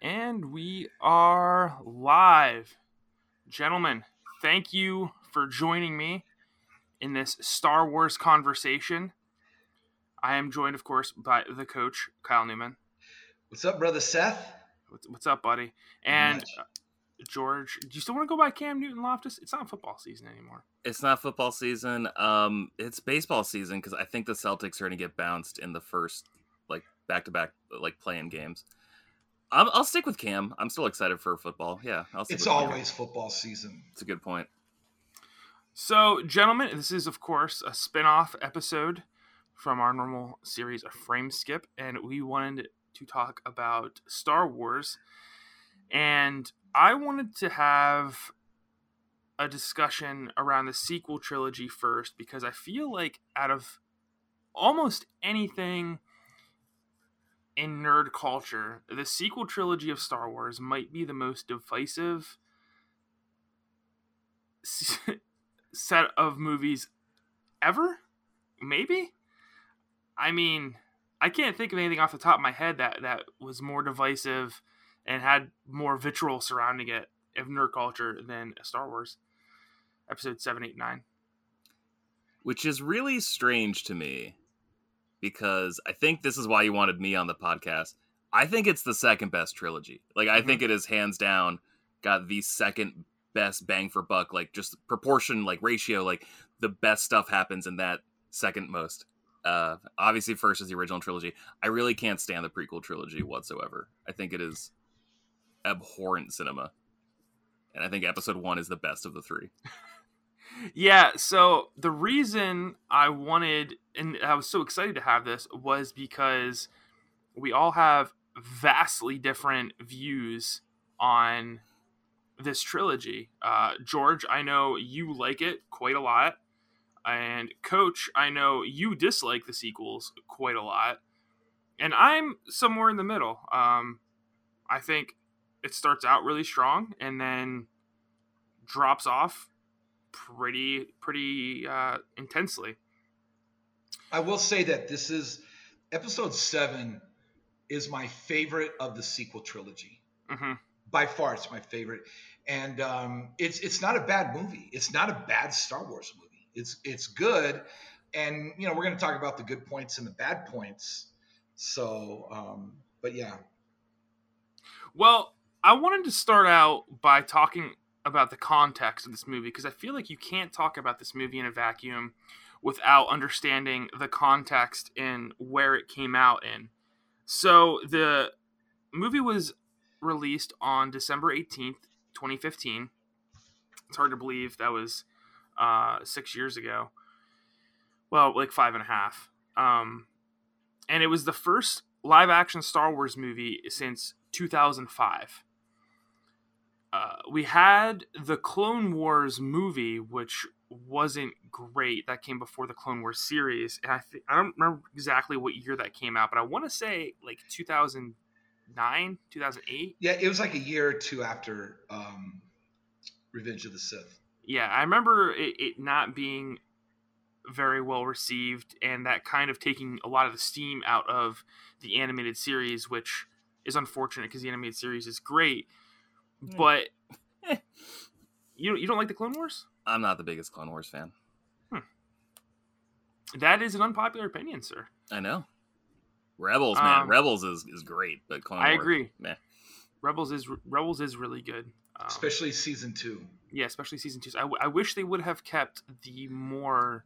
And we are live. Gentlemen, thank you for joining me in this Star Wars conversation. I am joined, of course, by the coach, Kyle Newman. What's up, brother Seth? What's, what's up, buddy? And uh, George, do you still want to go by Cam Newton Loftus? It's not football season anymore. It's not football season. Um, it's baseball season because I think the Celtics are going to get bounced in the first, like back to back, like playing games. I'll, I'll, stick with Cam. I'm still excited for football. Yeah, it's always Cam. football season. It's a good point. So, gentlemen, this is of course a spin-off episode from our normal series of Frame Skip, and we wanted to talk about Star Wars. And I wanted to have a discussion around the sequel trilogy first because I feel like out of almost anything in nerd culture, the sequel trilogy of Star Wars might be the most divisive set of movies ever. Maybe. I mean, I can't think of anything off the top of my head that that was more divisive and had more vitriol surrounding it of nerd culture than Star Wars episode 7, 8, 9. Which is really strange to me because I think this is why you wanted me on the podcast. I think it's the second best trilogy. Like I mm-hmm. think it is hands down got the second best bang for buck, like just proportion, like ratio, like the best stuff happens in that second most. Uh, obviously, first is the original trilogy. I really can't stand the prequel trilogy whatsoever. I think it is abhorrent cinema, and I think Episode One is the best of the three. yeah. So the reason I wanted and I was so excited to have this was because we all have vastly different views on this trilogy. Uh, George, I know you like it quite a lot. And Coach, I know you dislike the sequels quite a lot. And I'm somewhere in the middle. Um, I think it starts out really strong and then drops off pretty pretty uh, intensely. I will say that this is episode seven is my favorite of the sequel trilogy. Mm-hmm. By far, it's my favorite, and um, it's it's not a bad movie. It's not a bad Star Wars movie. It's it's good, and you know we're going to talk about the good points and the bad points. So, um, but yeah. Well, I wanted to start out by talking about the context of this movie because I feel like you can't talk about this movie in a vacuum without understanding the context and where it came out in. So the movie was released on December 18th, 2015. It's hard to believe that was uh, six years ago. Well, like five and a half. Um, and it was the first live action Star Wars movie since 2005. Uh, we had the Clone Wars movie, which wasn't great. That came before the Clone Wars series, and I I don't remember exactly what year that came out, but I want to say like 2009, 2008. Yeah, it was like a year or two after um, Revenge of the Sith. Yeah, I remember it, it not being very well received, and that kind of taking a lot of the steam out of the animated series, which is unfortunate because the animated series is great. But you you don't like the Clone Wars? I'm not the biggest Clone Wars fan. Hmm. That is an unpopular opinion, sir. I know. Rebels, man, um, Rebels is, is great, but Clone Wars. I Wars, agree. Man, Rebels is Rebels is really good, um, especially season two. Yeah, especially season two. So I, w- I wish they would have kept the more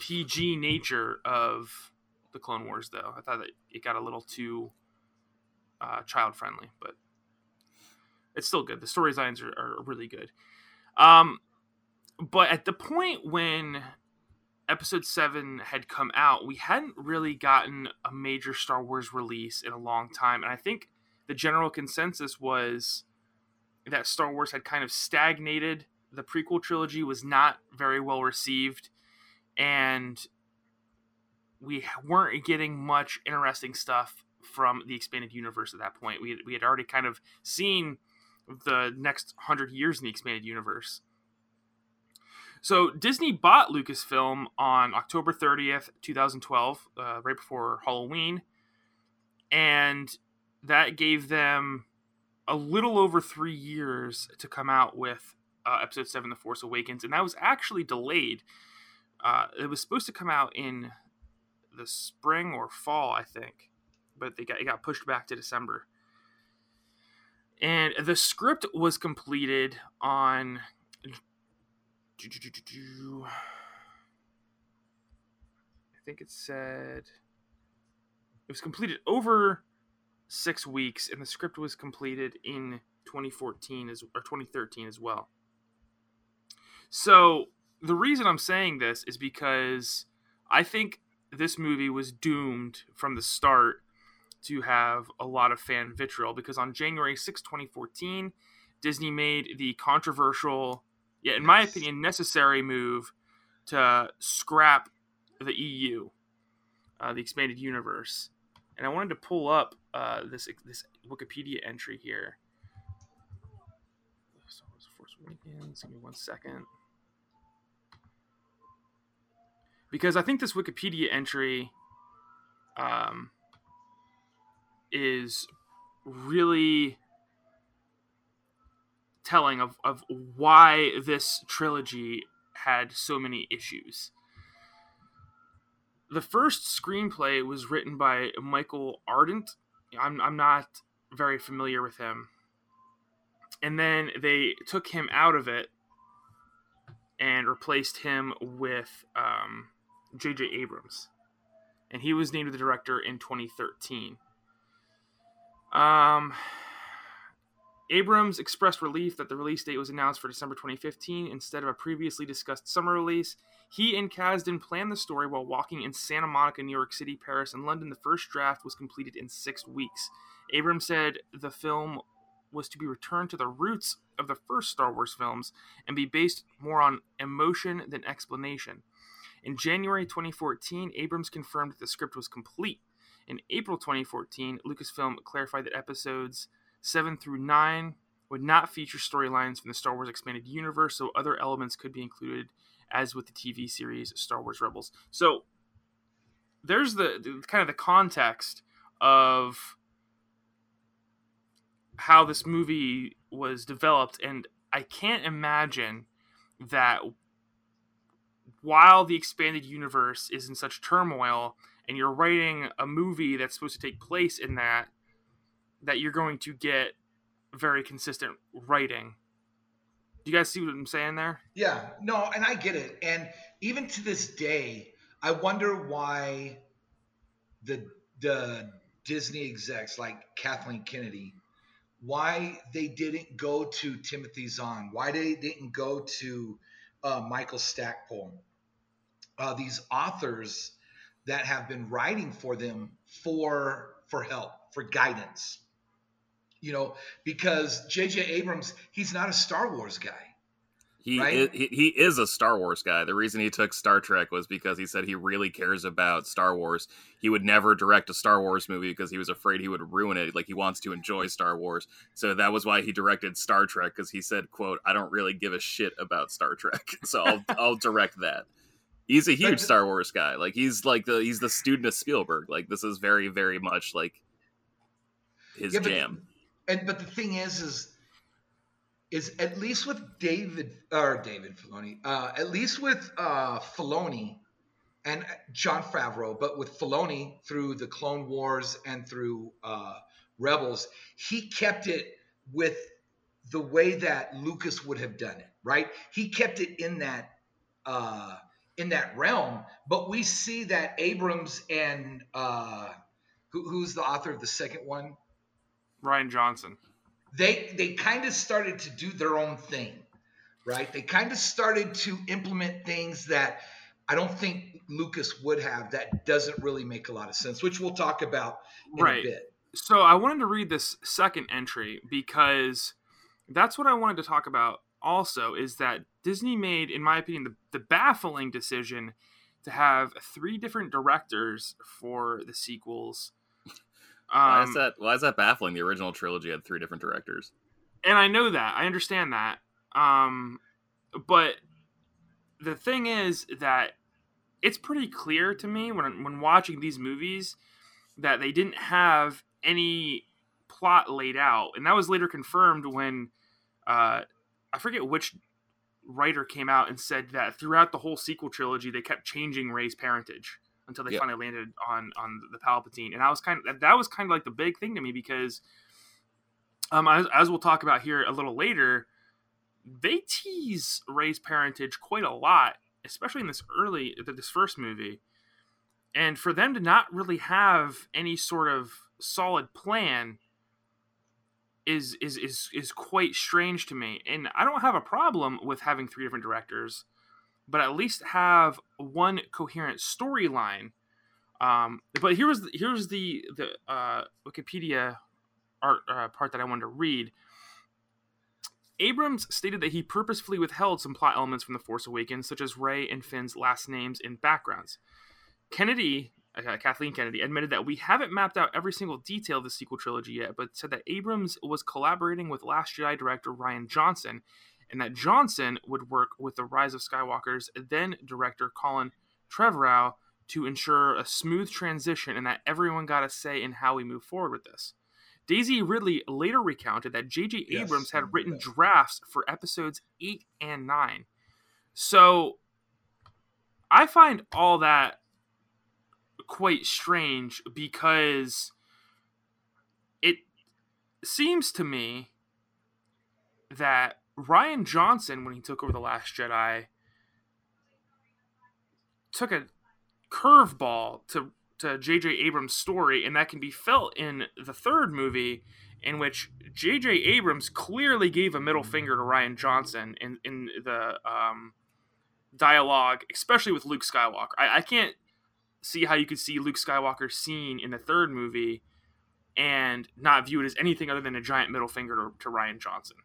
PG nature of the Clone Wars, though. I thought that it got a little too uh, child friendly, but it's still good. The story designs are, are really good. Um, but at the point when episode 7 had come out we hadn't really gotten a major star wars release in a long time and i think the general consensus was that star wars had kind of stagnated the prequel trilogy was not very well received and we weren't getting much interesting stuff from the expanded universe at that point we, we had already kind of seen the next 100 years in the expanded universe. So Disney bought Lucasfilm on October 30th, 2012, uh, right before Halloween, and that gave them a little over three years to come out with uh, episode 7 the force awakens. And that was actually delayed. Uh, it was supposed to come out in the spring or fall i think. But they got, it got pushed back to december and the script was completed on I think it said it was completed over six weeks, and the script was completed in 2014 as or 2013 as well. So the reason I'm saying this is because I think this movie was doomed from the start to have a lot of fan vitriol because on January 6, 2014, Disney made the controversial, yet in my opinion, necessary move to scrap the EU, uh, the expanded universe. And I wanted to pull up uh, this this Wikipedia entry here. Force Awakens. Give me one second. Because I think this Wikipedia entry um, is really telling of, of why this trilogy had so many issues. The first screenplay was written by Michael Ardent. I'm, I'm not very familiar with him. And then they took him out of it and replaced him with J.J. Um, Abrams. And he was named the director in 2013. Um, Abrams expressed relief that the release date was announced for December 2015 instead of a previously discussed summer release. He and Kasdan planned the story while walking in Santa Monica, New York City, Paris, and London. The first draft was completed in six weeks. Abrams said the film was to be returned to the roots of the first Star Wars films and be based more on emotion than explanation. In January 2014, Abrams confirmed that the script was complete. In April 2014, Lucasfilm clarified that episodes 7 through 9 would not feature storylines from the Star Wars Expanded Universe, so other elements could be included, as with the TV series Star Wars Rebels. So there's the, the kind of the context of how this movie was developed, and I can't imagine that while the expanded universe is in such turmoil and you're writing a movie that's supposed to take place in that that you're going to get very consistent writing. Do you guys see what i'm saying there? Yeah. No and i get it. And even to this day i wonder why the the disney execs like kathleen kennedy why they didn't go to timothy zahn why they didn't go to uh, michael stackpole. Uh, these authors that have been writing for them for for help for guidance you know because jj abrams he's not a star wars guy he, right? is, he, he is a Star Wars guy. The reason he took Star Trek was because he said he really cares about Star Wars. He would never direct a Star Wars movie because he was afraid he would ruin it. Like he wants to enjoy Star Wars. So that was why he directed Star Trek because he said, "quote I don't really give a shit about Star Trek, so I'll I'll direct that." He's a huge Star Wars guy. Like he's like the he's the student of Spielberg. Like this is very very much like his yeah, but, jam. And but the thing is, is is at least with David or David Filoni, uh, at least with uh, Filoni and Jon Favreau, but with Filoni through the Clone Wars and through uh, Rebels, he kept it with the way that Lucas would have done it. Right? He kept it in that uh, in that realm. But we see that Abrams and uh, who, who's the author of the second one? Rian Johnson. They they kind of started to do their own thing, right? They kind of started to implement things that I don't think Lucas would have. That doesn't really make a lot of sense, which we'll talk about in right. a bit. So I wanted to read this second entry because that's what I wanted to talk about also is that Disney made, in my opinion, the, the baffling decision to have three different directors for the sequels. Um, why is um, that? Why is that baffling? The original trilogy had three different directors, and I know that. I understand that. Um, but the thing is that it's pretty clear to me when when watching these movies that they didn't have any plot laid out, and that was later confirmed when uh, I forget which writer came out and said that throughout the whole sequel trilogy, they kept changing Rey's parentage until they yep. finally landed on on the Palpatine, and I was kind of that was kind of like the big thing to me because, um, as, as we'll talk about here a little later, they tease Rey's parentage quite a lot, especially in this early this first movie, and for them to not really have any sort of solid plan is is is is quite strange to me. And I don't have a problem with having three different directors, but at least have one coherent storyline. Um, but here's the, here's the the uh, Wikipedia art uh, part that I wanted to read. Abrams stated that he purposefully withheld some plot elements from The Force Awakens, such as Rey and Finn's last names and backgrounds. Kennedy uh, Kathleen Kennedy, admitted that we haven't mapped out every single detail of the sequel trilogy yet, but said that Abrams was collaborating with Last Jedi director Rian Johnson, and that Johnson would work with the Rise of Skywalker's then director Colin Trevorrow to ensure a smooth transition and that everyone got a say in how we move forward with this. Daisy Ridley later recounted that J.J. Yes, Abrams had written that. drafts for episodes 8 and 9. So I find all that quite strange because it seems to me that Rian Johnson, when he took over The Last Jedi, took a curveball to to J.J. Abrams' story, and that can be felt in the third movie, in which J.J. Abrams clearly gave a middle finger to Rian Johnson in in the um, dialogue, especially with Luke Skywalker. I, I can't see how you could see Luke Skywalker seen in the third movie and not view it as anything other than a giant middle finger to, to Rian Johnson.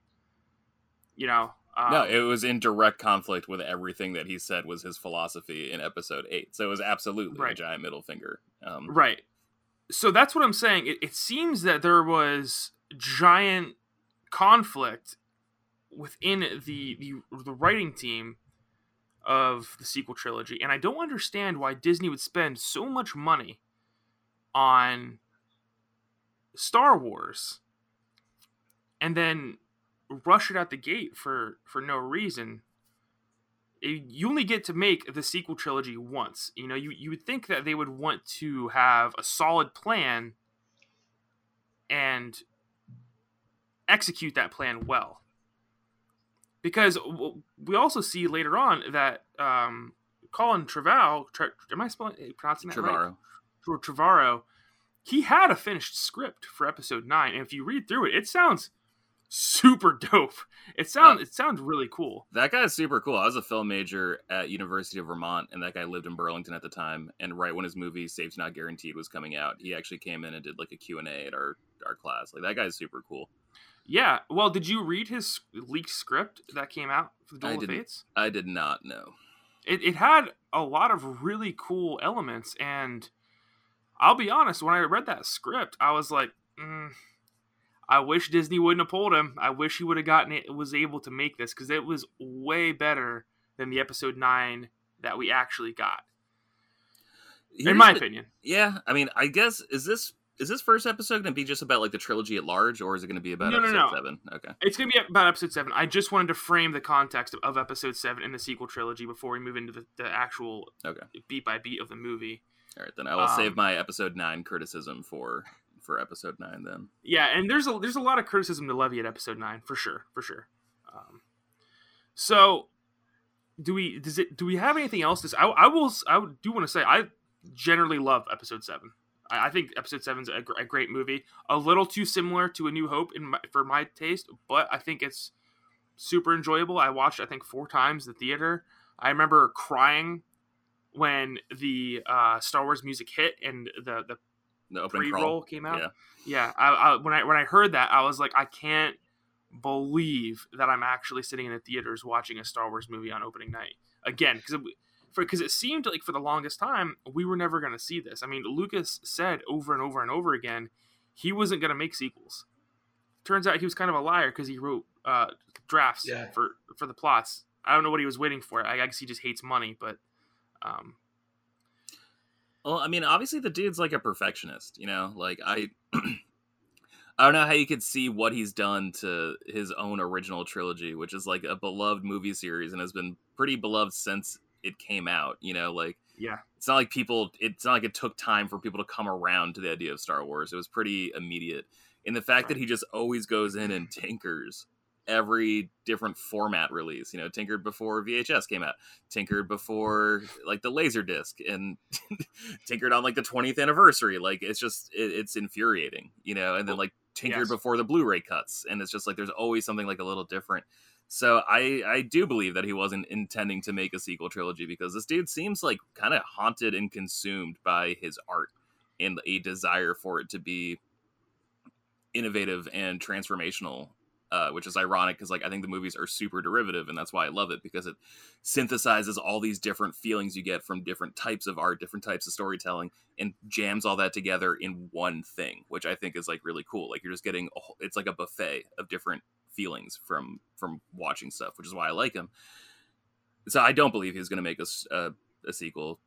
You know? Um, no, it was in direct conflict with everything that he said was his philosophy in episode eight. So it was absolutely right. a giant middle finger. Um, right. So that's what I'm saying. It, it seems that there was giant conflict within the, the the writing team of the sequel trilogy, and I don't understand why Disney would spend so much money on Star Wars and then rush it out the gate for for no reason. You only get to make the sequel trilogy once. You know, you you would think that they would want to have a solid plan and execute that plan well because we also see later on that um, Colin Trevorrow, Tre- am I spelling, eh, pronouncing that Trevorrow. right? Trevorrow, he had a finished script for episode nine, and if you read through it, it sounds super dope. It sounds uh, it sounds really cool. That guy's super cool. I was a film major at University of Vermont, and that guy lived in Burlington at the time. And right when his movie "Safety Not Guaranteed" was coming out, he actually came in and did like a Q and A at our our class. Like that guy's super cool. Yeah. Well, did you read his leaked script that came out for the Duel I of Fates? I did not know. It, it had a lot of really cool elements, and I'll be honest, when I read that script, I was like, mm, I wish Disney wouldn't have pulled him. I wish he would have gotten it, was able to make this because it was way better than the episode nine that we actually got. Here's in my the, opinion. Yeah, I mean, I guess is this is this first episode going to be just about like the trilogy at large, or is it going to be about no, episode no, no. seven? Okay, it's going to be about episode seven. I just wanted to frame the context of, of episode seven in the sequel trilogy before we move into the, the actual okay. beat by beat of the movie. All right, then I will um, save my episode nine criticism for for episode nine. Then yeah, and there's a there's a lot of criticism to levy at episode nine for sure, for sure. Um, so do we does it do we have anything else? To, I I will I do want to say I generally love episode seven. I think Episode Seven is a, a, great movie. A little too similar to A New Hope in my, for my taste, but I think it's super enjoyable. I watched I think four times the theater. I remember crying when the uh, Star Wars music hit and the the, the pre-roll came out. Yeah, yeah. I, I, when I when I heard that, I was like, I can't believe that I'm actually sitting in the theaters watching a Star Wars movie on opening night again because for because it seemed like for the longest time we were never going to see this. I mean, Lucas said over and over and over again he wasn't going to make sequels. Turns out he was kind of a liar because he wrote uh, drafts yeah. for for the plots. I don't know what he was waiting for. I guess he just hates money, but. Um, well, I mean, obviously the dude's like a perfectionist, you know. Like I, I don't know how you could see what he's done to his own original trilogy, which is like a beloved movie series and has been pretty beloved since it came out. You know, like yeah, it's not like people. It's not like it took time for people to come around to the idea of Star Wars. It was pretty immediate. In the fact right. that he just always goes in and tinkers every different format release. You know, tinkered before VHS came out, tinkered before like the laser disc, and tinkered on like the 20th anniversary. Like it's just it, it's infuriating, you know. And then like tinkered yes. before the Blu-ray cuts, and it's just like there's always something like a little different. So I I do believe that he wasn't intending to make a sequel trilogy because this dude seems like kind of haunted and consumed by his art and a desire for it to be innovative and transformational uh, which is ironic because like I think the movies are super derivative, and that's why I love it because it synthesizes all these different feelings you get from different types of art, different types of storytelling, and jams all that together in one thing, which I think is like really cool. Like you're just getting a, it's like a buffet of different feelings from from watching stuff, which is why I like him. So I don't believe he's going to make a, a, a sequel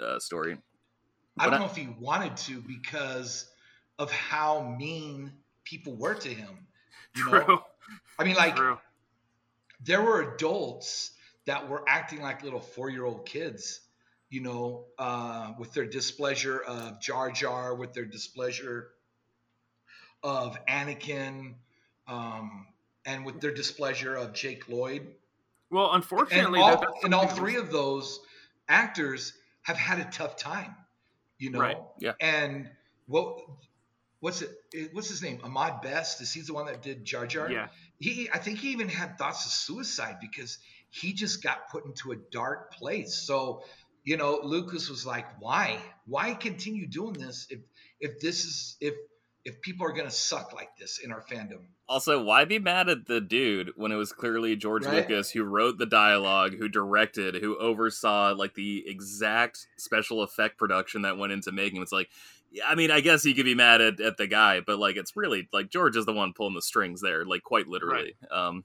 uh, story. I don't know if he wanted to because of how mean people were to him you True. know, I mean, like True. there were adults that were acting like little four-year-old kids, you know, uh, with their displeasure of Jar Jar, with their displeasure of Anakin, um, and with their displeasure of Jake Lloyd. Well, unfortunately, and all, and all three of those actors have had a tough time, you know. Right. Yeah. And what what's it? What's his name? Ahmed Best. Is he the one that did Jar Jar? Yeah. He, I think he even had thoughts of suicide because he just got put into a dark place. So, you know, Lucas was like, "Why? Why continue doing this if if this is if if people are gonna suck like this in our fandom?" Also, why be mad at the dude when it was clearly George right? Lucas who wrote the dialogue, who directed, who oversaw like the exact special effect production that went into making? It's like I mean, I guess you could be mad at, at the guy, but like it's really like George is the one pulling the strings there, like quite literally. Right. Um,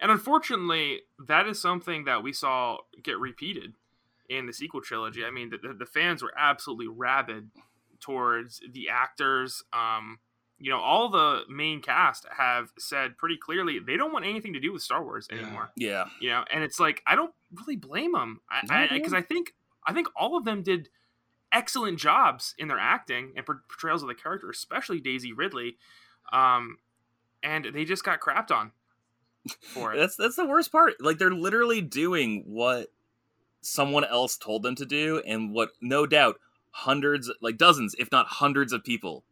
and unfortunately, that is something that we saw get repeated in the sequel trilogy. I mean, the, the fans were absolutely rabid towards the actors. Um, you know, all the main cast have said pretty clearly they don't want anything to do with Star Wars anymore. Yeah, you know, and it's like I don't really blame them because I, I, I think I think all of them did excellent jobs in their acting and portrayals of the character, especially Daisy Ridley. Um, and they just got crapped on for it. that's that's the worst part. Like they're literally doing what someone else told them to do, and what no doubt hundreds, like dozens, if not hundreds, of people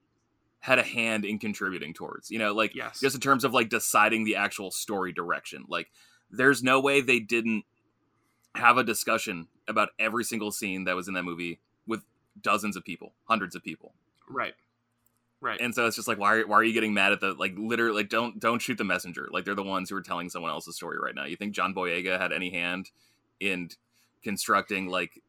had a hand in contributing towards. You know, like yes. just in terms of like deciding the actual story direction. Like there's no way they didn't have a discussion about every single scene that was in that movie with dozens of people, hundreds of people. Right. Right. And so it's just like, why are, why are you getting mad at the like literally like don't don't shoot the messenger? Like they're the ones who are telling someone else's story right now. You think John Boyega had any hand in constructing like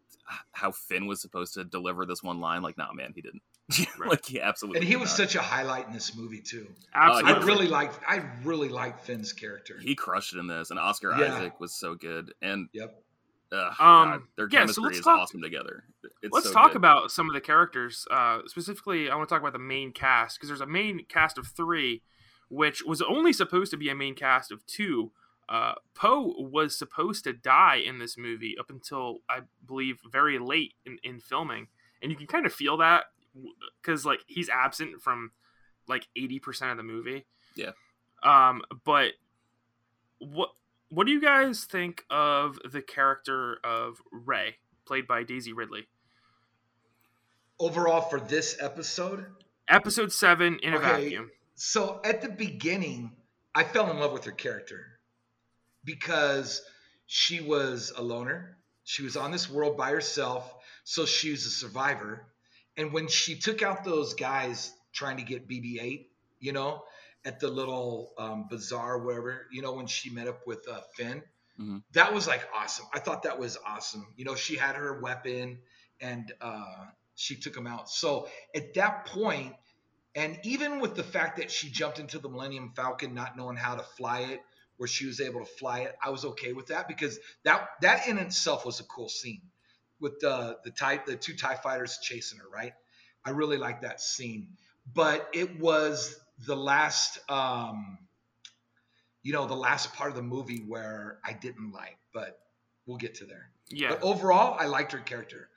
how Finn was supposed to deliver this one line? Like, nah, man, he didn't. Right. like he absolutely. And he was not. such a highlight in this movie too. Absolutely. I really liked. I really liked Finn's character. He crushed it in this, and Oscar yeah. Isaac was so good. And yep. Ugh, um, God, their yeah, chemistry so let's is talk, awesome together. It's let's so talk good. about some of the characters. Uh, specifically, I want to talk about the main cast because there's a main cast of three, which was only supposed to be a main cast of two. Uh, Poe was supposed to die in this movie up until I believe very late in, in filming, and you can kind of feel that because like he's absent from like eighty percent of the movie. Yeah. Um, but what what do you guys think of the character of Rey, played by Daisy Ridley? Overall, for this episode, episode seven in okay, a vacuum. So at the beginning, I fell in love with her character because she was a loner. She was on this world by herself, so she was a survivor. And when she took out those guys trying to get BB-8, you know, at the little um, bazaar, wherever, you know, when she met up with uh, Finn. Mm-hmm. That was like awesome. I thought that was awesome. You know, she had her weapon and uh, she took him out. So at that point, and even with the fact that she jumped into the Millennium Falcon not knowing how to fly it, where she was able to fly it, I was okay with that because that that in itself was a cool scene with the the tie the two Tie fighters chasing her. Right, I really like that scene. but it was the last, um, you know, the last part of the movie where I didn't like, but we'll get to there. Yeah. But overall, I liked her character.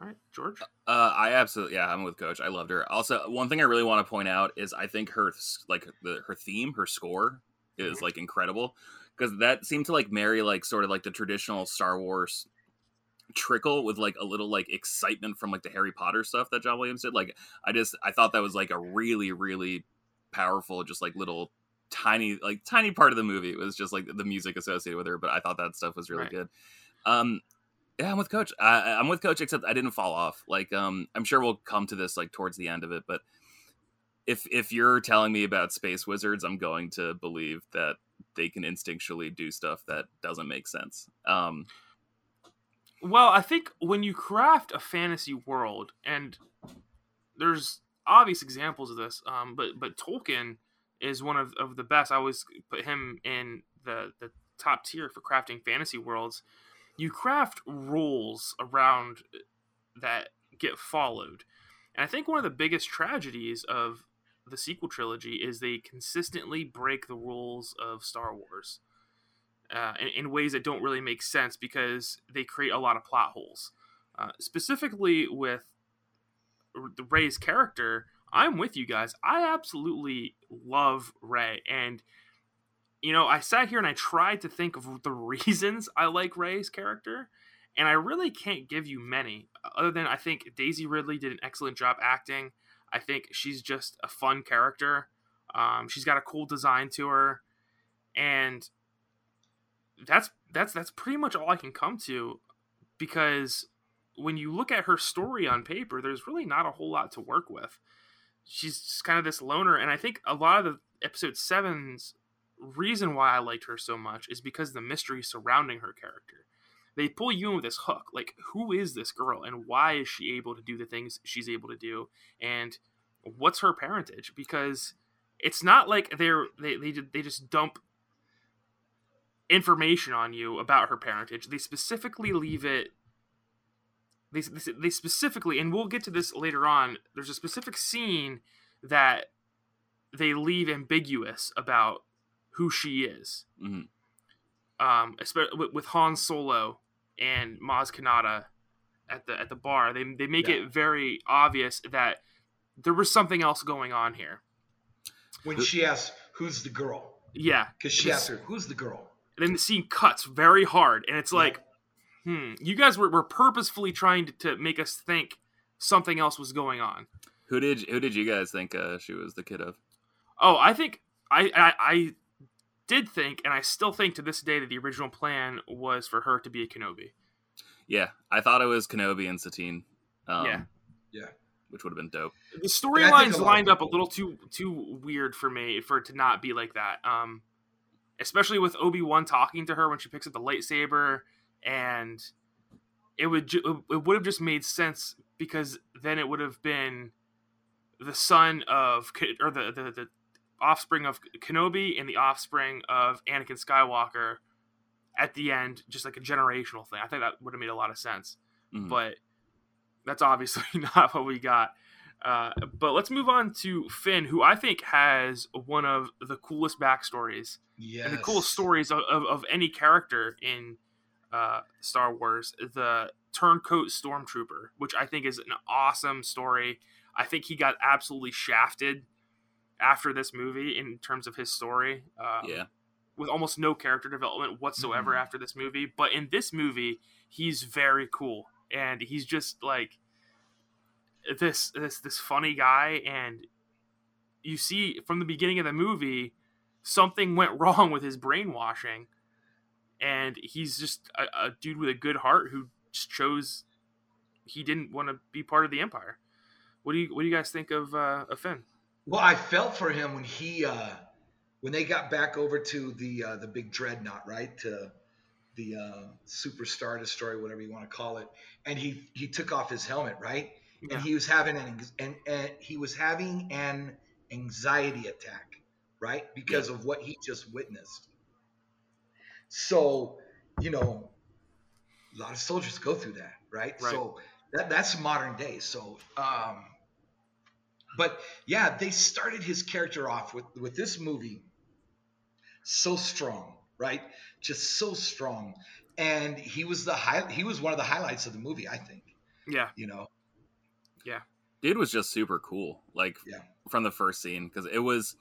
All right, George. Uh, I absolutely yeah, I'm with Coach. I loved her. Also, one thing I really want to point out is I think her like the her theme, her score is mm-hmm. like incredible because that seemed to like marry like sort of like the traditional Star Wars trickle with like a little like excitement from like the Harry Potter stuff that John Williams did. Like I just I thought that was like a really really powerful just like little tiny like tiny part of the movie it was just like the music associated with her but I thought that stuff was really right. good. Um yeah, I'm with coach. I, I'm with coach except I didn't fall off. Like um I'm sure we'll come to this like towards the end of it but if if you're telling me about space wizards, I'm going to believe that they can instinctually do stuff that doesn't make sense. Um, well, I think when you craft a fantasy world, and there's obvious examples of this, um, but but Tolkien is one of, of the best. I always put him in the the top tier for crafting fantasy worlds. You craft rules around that get followed. And I think one of the biggest tragedies of the sequel trilogy is they consistently break the rules of Star Wars uh, in, in, ways that don't really make sense because they create a lot of plot holes. Uh, specifically with Rey's character, I'm with you guys. I absolutely love Rey, and you know, I sat here and I tried to think of the reasons I like Rey's character, and I really can't give you many, other than I think Daisy Ridley did an excellent job acting. I think she's just a fun character. Um, she's got a cool design to her, and that's that's that's pretty much all I can come to because when you look at her story on paper, there's really not a whole lot to work with. She's just kind of this loner, and I think a lot of the episode seven's reason why I liked her so much is because the mystery surrounding her character they pull you in with this hook. Like, who is this girl and why is she able to do the things she's able to do? And what's her parentage? Because it's not like they're they they, they just dump information on you about her parentage. They specifically leave it. They, they specifically, and we'll get to this later on. There's a specific scene that they leave ambiguous about who she is. Mm-hmm. Um, especially with, with Han Solo and Maz Kanata at the at the bar. They they make yeah. it very obvious that there was something else going on here. When she asks, "Who's the girl?" Yeah, because she asks her, "Who's the girl?" And then the scene cuts very hard, and it's like, yeah. hmm, you guys were, were purposefully trying to, to make us think something else was going on. Who did who did you guys think uh, she was the kid of? Oh, I think I, I I did think, and I still think to this day, that the original plan was for her to be a Kenobi. Yeah, I thought it was Kenobi and Satine. Um, yeah, yeah, which would have been dope. The storylines lined up a little too too weird for me for it to not be like that. Um, especially with Obi Wan talking to her when she picks up the lightsaber, and it would ju- it would have just made sense because then it would have been the son of or the the, the offspring of Kenobi and the offspring of Anakin Skywalker at the end, just like a generational thing. I think that would have made a lot of sense, mm-hmm. but that's obviously not what we got. Uh, but let's move on to Finn, who I think has one of the coolest backstories yes. and the coolest stories of, of, of any character in uh, Star Wars. The turncoat stormtrooper, which I think is an awesome story. I think he got absolutely shafted after this movie in terms of his story. Um, yeah. With almost no character development whatsoever mm-hmm. after this movie. But in this movie, he's very cool. And he's just like this this this funny guy and you see from the beginning of the movie something went wrong with his brainwashing and he's just a, a dude with a good heart who chose he didn't want to be part of the empire what do you what do you guys think of uh, of Finn? Well, I felt for him when he uh, when they got back over to the uh, the big dreadnought, right? To the uh, superstar destroyer, whatever you want to call it, and he he took off his helmet, right? Yeah. And he was having an and, and he was having an anxiety attack, right? Because yeah. of what he just witnessed. So, you know, a lot of soldiers go through that, right? right. So that that's modern day. So, um, But yeah, they started his character off with with this movie so strong, right? Just so strong, and he was the high. He was one of the highlights of the movie, I think. Yeah. You know. Yeah. Dude was just super cool, like yeah. from the first scene, because it was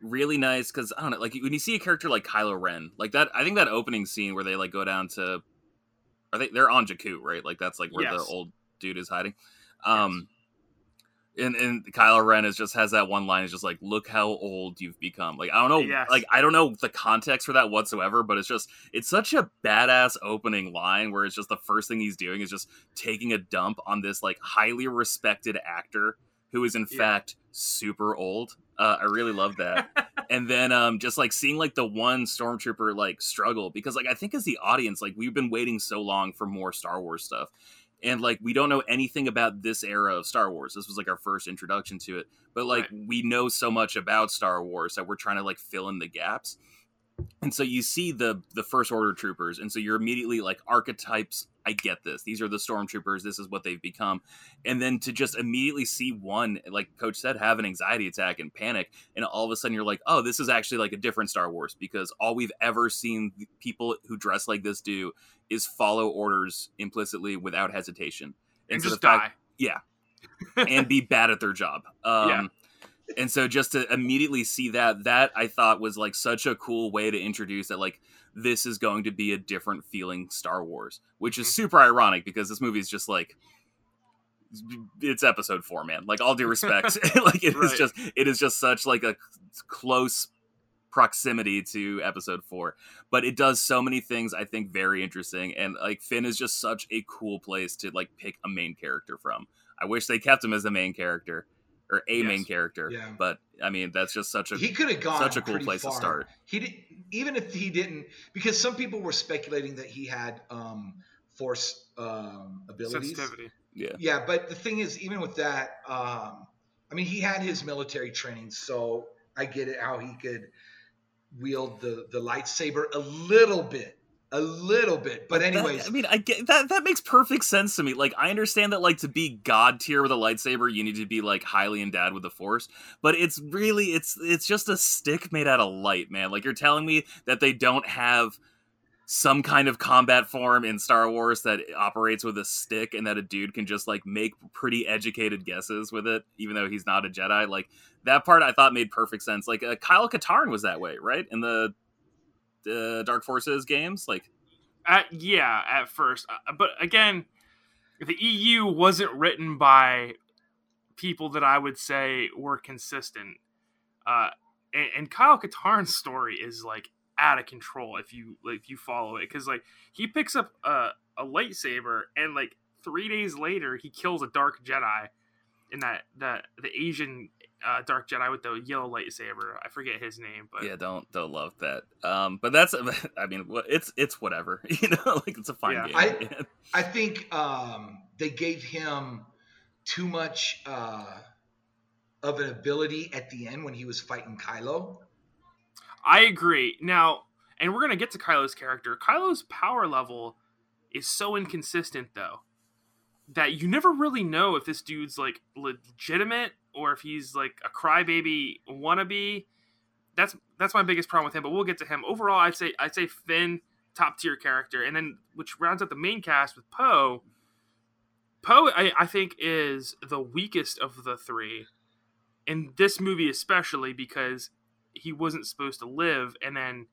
really nice. Because I don't know, like when you see a character like Kylo Ren, like that. I think that opening scene where they like go down to, are they? They're on Jakku, right? Like that's like where yes. the old dude is hiding. Um, and and Kylo Ren is just has that one line is just like look how old you've become. Like I don't know yes. like I don't know the context for that whatsoever, but it's just it's such a badass opening line where it's just the first thing he's doing is just taking a dump on this like highly respected actor who is in yeah. fact super old. Uh, I really love that. and then um just like seeing like the one stormtrooper like struggle because like I think as the audience like we've been waiting so long for more Star Wars stuff and like we don't know anything about this era of Star Wars. This was like our first introduction to it, but like right. we know so much about Star Wars that we're trying to like fill in the gaps. And so you see the the first order troopers, and so you're immediately like archetypes. I get this. These are the stormtroopers. This is what they've become. And then to just immediately see one, like Coach said, have an anxiety attack and panic, and all of a sudden you're like, oh, this is actually like a different Star Wars because all we've ever seen people who dress like this do is follow orders implicitly without hesitation and just die. Yeah, and be bad at their job. Um, yeah. And so just to immediately see that, that I thought was like such a cool way to introduce that like this is going to be a different feeling Star Wars, which is mm-hmm. super ironic because this movie is just like it's episode four, man. Like all due respect, like it right. is just it is just such like a close proximity to episode four but it does so many things i think very interesting and like finn is just such a cool place to like pick a main character from i wish they kept him as the main character or a yes. main character yeah. but i mean that's just such a he could have gone such a cool place far. to start he did even if he didn't because some people were speculating that he had um force um abilities. Yeah. Yeah but the thing is even with that um i mean he had his military training so i get it how he could wield the the lightsaber a little bit a little bit but anyways that, i mean i get that that makes perfect sense to me like i understand that like to be god tier with a lightsaber you need to be like highly endowed with the force but it's really it's it's just a stick made out of light man like you're telling me that they don't have some kind of combat form in Star Wars that operates with a stick and that a dude can just like make pretty educated guesses with it, even though he's not a Jedi. Like that part I thought made perfect sense. Like uh, Kyle Katarn was that way, right? In the uh, Dark Forces games, like. yeah, at first, uh, but again, the EU wasn't written by people that I would say were consistent. Uh, and, and Kyle Katarn's story is like out of control if you if you follow it because like he picks up a, a lightsaber and like three days later he kills a dark Jedi in that that the Asian uh, dark Jedi with the yellow lightsaber. I forget his name, but yeah, don't don't love that. Um, but that's I mean, it's it's whatever, you know, like it's a fine yeah. game. I, I think um, they gave him too much uh, of an ability at the end when he was fighting Kylo. I agree. Now, and we're gonna get to Kylo's character. Kylo's power level is so inconsistent, though, that you never really know if this dude's like legitimate or if he's like a crybaby wannabe. That's that's my biggest problem with him. But we'll get to him. Overall, I'd say I'd say Finn top tier character, and then which rounds out the main cast with Poe. Poe, I, I think, is the weakest of the three in this movie, especially because he wasn't supposed to live, and then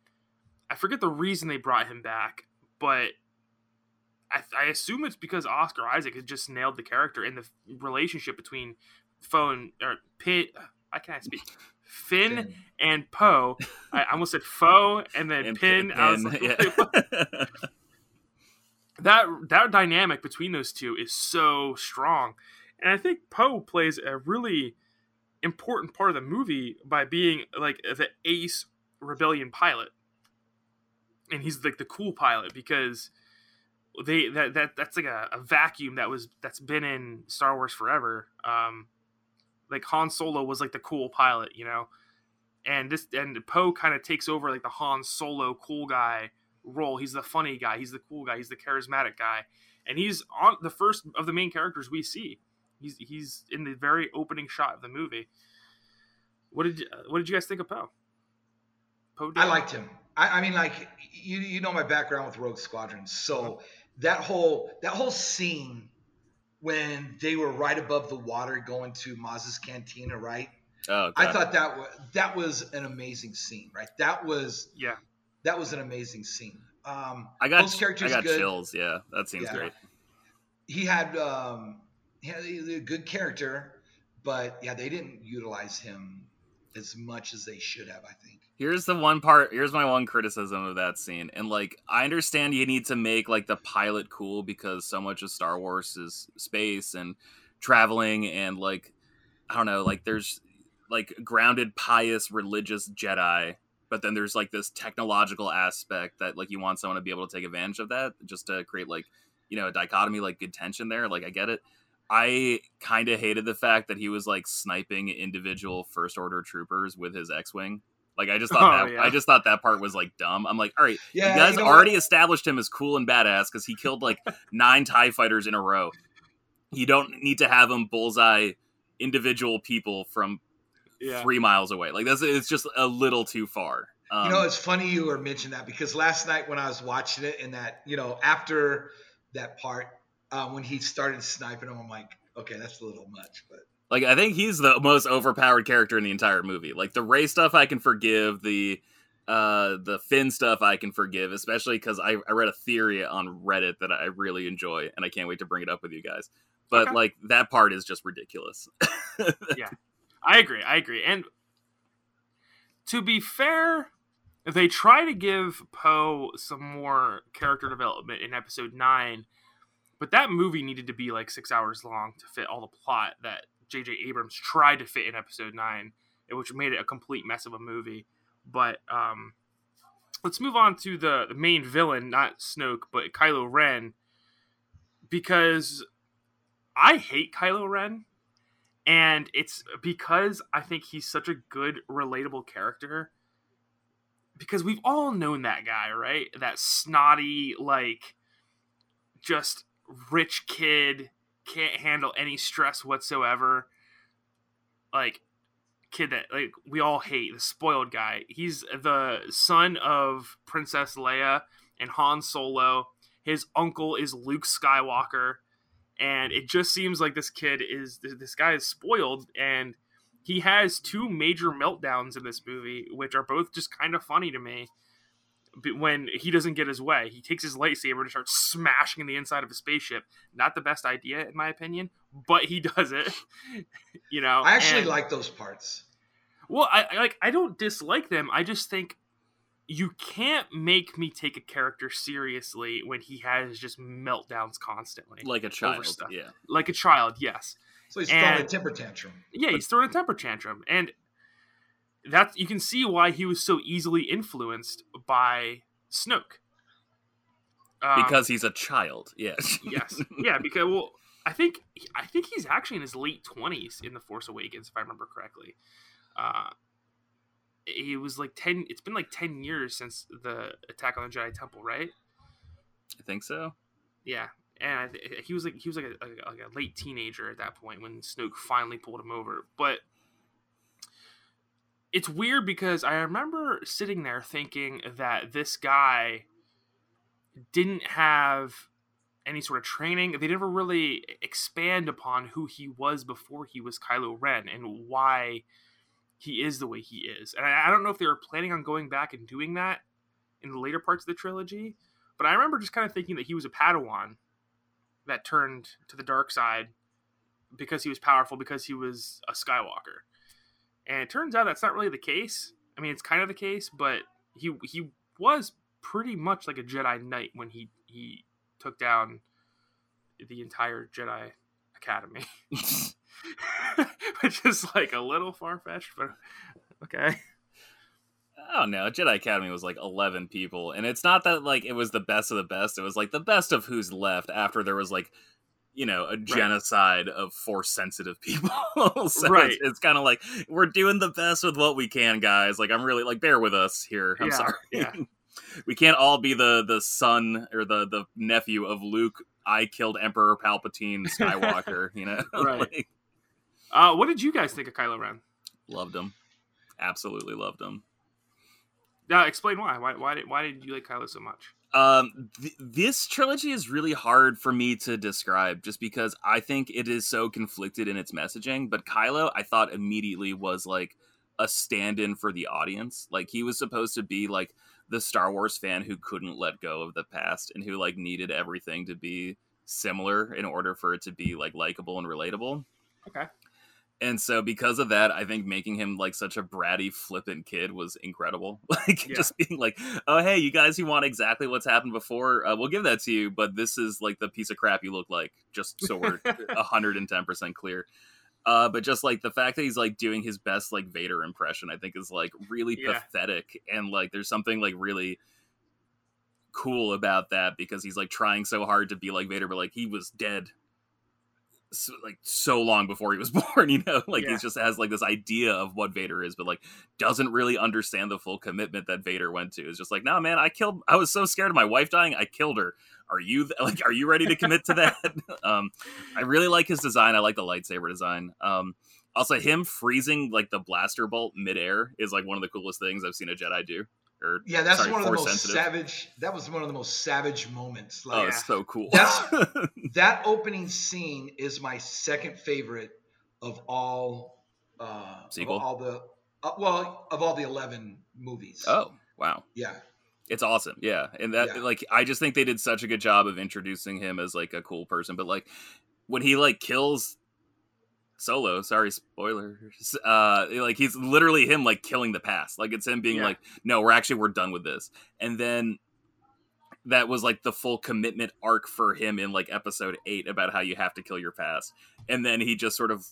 I forget the reason they brought him back, but I, I assume it's because Oscar Isaac has just nailed the character and the relationship between And or Pit. I can't speak. Finn, Finn. and Poe. I almost said Foe and then and Pin. Pin like, yeah. that that dynamic between those two is so strong, and I think Poe plays a really important part of the movie by being like the ace rebellion pilot and he's like the cool pilot because they that, that that's like a, a vacuum that was that's been in star wars forever um like han solo was like the cool pilot you know and this and poe kind of takes over like the han solo cool guy role he's the funny guy he's the cool guy he's the charismatic guy and he's on the first of the main characters we see He's he's in the very opening shot of the movie. What did you, what did you guys think of Poe? Poe. I liked him. I, I, mean, like you you know my background with Rogue Squadron, so that whole that whole scene when they were right above the water going to Maz's cantina, right? Oh, I thought that was that was an amazing scene, right? That was yeah, that was an amazing scene. Um, I got those characters. I got good. chills. Yeah, that seems yeah. great. He had um, he had a good character, but yeah, they didn't utilize him as much as they should have. I think. Here's the one part. Here's my one criticism of that scene, and like I understand you need to make like the pilot cool because so much of Star Wars is space and traveling and like I don't know, like there's like grounded, pious, religious Jedi, but then there's like this technological aspect that like you want someone to be able to take advantage of that just to create like you know a dichotomy, like good tension there. Like I get it. I kind of hated the fact that he was like sniping individual first order troopers with his X-wing. Like I just thought oh, that yeah. I just thought that part was like dumb. I'm like, all right, yeah, you guys you know already what? established him as cool and badass because he killed like nine Tie fighters in a row. You don't need to have him bullseye individual people from yeah. three miles away. Like that's it's just a little too far. Um, you know, it's funny you were mentioning that because last night when I was watching it and that you know after that part uh, when he started sniping him, I'm like, okay, that's a little much, but. Like I think he's the most overpowered character in the entire movie. Like the Rey stuff, I can forgive. The uh the Finn stuff, I can forgive, especially because I, I read a theory on Reddit that I really enjoy, and I can't wait to bring it up with you guys. But okay. like that part is just ridiculous. yeah, I agree. I agree. And to be fair, they try to give Poe some more character development in episode 9, but that movie needed to be like 6 hours long to fit all the plot that J.J. Abrams tried to fit in episode 9, which made it a complete mess of a movie. But um, let's move on to the, the main villain, not Snoke, but Kylo Ren, because I hate Kylo Ren and it's because I think he's such a good, relatable character. Because we've all known that guy, right? That snotty, like, just rich kid, can't handle any stress whatsoever. Like, kid that, like, we all hate, the spoiled guy. He's the son of Princess Leia and Han Solo. His uncle is Luke Skywalker and it just seems like this kid is this guy is spoiled and he has two major meltdowns in this movie which are both just kind of funny to me when he doesn't get his way he takes his lightsaber to start smashing the inside of a spaceship not the best idea in my opinion but he does it you know i actually and, like those parts well I, I like i don't dislike them i just think you can't make me take a character seriously when he has just meltdowns constantly. Like a child. Yeah. Like a child, yes. So he's and, throwing a temper tantrum. Yeah, he's throwing a temper tantrum. And that's you can see why he was so easily influenced by Snoke. Um, because he's a child, yes. yes. Yeah, because well I think I think he's actually in his late twenties in The Force Awakens, if I remember correctly. Uh, it was like 10 it's been like 10 years since the attack on the jedi temple right i think so yeah and he was like he was like a, like a late teenager at that point when snoke finally pulled him over but it's weird because i remember sitting there thinking that this guy didn't have any sort of training they never really expand upon who he was before he was kylo ren and why he is the way he is. And I, I don't know if they were planning on going back and doing that in the later parts of the trilogy, but I remember just kind of thinking that he was a Padawan that turned to the dark side because he was powerful, because he was a Skywalker. And it turns out that's not really the case. I mean, it's kind of the case, but he he was pretty much like a Jedi Knight when he he took down the entire Jedi Academy. which is like a little far fetched, but okay. Oh no, Jedi Academy was like eleven people, and it's not that like it was the best of the best. It was like the best of who's left after there was like you know a genocide right. of force sensitive people. so right. It's, it's kind of like we're doing the best with what we can, guys. Like I'm really like bear with us here. I'm yeah, sorry. Yeah. we can't all be the the son or the the nephew of Luke I killed Emperor Palpatine Skywalker. you know, right? like, uh, what did you guys think of Kylo Ren? Loved him, absolutely loved him. Now, explain why. Why? Why did Why did you like Kylo so much? Um, th- this trilogy is really hard for me to describe, just because I think it is so conflicted in its messaging. But Kylo, I thought immediately was like a stand-in for the audience. Like he was supposed to be like the Star Wars fan who couldn't let go of the past and who like needed everything to be similar in order for it to be like likable and relatable. Okay. And so because of that, I think making him like such a bratty, flippant kid was incredible. Like yeah. just being like, "Oh, hey, you guys who want exactly what's happened before, uh, we'll give that to you, but this is like the piece of crap you look like." Just so we're hundred and ten percent clear. Uh, but just like the fact that he's like doing his best like Vader impression, I think is like really yeah. pathetic, and like there's something like really cool about that because he's like trying so hard to be like Vader, but like he was dead so, like so long before he was born you know? Like yeah. he just has like this idea of what vader is but like doesn't really understand the full commitment that vader went to. It's just like no man i killed i was so scared of my wife dying i killed her. Are you like are you ready to commit to that? Um i really like his design. I like the lightsaber design. Um also him freezing like the blaster bolt midair is like one of the coolest things i've seen a jedi do or yeah, that's sorry, one of the most sensitive. savage. That was one of the most savage moments. Like, oh, it's so cool. That's that opening scene is my second favorite of all. Uh, Sequel? Of all the uh, well, of all the eleven movies. Oh wow! Yeah, it's awesome. Yeah, and that yeah. like I just think they did such a good job of introducing him as like a cool person. But like when he like kills Solo. Sorry, spoilers. Uh, like he's literally him like killing the past. Like it's him being yeah. like, no, we're actually we're done with this. And then that was like the full commitment arc for him in like episode eight about how you have to kill your past. And then he just sort of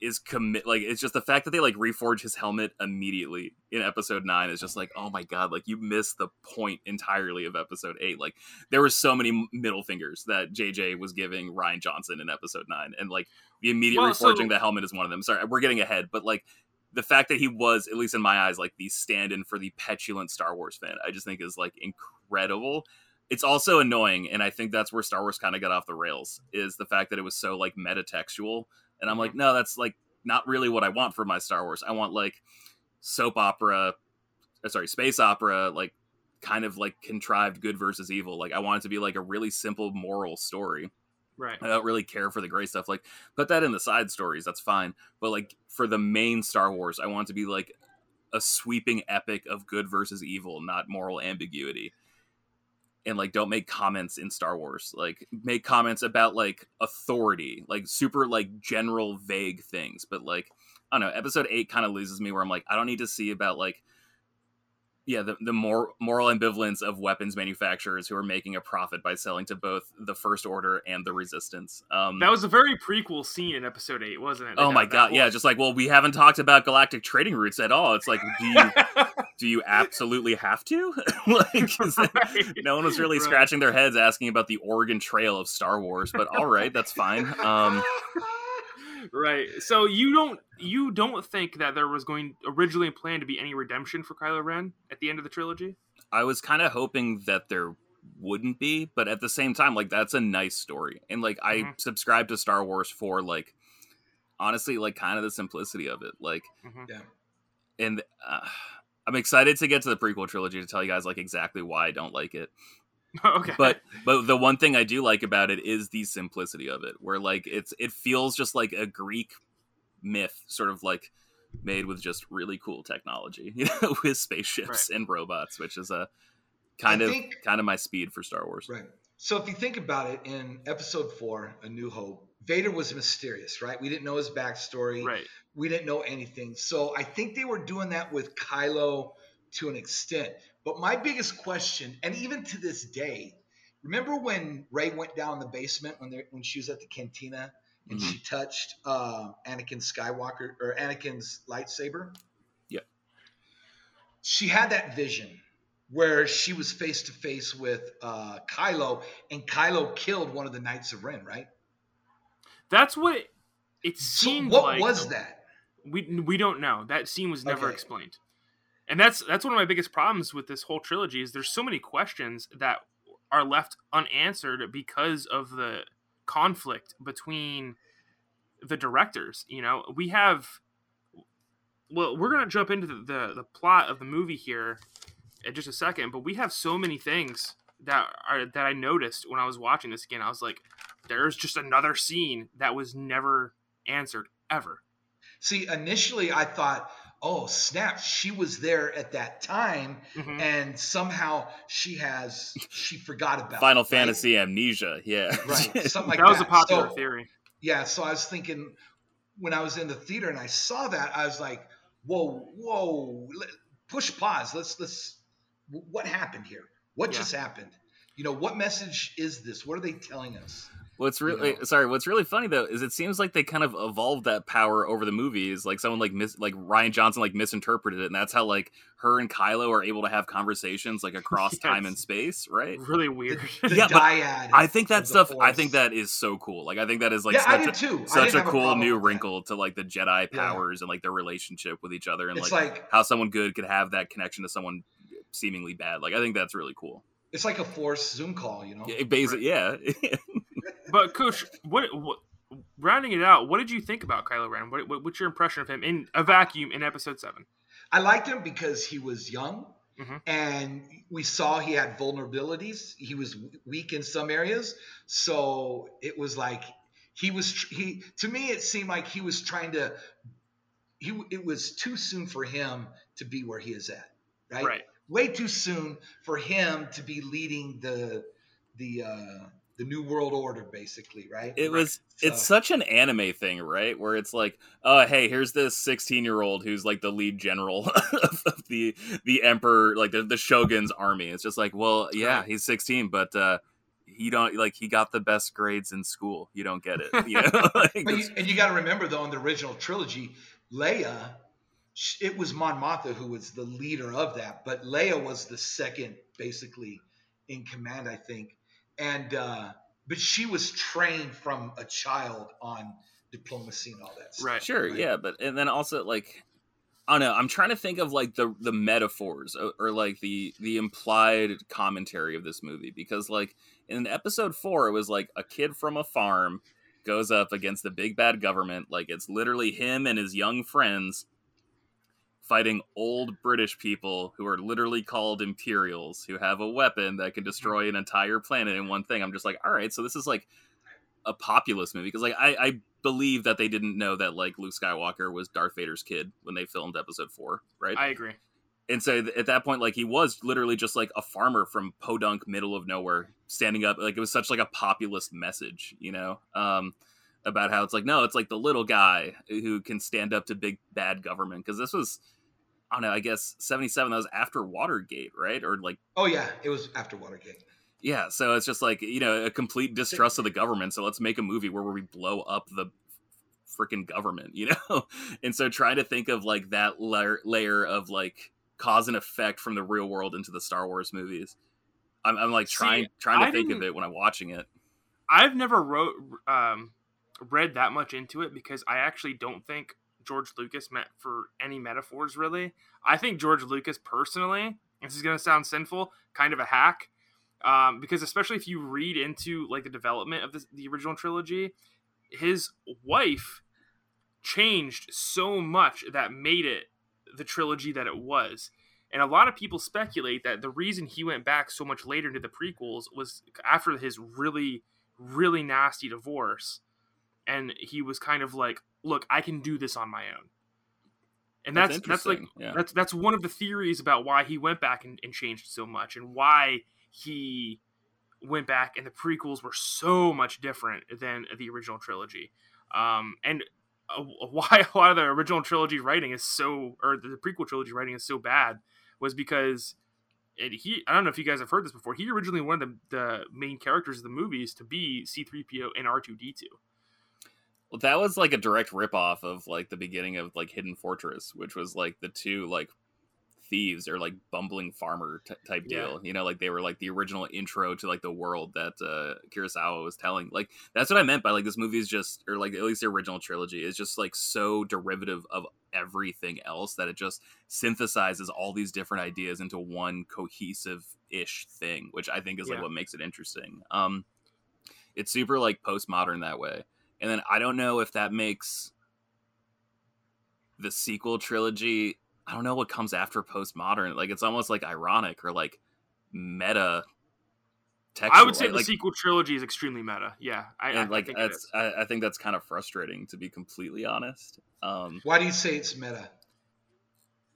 is commit like it's just the fact that they like reforge his helmet immediately in episode 9 is just like oh my god like you missed the point entirely of episode 8 like there were so many middle fingers that JJ was giving Rian Johnson in episode 9 and like the immediate well, reforging so... the helmet is one of them. Sorry we're getting ahead but like the fact that he was at least in my eyes like the stand-in for the petulant Star Wars fan I just think is like incredible. It's also annoying and I think that's where Star Wars kind of got off the rails is the fact that it was so like metatextual and I'm like, no, that's like not really what I want for my Star Wars. I want like soap opera, uh, sorry, space opera, like kind of like contrived good versus evil. Like I want it to be like a really simple moral story. Right. I don't really care for the gray stuff. Like put that in the side stories, that's fine. But like for the main Star Wars, I want it to be like a sweeping epic of good versus evil, not moral ambiguity and like don't make comments in Star Wars. Like make comments about like authority, like super like general vague things. But like I don't know, episode eight kind of loses me where I'm like, I don't need to see about like yeah, the, the more moral ambivalence of weapons manufacturers who are making a profit by selling to both the First Order and the Resistance. Um, that was a very prequel scene in Episode Eight, wasn't it? They oh my god, yeah, just like, well, we haven't talked about galactic trading routes at all. It's like, do you do you absolutely have to? like, right. no one was really right. scratching their heads asking about the Oregon Trail of Star Wars, but all right, that's fine. Um, right. So you don't you don't think that there was going originally planned to be any redemption for Kylo Ren at the end of the trilogy? I was kind of hoping that there wouldn't be, but at the same time, like that's a nice story, and like mm-hmm. I subscribe to Star Wars for like honestly, like kind of the simplicity of it, like mm-hmm. yeah, and. Uh, I'm excited to get to the prequel trilogy to tell you guys like exactly why I don't like it. okay. But but the one thing I do like about it is the simplicity of it, where like it's it feels just like a Greek myth, sort of like made with just really cool technology, you know, with spaceships right. and robots, which is a kind I of think, kind of my speed for Star Wars. Right. So if you think about it, in Episode Four, A New Hope, Vader was mysterious, right? We didn't know his backstory. Right. We didn't know anything. So I think they were doing that with Kylo to an extent. But my biggest question, and even to this day, remember when Rey went down the basement when when she was at the cantina and mm-hmm. she touched uh, Anakin Skywalker or Anakin's lightsaber? Yeah. She had that vision where she was face to face with uh, Kylo, and Kylo killed one of the Knights of Ren, right? That's what it, it seemed so what like. Was that? We we don't know. That scene was never okay. explained. And that's that's one of my biggest problems with this whole trilogy is there's so many questions that are left unanswered because of the conflict between the directors. You know, we have. Well, we're gonna jump into the, the, the plot of the movie here in just a second, but we have so many things that are that I noticed when I was watching this again. I was like, there's just another scene that was never answered ever. See, initially I thought, oh snap, she was there at that time, mm-hmm. and somehow she has she forgot about Final it, Fantasy right? amnesia. Yeah, right. Something like that. That was a popular so, theory. Yeah, so I was thinking when I was in the theater and I saw that, I was like, whoa, whoa, push pause. Let's let's. What happened here? What yeah. just happened? You know, what message is this? What are they telling us? What's really you know? sorry, what's really funny though is it seems like they kind of evolved that power over the movies. Like someone like mis- like Rian Johnson like misinterpreted it, and that's how like her and Kylo are able to have conversations like across yes. time and space, right? Really weird. The, the yeah, dyad. I think that stuff. I think that is so cool. Like I think that is like yeah, such, a, too. such a cool a new wrinkle to like the Jedi powers yeah. and like their relationship with each other, and like, like how someone good could have that connection to someone seemingly bad. Like I think that's really cool. It's like a forced Zoom call, you know. Yeah, basically, yeah. but coach, what, what rounding it out, what did you think about Kylo Ren? What, what, what's your impression of him in a vacuum in Episode Seven? I liked him because he was young, mm-hmm. and we saw he had vulnerabilities. He was weak in some areas, so it was like he was he. To me, it seemed like he was trying to. He it was too soon for him to be where he is at. Right. Right way too soon for him to be leading the the uh the new world order basically right it was so. it's such an anime thing right where it's like oh hey here's this 16 year old who's like the lead general of, the the emperor like the, the shogun's army it's just like well yeah right. he's 16 but uh he don't like he got the best grades in school you don't get it you know? like, you, and you got to remember though in the original trilogy leia it was Mon Mothma who was the leader of that, but Leia was the second, basically, in command, I think. And uh, but she was trained from a child on diplomacy and all that. Stuff, right. Sure. Right? Yeah, but and then also like I don't know. I'm trying to think of like the the metaphors or, or, like the the implied commentary of this movie because like in episode four, it was like a kid from a farm goes up against the big bad government. Like it's literally him and his young friends fighting old British people who are literally called Imperials, who have a weapon that can destroy an entire planet in one thing. I'm just like, all right, so this is like a populist movie because like I, I believe that they didn't know that like Luke Skywalker was Darth Vader's kid when they filmed Episode Four, right? I agree. And so th- at that point, like he was literally just like a farmer from Podunk, middle of nowhere, standing up. Like it was such like a populist message, you know. Um, about how it's like no it's like the little guy who can stand up to big bad government because this was I don't know, I guess 77 that was after Watergate, right? Or like Oh yeah, it was after Watergate. Yeah, so it's just like, you know, a complete distrust of the government. So let's make a movie where we blow up the freaking government, you know? and so try to think of like that layer, layer of like cause and effect from the real world into the Star Wars movies. I'm, I'm like trying See, trying to I think of it when I'm watching it. I've never wrote um, read that much into it because I actually don't think George Lucas meant for any metaphors, really. I think George Lucas, personally, this is going to sound sinful, kind of a hack. Um, because especially if you read into like the development of this, the original trilogy, his wife changed so much that made it the trilogy that it was. And a lot of people speculate that the reason he went back so much later into the prequels was after his really, really nasty divorce. And he was kind of like, look, I can do this on my own. And that's that's, that's like yeah. that's that's one of the theories about why he went back and, and changed so much and why he went back and the prequels were so much different than the original trilogy. Um, and uh, why a lot of the original trilogy writing is so or the prequel trilogy writing is so bad was because it, he I don't know if you guys have heard this before. He originally wanted the, the main characters of the movies to be C3PO and R2D2. Well, that was like a direct ripoff of like the beginning of like Hidden Fortress, which was like the two like thieves or like bumbling farmer t- type deal. Yeah. You know, like they were like the original intro to like the world that uh, Kurosawa was telling. Like that's what I meant by like this movie is just, or like at least the original trilogy is just like so derivative of everything else that it just synthesizes all these different ideas into one cohesive ish thing, which I think is like yeah. what makes it interesting. Um, it's super like postmodern that way, and then I don't know if that makes the sequel trilogy I don't know what comes after postmodern. Like it's almost like ironic or like meta. Textual. I would say the like, sequel trilogy is extremely meta. Yeah, I, and I, like I that's I, I, think that's kind of frustrating to be completely honest. Um, Why do you say it's meta?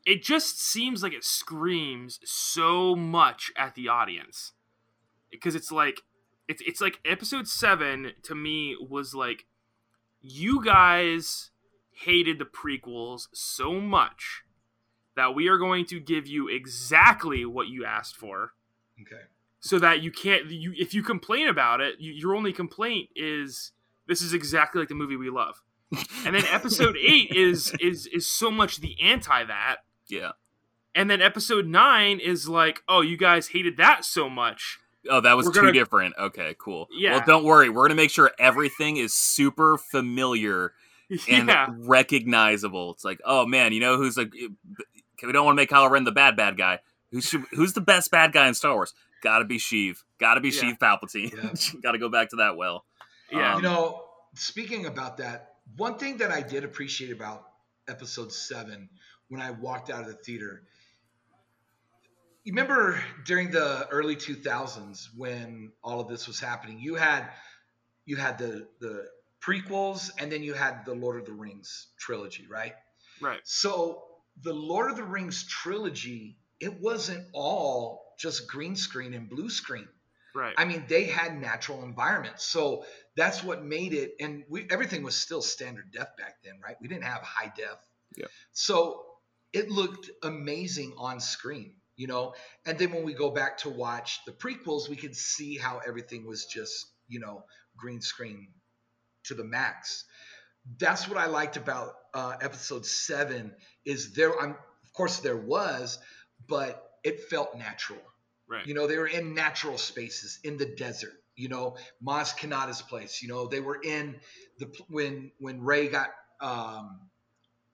It just seems like it screams so much at the audience because it's like it's it's like episode seven to me was like you guys hated the prequels so much that we are going to give you exactly what you asked for. Okay. So that you can't you if you complain about it, you, your only complaint is this is exactly like the movie we love. and then episode 8 is is is so much the anti that. Yeah. And then episode 9 is like, "Oh, you guys hated that so much." Oh, that was we're too gonna... different. Okay, cool. Yeah. Well, don't worry. We're going to make sure everything is super familiar and yeah. recognizable. It's like, oh man, you know who's like we don't want to make Kylo Ren the bad bad guy. Who's who's the best bad guy in Star Wars? Got to be Sheev. Got to be yeah. Sheev Palpatine. Yeah. Got to go back to that well. Yeah. Um, you know, speaking about that, one thing that I did appreciate about Episode Seven when I walked out of the theater. You remember during the early 2000s when all of this was happening, you had you had the the prequels and then you had the Lord of the Rings trilogy, right? Right. So the Lord of the Rings trilogy, it wasn't all just green screen and blue screen. Right. I mean, they had natural environments. So that's what made it and we everything was still standard def back then, right? We didn't have high def. Yeah. So it looked amazing on screen, you know. And then when we go back to watch the prequels, we can see how everything was just, you know, green screen to the max. That's what I liked about uh, episode seven is there. I'm of course there was, but it felt natural. Right. You know, they were in natural spaces in the desert. You know, Maz Kanata's place. You know, they were in the when when Rey got um,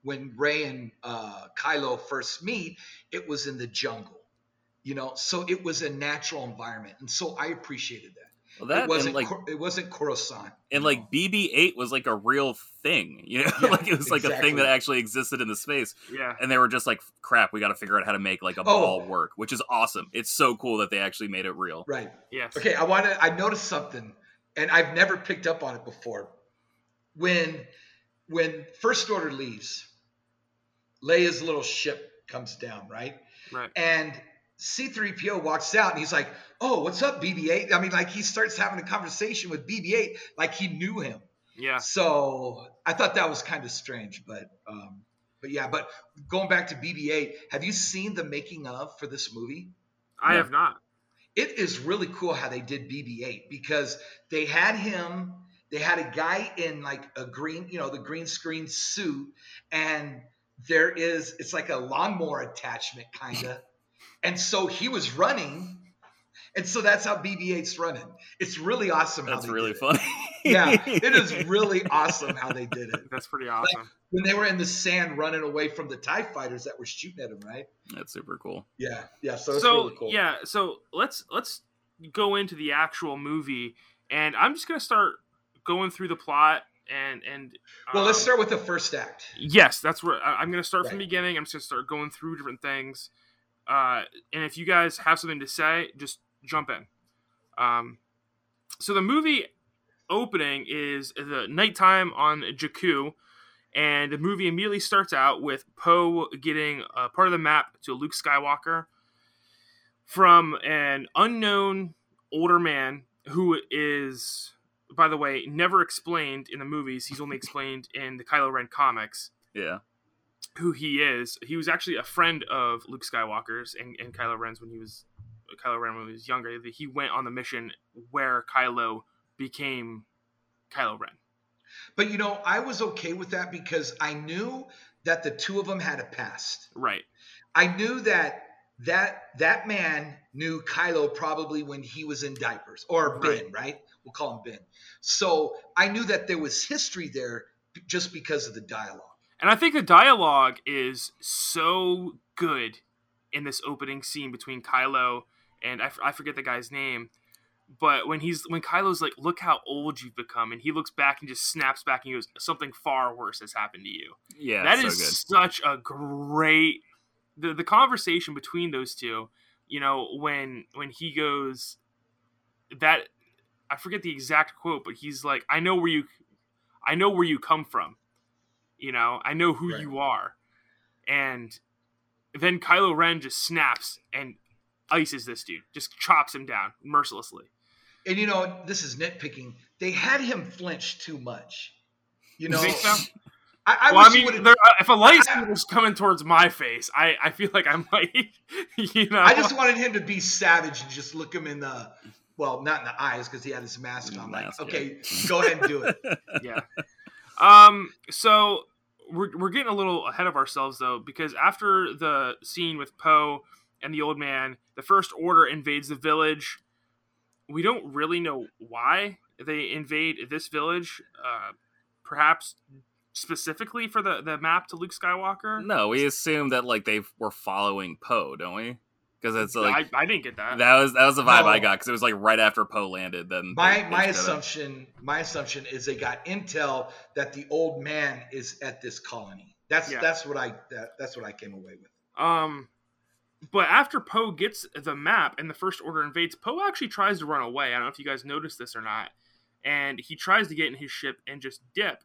when Rey and uh, Kylo first meet, it was in the jungle. You know, so it was a natural environment, and so I appreciated that. Well, that it wasn't like it wasn't Coruscant. And like BB-8 was like a real thing, you know, yeah, like it was like exactly. a thing that actually existed in the space. Yeah. And they were just like, "Crap, we got to figure out how to make like a oh. ball work," which is awesome. It's so cool that they actually made it real. Right. Yes. Okay, I want to. I noticed something, and I've never picked up on it before. When when First Order leaves, Leia's little ship comes down, right? Right. And C3PO walks out and he's like, Oh, what's up, BB 8? I mean, like he starts having a conversation with BB 8 like he knew him. Yeah. So I thought that was kind of strange, but um, but yeah, but going back to BB 8, have you seen the making of for this movie? I yeah. have not. It is really cool how they did BB 8 because they had him, they had a guy in like a green, you know, the green screen suit, and there is it's like a lawnmower attachment kind of and so he was running. And so that's how BB-8's running. It's really awesome. That's really funny. yeah, it is really awesome how they did it. That's pretty awesome. Like when they were in the sand running away from the Tie fighters that were shooting at him, right? That's super cool. Yeah, yeah. So so really cool. yeah. So let's let's go into the actual movie, and I'm just gonna start going through the plot and and well, um, let's start with the first act. Yes, that's where I, am gonna start right. from the beginning. I'm just gonna start going through different things. Uh, and if you guys have something to say, just jump in. Um, so the movie opening is the nighttime on Jakku, and the movie immediately starts out with Poe getting a part of the map to Luke Skywalker from an unknown older man who is, by the way, never explained in the movies. He's only explained in the Kylo Ren comics. Yeah who he is. He was actually a friend of Luke Skywalker's and, and Kylo Ren's when he was Kylo Ren when he was younger. He went on the mission where Kylo became Kylo Ren. But you know, I was okay with that because I knew that the two of them had a past. Right. I knew that that that man knew Kylo probably when he was in diapers or Ben, right? right? We'll call him Ben. So I knew that there was history there just because of the dialogue. And I think the dialogue is so good in this opening scene between Kylo and I, f- I forget the guy's name, but when he's when Kylo's like, "Look how old you've become," and he looks back and just snaps back and he goes, "Something far worse has happened to you." Yeah, that so is good. such a great the the conversation between those two. You know, when when he goes that I forget the exact quote, but he's like, "I know where you, I know where you come from. You know, I know who Right. you are," and then Kylo Ren just snaps and ices this dude, just chops him down mercilessly. And you know, this is nitpicking. They had him flinch too much. You know, so? I, I well, I mean, there, if a lightsaber was coming towards my face, I, I feel like I might, you know. I just wanted him to be savage and just look him in the well, not in the eyes because he had his mask on. Mask, like, yeah. okay, go ahead and do it. yeah. Um. So we're we're getting a little ahead of ourselves though, because after the scene with Poe and the old man, the First Order invades the village. We don't really know why they invade this village. Uh, perhaps specifically for the the map to Luke Skywalker. No, we assume that like they were following Poe, don't we? Because it's like I, I didn't get that. that was that was the vibe I got because it was like right after Poe landed. Then My they- they my showed up. assumption, my assumption is they got intel that the old man is at this colony. That's Yeah. that's what I that, that's what I came away with. Um, but after Poe gets the map and the First Order invades, Poe actually tries to run away. I don't know if you guys noticed this or not. And he tries to get in his ship and just dip.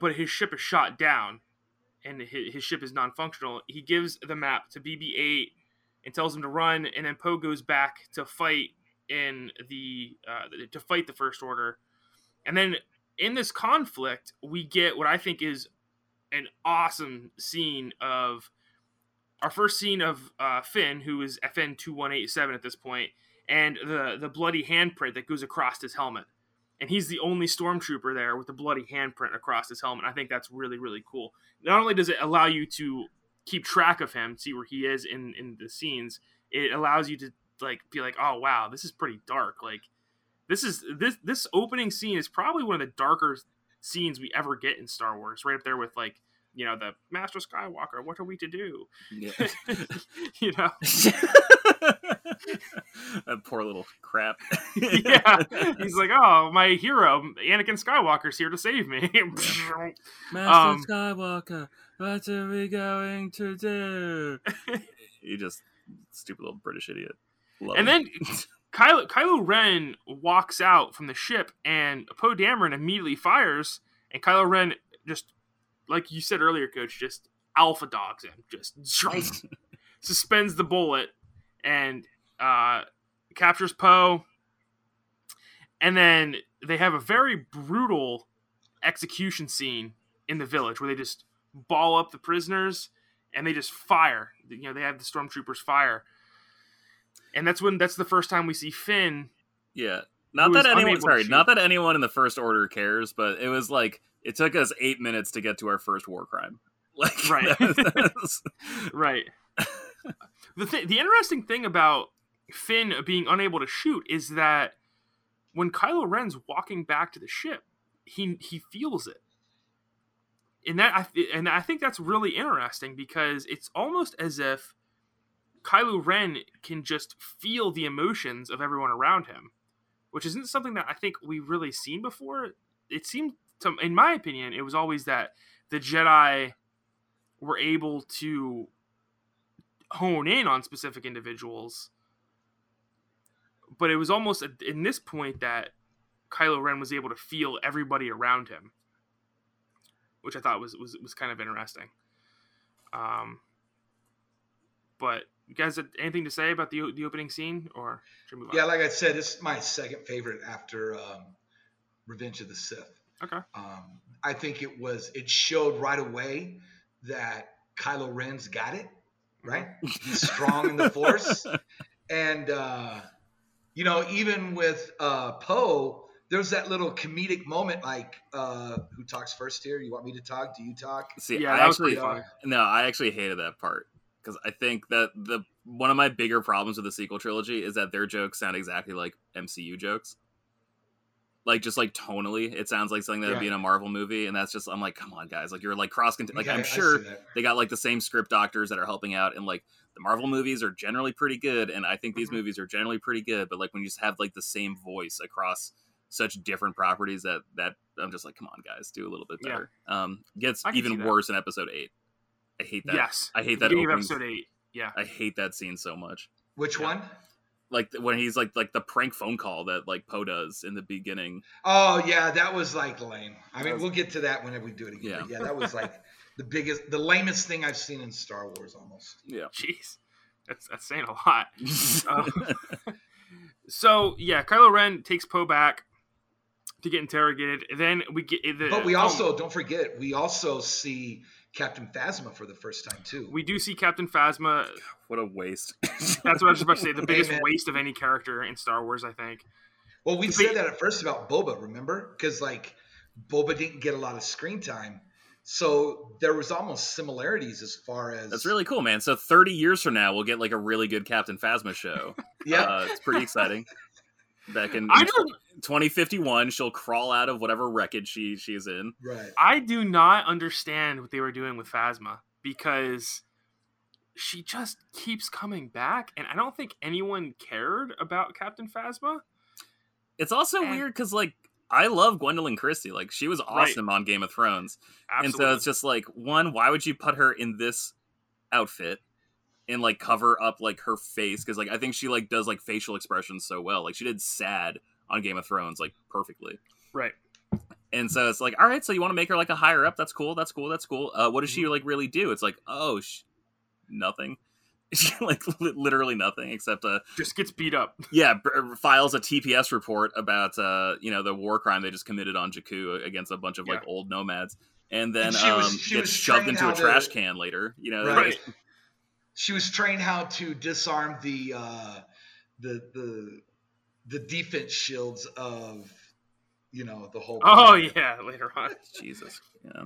But his ship is shot down and his, his ship is non functional. He gives the map to BB 8 and tells him to run. And then Poe goes back to fight in the uh, to fight the First Order. And then in this conflict, we get what I think is an awesome scene of our first scene of uh, Finn, who is FN two one eight seven at this point, and the the bloody handprint that goes across his helmet, and he's the only stormtrooper there with a bloody handprint across his helmet. I think that's really really cool. Not only does it allow you to keep track of him, see where he is in in the scenes, it allows you to like be like, oh wow, this is pretty dark. Like this is this this opening scene is probably one of the darker scenes we ever get in Star Wars, right up there with like you know the Master Skywalker. What are we to do? Yeah. you know, that poor little crap. yeah. He's like, oh, my hero, Anakin Skywalker's here to save me. Master Um, Skywalker, what are we going to do? you just stupid little British idiot. Love and him. then Kylo, Kylo Ren walks out from the ship, and Poe Dameron immediately fires, and Kylo Ren just, like you said earlier, Coach, just alpha dogs him, just suspends the bullet, and uh, captures Poe. And then they have a very brutal execution scene in the village where they just ball up the prisoners and they just fire. You know, they have the stormtroopers fire. And that's when that's the first time we see Finn. yeah. Not that anyone sorry, not that anyone in the first order cares, but it was like it took us eight minutes to get to our first war crime. Like Right. that was- Right. the th- the interesting thing about Finn being unable to shoot is that when Kylo Ren's walking back to the ship, he he feels it. And that I th- and I think that's really interesting because it's almost as if Kylo Ren can just feel the emotions of everyone around him, which isn't something that I think we've really seen before. It seemed to, in my opinion, it was always that the Jedi were able to hone in on specific individuals, but it was almost in this point that Kylo Ren was able to feel everybody around him, which I thought was was, was kind of interesting. Um, but you guys had anything to say about the the opening scene, or? Yeah, like I said, is my second favorite after um, Revenge of the Sith. Okay. Um, I think it was it showed right away that Kylo Ren's got it, right? He's strong in the Force, and uh, you know, even with uh, Poe, there's that little comedic moment like uh who talks first here? You want me to talk? Do you talk? See yeah, i actually no i actually hated that part because i think that the one of my bigger problems with the sequel trilogy is that their jokes sound exactly like mcu jokes like just like tonally it sounds like something that would be in a marvel movie and that's just i'm like come on guys like you're like cross like i'm sure they got like the same script doctors that are helping out and like the marvel movies are generally pretty good and i think these mm-hmm. movies are generally pretty good but like when you just have like the same voice across such different properties that that I'm just like, come on, guys, do a little bit better. Yeah. Um, gets even worse in episode eight. I hate that. Yes, I hate that. Opening, episode eight. Yeah, I hate that scene so much. Which yeah. one? Like when he's like like the prank phone call that like Poe does in the beginning. Oh yeah, that was like lame. I mean, we'll get to that whenever we do it again. Yeah, yeah that was like the biggest, the lamest thing I've seen in Star Wars almost. Yeah. Jeez, that's that's saying a lot. uh, so yeah, Kylo Ren takes Poe back to get interrogated. Then we get the, But we also oh, don't forget we also see Captain Phasma for the first time too. We do see Captain Phasma. What a waste. That's what I was about to say. The biggest hey, waste of any character in Star Wars, I think. Well, we said that at first about Boba, remember? Because like Boba didn't get a lot of screen time. So there was almost similarities as far as That's really cool, man. So 30 years from now we'll get like a really good Captain Phasma show. yeah. Uh, it's pretty exciting. Back in, I don't, 2051, she'll crawl out of whatever wreckage she she's in. Right. I do not understand what they were doing with Phasma because she just keeps coming back, and I don't think anyone cared about Captain Phasma. It's also and, weird because like I love Gwendoline Christie. Like she was awesome right. on Game of Thrones. Absolutely. And so it's just like one, why would you put her in this outfit? and like cover up like her face because like I think she like does like facial expressions so well. Like she did sad on Game of Thrones like perfectly. Right. And so it's like, all right, so you want to make her like a higher up? That's cool. That's cool. That's cool. Uh, what does she mm-hmm. like really do? It's like, oh, sh- nothing. Like li- literally nothing except uh just gets beat up. Yeah, b- uh, files a TPS report about uh you know the war crime they just committed on Jakku against a bunch of yeah. like old nomads, and then and she was, um she gets shoved into a trash to... can later. You know, right she was trained how to disarm the uh, the the the defense shields of you know the whole. Oh planet. yeah, later on. Jesus. Yeah.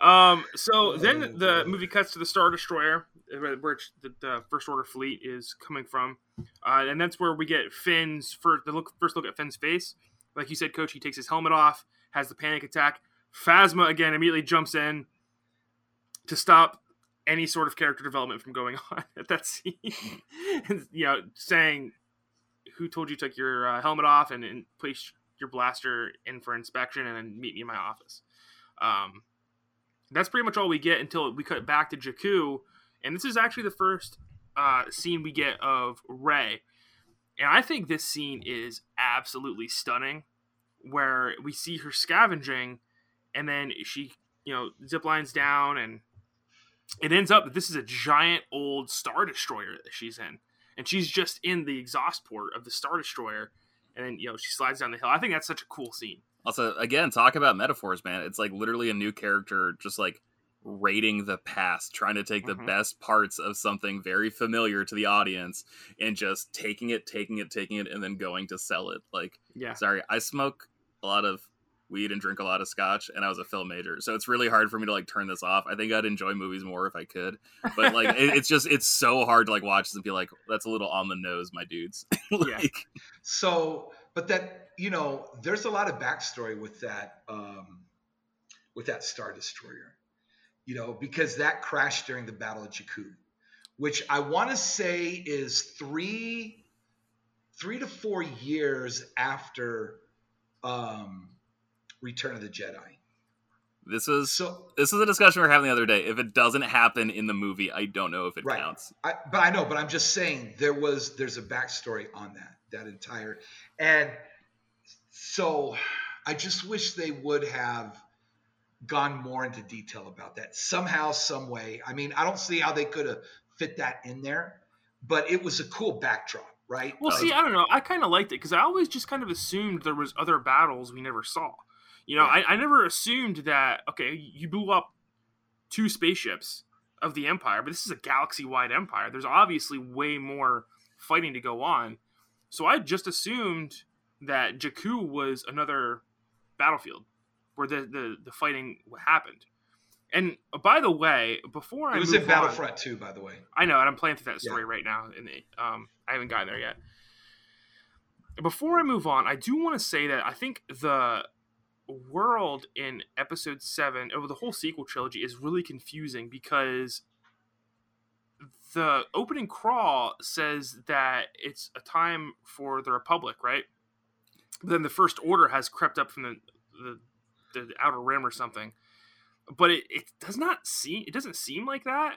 Um. So then the movie cuts to the Star Destroyer, where the, the First Order fleet is coming from, uh, and that's where we get Finn's first the look first look at Finn's face. Like you said, Coach, he takes his helmet off, has the panic attack. Phasma again immediately jumps in to stop any sort of character development from going on at that scene. and, you know, saying, "Who told you to take your uh, helmet off and, and, place your blaster in for inspection, and then meet me in my office." Um, that's pretty much all we get until we cut back to Jakku, and this is actually the first uh, scene we get of Rey, and I think this scene is absolutely stunning, where we see her scavenging, and then she, you know, zip lines down and it ends up that this is a giant old star destroyer that she's in and she's just in the exhaust port of the star destroyer and then you know she slides down the hill. I think that's such a cool scene. Also again talk about metaphors man. It's like literally a new character just like raiding the past trying to take the mm-hmm. best parts of something very familiar to the audience and just taking it taking it taking it and then going to sell it. Like yeah. sorry i smoke a lot of weed and drink a lot of scotch and I was a film major. So it's really hard for me to like turn this off. I think I'd enjoy movies more if I could. But like it, it's just it's so hard to like watch this and be like, that's a little on the nose, my dudes. like yeah. So but that you know, there's a lot of backstory with that um with that Star Destroyer. You know, because that crashed during the Battle of Jakku, which I want to say is three three to four years after um Return of the Jedi. This is so. This is a discussion we are having the other day. If it doesn't happen in the movie, I don't know if it right. counts. I, but I know. But I'm just saying there was there's a backstory on that that entire, and so I just wish they would have gone more into detail about that somehow, some way. I mean, I don't see how they could have fit that in there, but it was a cool backdrop right? Well, see, I don't know. I kind of liked it because I always just kind of assumed there was other battles we never saw. You know, I, I never assumed that okay, you blew up two spaceships of the Empire, but this is a galaxy-wide empire. There's obviously way more fighting to go on. So I just assumed that Jakku was another battlefield where the the, the fighting happened. And by the way, before I it was in Battlefront too, by the way. I know, and I'm playing through that story yeah. right now, and um, I haven't gotten there yet. Before I move on, I do want to say that I think the world in Episode Seven, over the whole sequel trilogy, is really confusing because the opening crawl says that it's a time for the Republic, right? then the First Order has crept up from the the, the Outer Rim or something, but it, it does not seem it doesn't seem like that.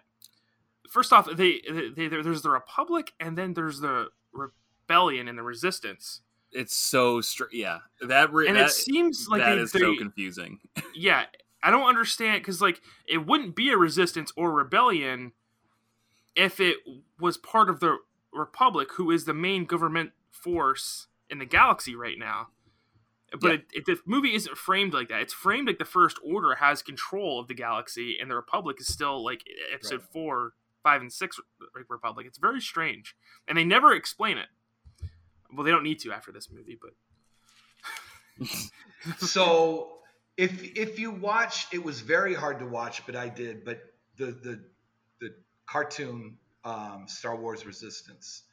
First off, they, they, they there's the Republic, and then there's the Rebellion and the Resistance. It's so str- yeah that re- and that, it seems like that they, is so confusing. yeah, I don't understand because like it wouldn't be a Resistance or Rebellion if it was part of the Republic, who is the main government force in the galaxy right now. But yeah. it, it, the movie isn't framed like that. It's framed like the First Order has control of the galaxy, and the Republic is still like Episode right. four, five, and six Republic. It's very strange, and they never explain it. Well, they don't need to after this movie, but so if if you watch, it was very hard to watch, but I did. But the the the cartoon um, Star Wars Resistance,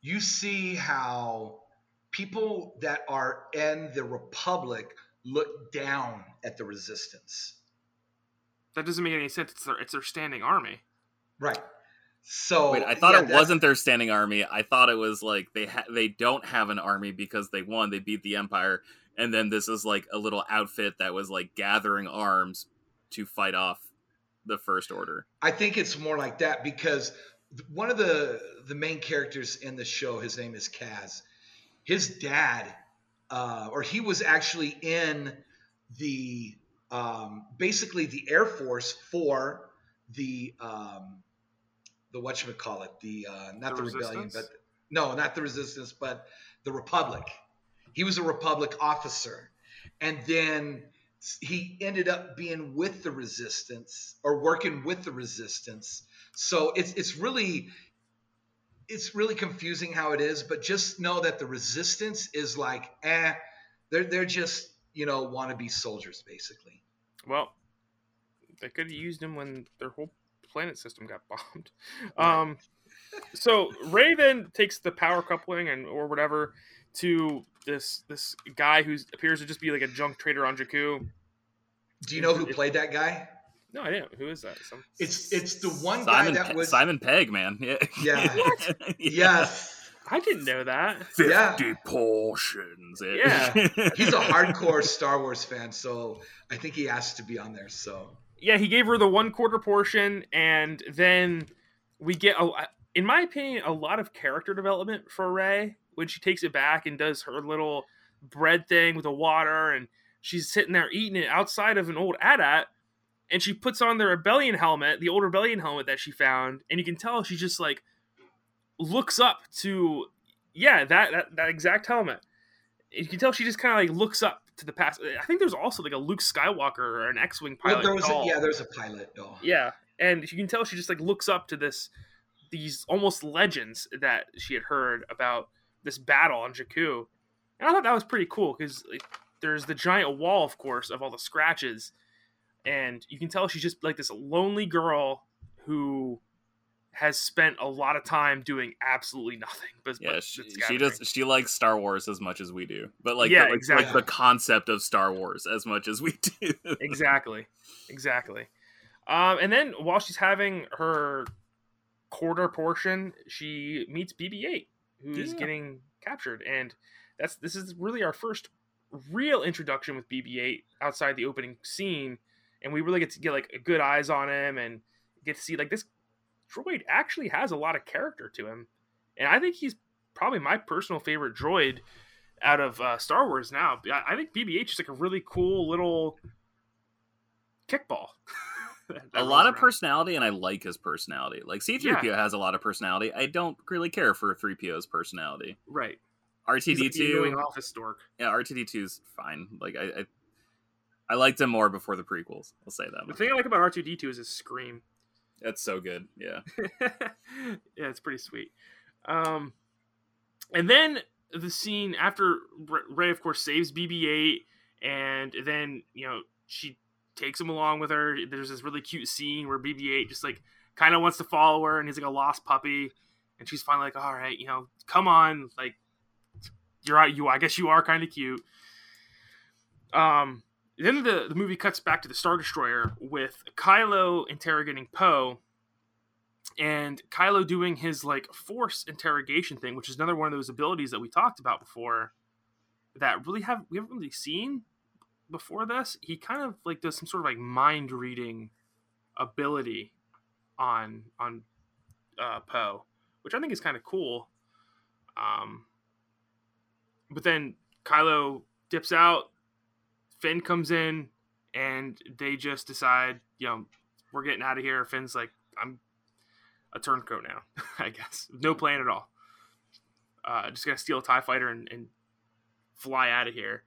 you see how people that are in the Republic look down at the Resistance. That doesn't make any sense. It's their it's their standing army. Right. So Wait, I thought yeah, it wasn't their standing army. I thought it was like they ha- they don't have an army because they won. They beat the Empire, and then this is like a little outfit that was like gathering arms to fight off the First Order. I think it's more like that because one of the the main characters in the show, his name is Kaz. His dad, uh, or he was actually in the um, basically the Air Force for the um, the what you call it? The uh, not the, the rebellion, but no, not the resistance, but the Republic. He was a Republic officer, and then he ended up being with the resistance or working with the resistance. So it's it's really it's really confusing how it is but just know that the resistance is like eh they're they're just you know wannabe soldiers basically. Well they could have used him when their whole planet system got bombed um so Rey then takes the power coupling and or whatever to this this guy who appears to just be like a junk trader on Jakku. Do you know who played that guy? No, I didn't. Who is that? Some... It's it's the one Simon guy that Pe- was Simon Pegg, man. Yeah. Yeah. yeah. Yes. I didn't know that. Fifty yeah. portions. Yeah. He's a hardcore Star Wars fan, so I think he asked to be on there. So yeah, he gave her the one quarter portion, and then we get a, in my opinion, a lot of character development for Rey when she takes it back and does her little bread thing with the water, and she's sitting there eating it outside of an old AT-AT, and she puts on the rebellion helmet, the old rebellion helmet that she found, and you can tell she just like looks up to yeah that that, that exact helmet. You can tell she just kind of like looks up to the past. I think there's also like a Luke Skywalker or an X-wing pilot. Well, there was a, yeah, there's a pilot. Oh. Yeah, and you can tell she just like looks up to this these almost legends that she had heard about this battle on Jakku. And I thought that was pretty cool because like, there's the giant wall, of course, of all the scratches, and you can tell she's just like this lonely girl who has spent a lot of time doing absolutely nothing. But yeah, but she, she does. She likes Star Wars as much as we do, but like yeah, the, like, exactly. like the concept of Star Wars as much as we do. exactly, exactly. Um, and then while she's having her quarter portion, she meets BB-8, who's yeah. getting captured, and that's this is really our first real introduction with BB-8 outside the opening scene and we really get to get like good eyes on him and get to see like this droid actually has a lot of character to him, and I think he's probably my personal favorite droid out of uh, Star Wars now. I think BB-8 is like a really cool little kickball. a lot of around. personality, and I like his personality. Like C-3PO yeah. has a lot of personality. I don't really care for 3PO's personality. Right. R2D2 office dork. Yeah, R2D2 is fine. Like I, I I liked him more before the prequels. I'll say that. The thing I like about R two D two is his scream. That's so good. Yeah. yeah, it's pretty sweet. Um, and then the scene after Rey, of course, saves BB-8, and then you know she takes him along with her. There's this really cute scene where BB-8 just like kind of wants to follow her, and he's like a lost puppy, and she's finally like, "All right, you know, come on, like you're right, you I guess you are kind of cute." Um, then the the movie cuts back to the Star Destroyer with Kylo interrogating Poe and Kylo doing his like force interrogation thing, which is another one of those abilities that we talked about before that really have we haven't really seen before this. He kind of like does some sort of like mind reading ability on on uh, Poe, which I think is kind of cool. Um, but then Kylo dips out, Finn comes in, and they just decide, you know, we're getting out of here. Finn's like, I'm a turncoat now, I guess. No plan at all. Uh, just gonna steal a Tie Fighter and, and fly out of here.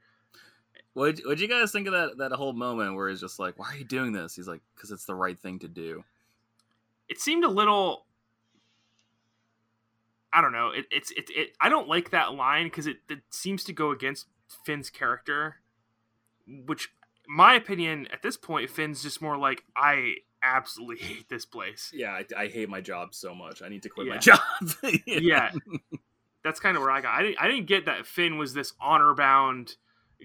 What What'd you guys think of that that whole moment where he's just like, "Why are you doing this?" He's like, "Because it's the right thing to do." It seemed a little. I don't know. It, it's it, it. I don't like that line because it, it seems to go against Finn's character, which, my opinion, at this point, Finn's just more like I absolutely hate this place. Yeah, I, I hate my job so much. I need to quit yeah. my job. yeah. yeah. that's kind of where I got. I didn't. I didn't get that Finn was this honor bound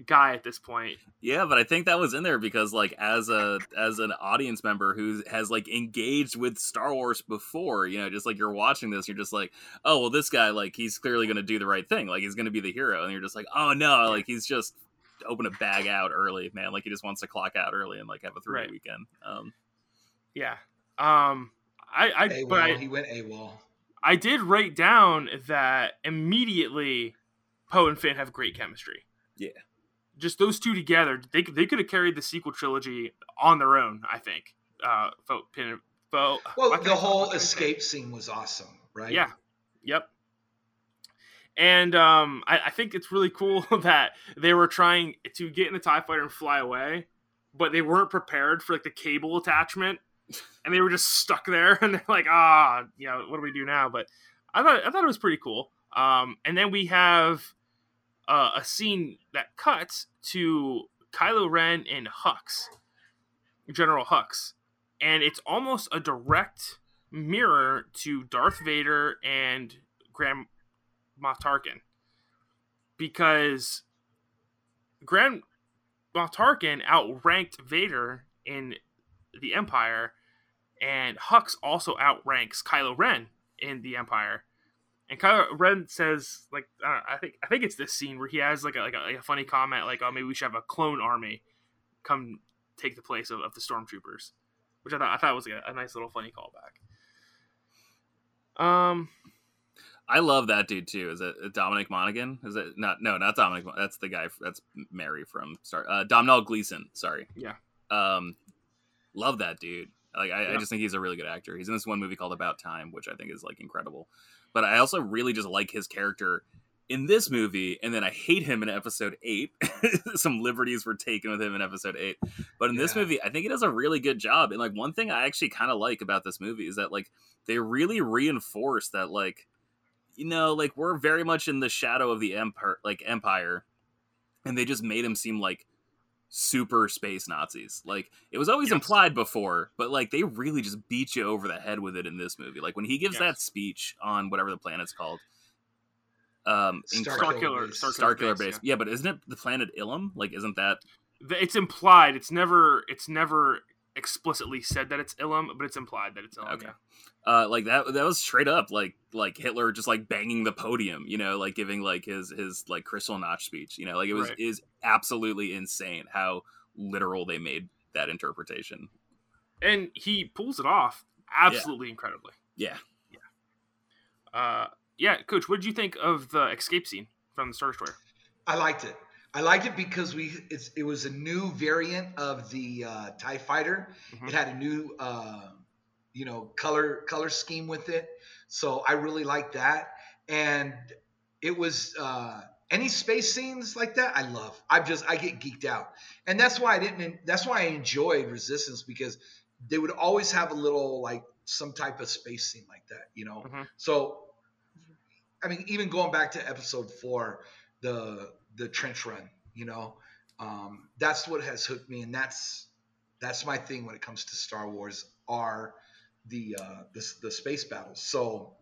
guy at this point. Yeah, but I think that was in there because like as a as an audience member who has like engaged with Star Wars before, you know, just like you're watching this, you're just like, oh well, this guy like he's clearly going to do the right thing, like he's going to be the hero, and you're just like, oh no, like he's just open a bag out early, man, like he just wants to clock out early and like have a three day right. weekend. Um, yeah. Um, I, I, AWOL, but I, he went AWOL. I did write down that immediately Poe and Finn have great chemistry. Yeah. Just those two together, they they could have carried the sequel trilogy on their own. I think. Uh, Poe, Finn, Poe. Well, the whole escape scene was awesome, right? Yeah. Yep. And um, I, I think it's really cool that they were trying to get in the Tie Fighter and fly away, but they weren't prepared for like the cable attachment and they were just stuck there and they're like ah you know what do we do now? But i thought i thought it was pretty cool. Um, and then we have uh, a scene that cuts to kylo ren and hux general hux and it's almost a direct mirror to darth vader and grand moff tarkin because grand moff tarkin outranked vader in the Empire, and Hux also outranks Kylo Ren in the Empire. And Kylo Ren says, like, uh, I think I think it's this scene where he has like a, like a, like a, funny comment, like, "Oh, maybe we should have a clone army come take the place of, of the stormtroopers," which I thought I thought was like a, a nice little funny callback. Um, I love that dude too. Is it Dominic Monaghan? Is it not? No, not Dominic. That's the guy. That's Mary from Star. Uh, Domhnall Gleeson. Sorry. Yeah. Um, love that dude. Like I, yeah. I, just think he's a really good actor. He's in this one movie called About Time, which I think is like incredible. But I also really just like his character in this movie, and then I hate him in episode eight. Some liberties were taken with him in episode eight. But in yeah. this movie, I think he does a really good job. And like one thing I actually kind of like about this movie is that like they really reinforce that like you know, like we're very much in the shadow of the empire like empire. And they just made him seem like super space Nazis. Like it was always yes. implied before, but like they really just beat you over the head with it in this movie. Like when he gives yes. that speech on whatever the planet's called. Um, Starkiller, Star Killer base. Yeah. yeah. but isn't it the planet Ilum? Like, isn't that? It's implied. It's never. It's never explicitly said that it's Ilum, but it's implied that it's Ilum. Okay. Yeah uh, like that that was straight up like like Hitler just like banging the podium, you know, like giving like his his like Kristallnacht speech, you know, like it was right. is absolutely insane how literal they made that interpretation. And he pulls it off absolutely yeah. incredibly. Yeah. Yeah. Uh yeah, coach, what did you think of the escape scene from the Star Destroyer? I liked it. I liked it because we it was a new variant of the uh, Tie Fighter. Mm-hmm. It had a new uh, you know color color scheme with it so i really liked that and it was uh any space scenes like that i love i just i get geeked out and that's why i didn't that's why i enjoyed resistance because they would always have a little like some type of space scene like that you know mm-hmm. so I mean, even going back to episode four, the the trench run, you know, um, that's what has hooked me, and that's that's my thing when it comes to Star Wars are the uh, the, the space battles. So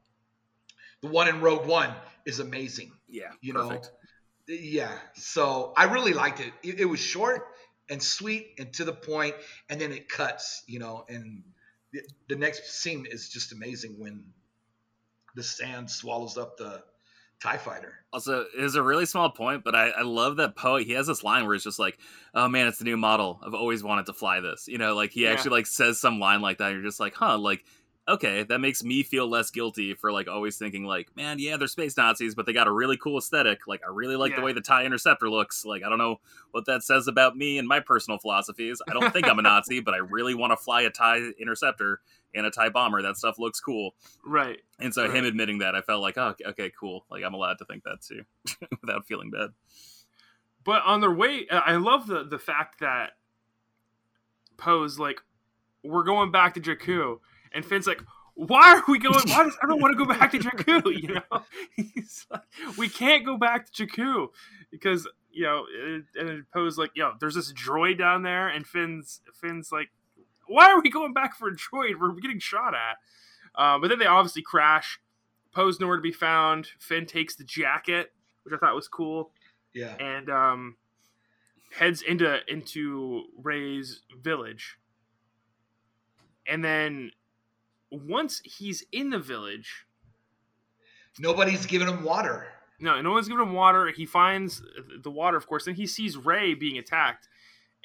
the one in Rogue One is amazing. Yeah, you perfect. know, yeah. So I really liked it. it. It was short and sweet and to the point, and then it cuts. You know, and the, the next scene is just amazing when the sand swallows up the TIE fighter. Also, it is a really small point, but I, I love that Poe. He has this line where it's just like, "Oh man, it's the new model. I've always wanted to fly this." You know, like he yeah. actually like says some line like that. you're just like, "Huh?" Like, okay, that makes me feel less guilty for like always thinking like, "Man, yeah, they're space Nazis, but they got a really cool aesthetic. Like, I really like yeah. the way the Tie Interceptor looks. Like, I don't know what that says about me and my personal philosophies. I don't think I'm a Nazi, but I really want to fly a Tie Interceptor." And a TIE bomber. That stuff looks cool. Right. And so right. him admitting that, I felt like, oh, okay, cool. Like I'm allowed to think that too, without feeling bad. But on their way, I love the the fact that Poe's like, we're going back to Jakku, and Finn's like, why are we going? Why does everyone want to go back to Jakku? You know, he's like, we can't go back to Jakku because you know, and Poe's like, yo, there's this droid down there, and Finn's Finn's like, why are we going back for a droid? We're getting shot at. Um, but then they obviously crash. Poe's nowhere to be found. Finn takes the jacket, which I thought was cool. Yeah. And um, heads into into Rey's village. And then once he's in the village, nobody's giving him water. No, no one's giving him water. He finds the water, of course. and he sees Rey being attacked,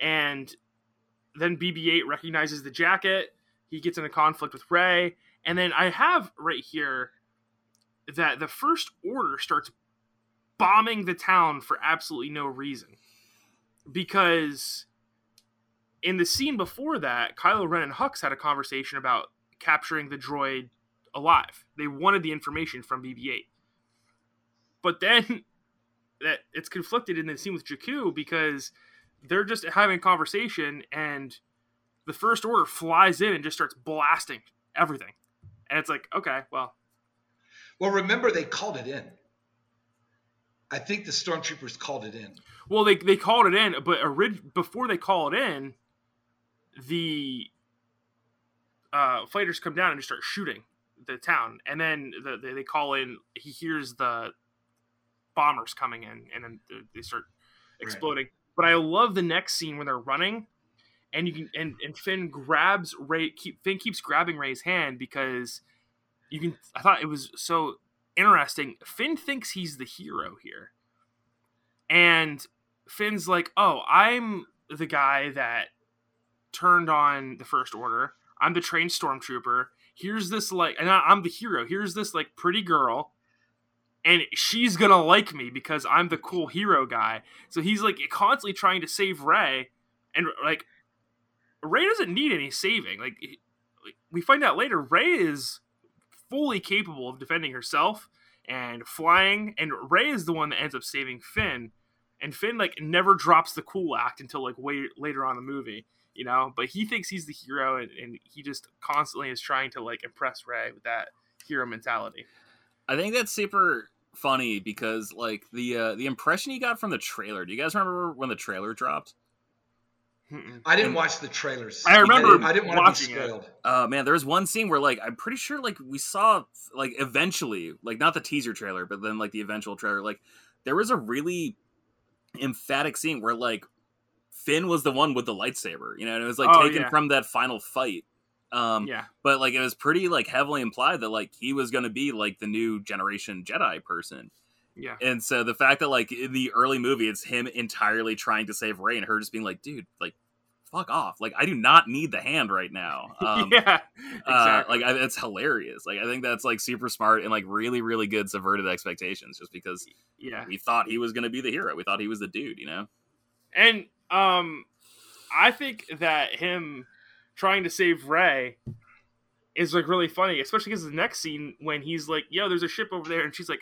and then BB-8 recognizes the jacket. He gets in a conflict with Rey, and then I have right here that the First Order starts bombing the town for absolutely no reason, because in the scene before that, Kylo Ren and Hux had a conversation about capturing the droid alive. They wanted the information from BB-8, but then that it's conflicted in the scene with Jakku because they're just having a conversation and the first order flies in and just starts blasting everything. And it's like okay well. Well remember they called it in. I think the stormtroopers called it in. Well they, they called it in but orig- before they call it in the uh, fighters come down and just start shooting the town. And then the, the, they call in he hears the bombers coming in and then they start exploding. right. But I love the next scene when they're running, and you can and, and Finn grabs Rey. Keep Finn keeps grabbing Rey's hand because you can. I thought it was so interesting. Finn thinks he's the hero here, and Finn's like, "Oh, I'm the guy that turned on the First Order. I'm the trained stormtrooper. Here's this like, and I'm the hero. Here's this like pretty girl and she's gonna like me because I'm the cool hero guy. So he's like constantly trying to save Rey, and like Rey doesn't need any saving. Like, we find out later, Rey is fully capable of defending herself and flying, and Rey is the one that ends up saving Finn. And Finn like never drops the cool act until like way later on the movie, you know. But he thinks he's the hero, and, and he just constantly is trying to like impress Rey with that hero mentality. I think that's super funny because like the uh, the impression you got from the trailer. Do you guys remember when the trailer dropped? I didn't watch the trailers. I remember. I didn't, I didn't want to be spoiled. Oh uh, man, there was one scene where like I'm pretty sure like we saw like eventually like not the teaser trailer, but then like the eventual trailer. Like there was a really emphatic scene where like Finn was the one with the lightsaber, you know, and it was like oh, taken yeah. from that final fight. Um, yeah. But like it was pretty like heavily implied that like he was going to be like the new generation Jedi person. Yeah. And so the fact that like in the early movie it's him entirely trying to save Rey and her just being like, dude, like fuck off. Like I do not need the hand right now. Um, yeah. Uh, exactly. Uh, like I, it's hilarious. Like I think that's like super smart and like really really good subverted expectations just because yeah we thought he was going to be the hero. We thought he was the dude, you know. And um I think that him trying to save Rey is like really funny, especially because the next scene when he's like, "Yo, there's a ship over there," and she's like,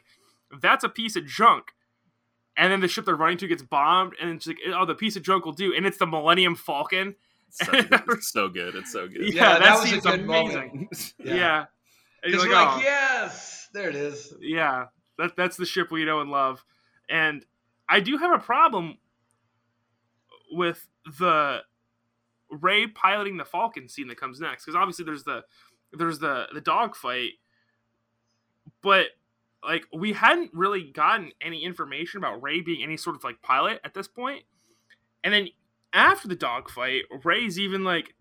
"That's a piece of junk." And then the ship they're running to gets bombed, and she's like, "Oh, the piece of junk will do." And it's the Millennium Falcon. it's so good. It's so good. Yeah, yeah that, that scene's amazing. yeah. yeah. Because like, like oh. yes, there it is. Yeah. That that's the ship we know and love. And I do have a problem with the Rey piloting the Falcon scene that comes next because obviously there's the there's the the dogfight, but like we hadn't really gotten any information about Rey being any sort of like pilot at this point, and then after the dogfight, Rey's even like,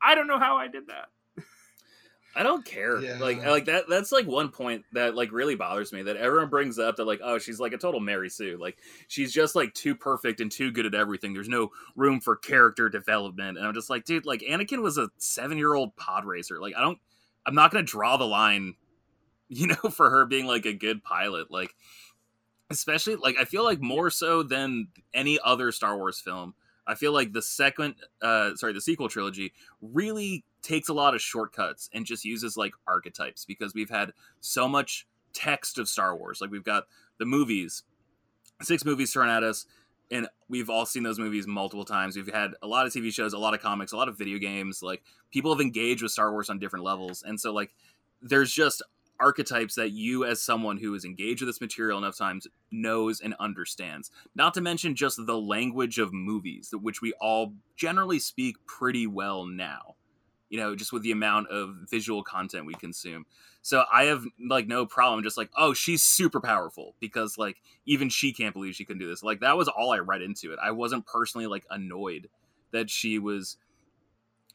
I don't know how I did that. I don't care. Yeah. Like like that that's like one point that like really bothers me that everyone brings up that like oh she's like a total Mary Sue. Like she's just like too perfect and too good at everything. There's no room for character development. And I'm just like, dude, like Anakin was a 7-year-old pod racer. Like I don't I'm not going to draw the line you know for her being like a good pilot. Like especially like I feel like more so than any other Star Wars film. I feel like the second uh sorry, the sequel trilogy really takes a lot of shortcuts and just uses like archetypes because we've had so much text of Star Wars. Like we've got the movies, six movies thrown at us, and we've all seen those movies multiple times. We've had a lot of TV shows, a lot of comics, a lot of video games. Like people have engaged with Star Wars on different levels, and so like there's just archetypes that you as someone who is engaged with this material enough times knows and understands not to mention just the language of movies which we all generally speak pretty well now you know, just with the amount of visual content we consume. So I have like no problem just like, oh, she's super powerful because like even she can't believe she can do this. Like that was all I read into it. I wasn't personally like annoyed that she was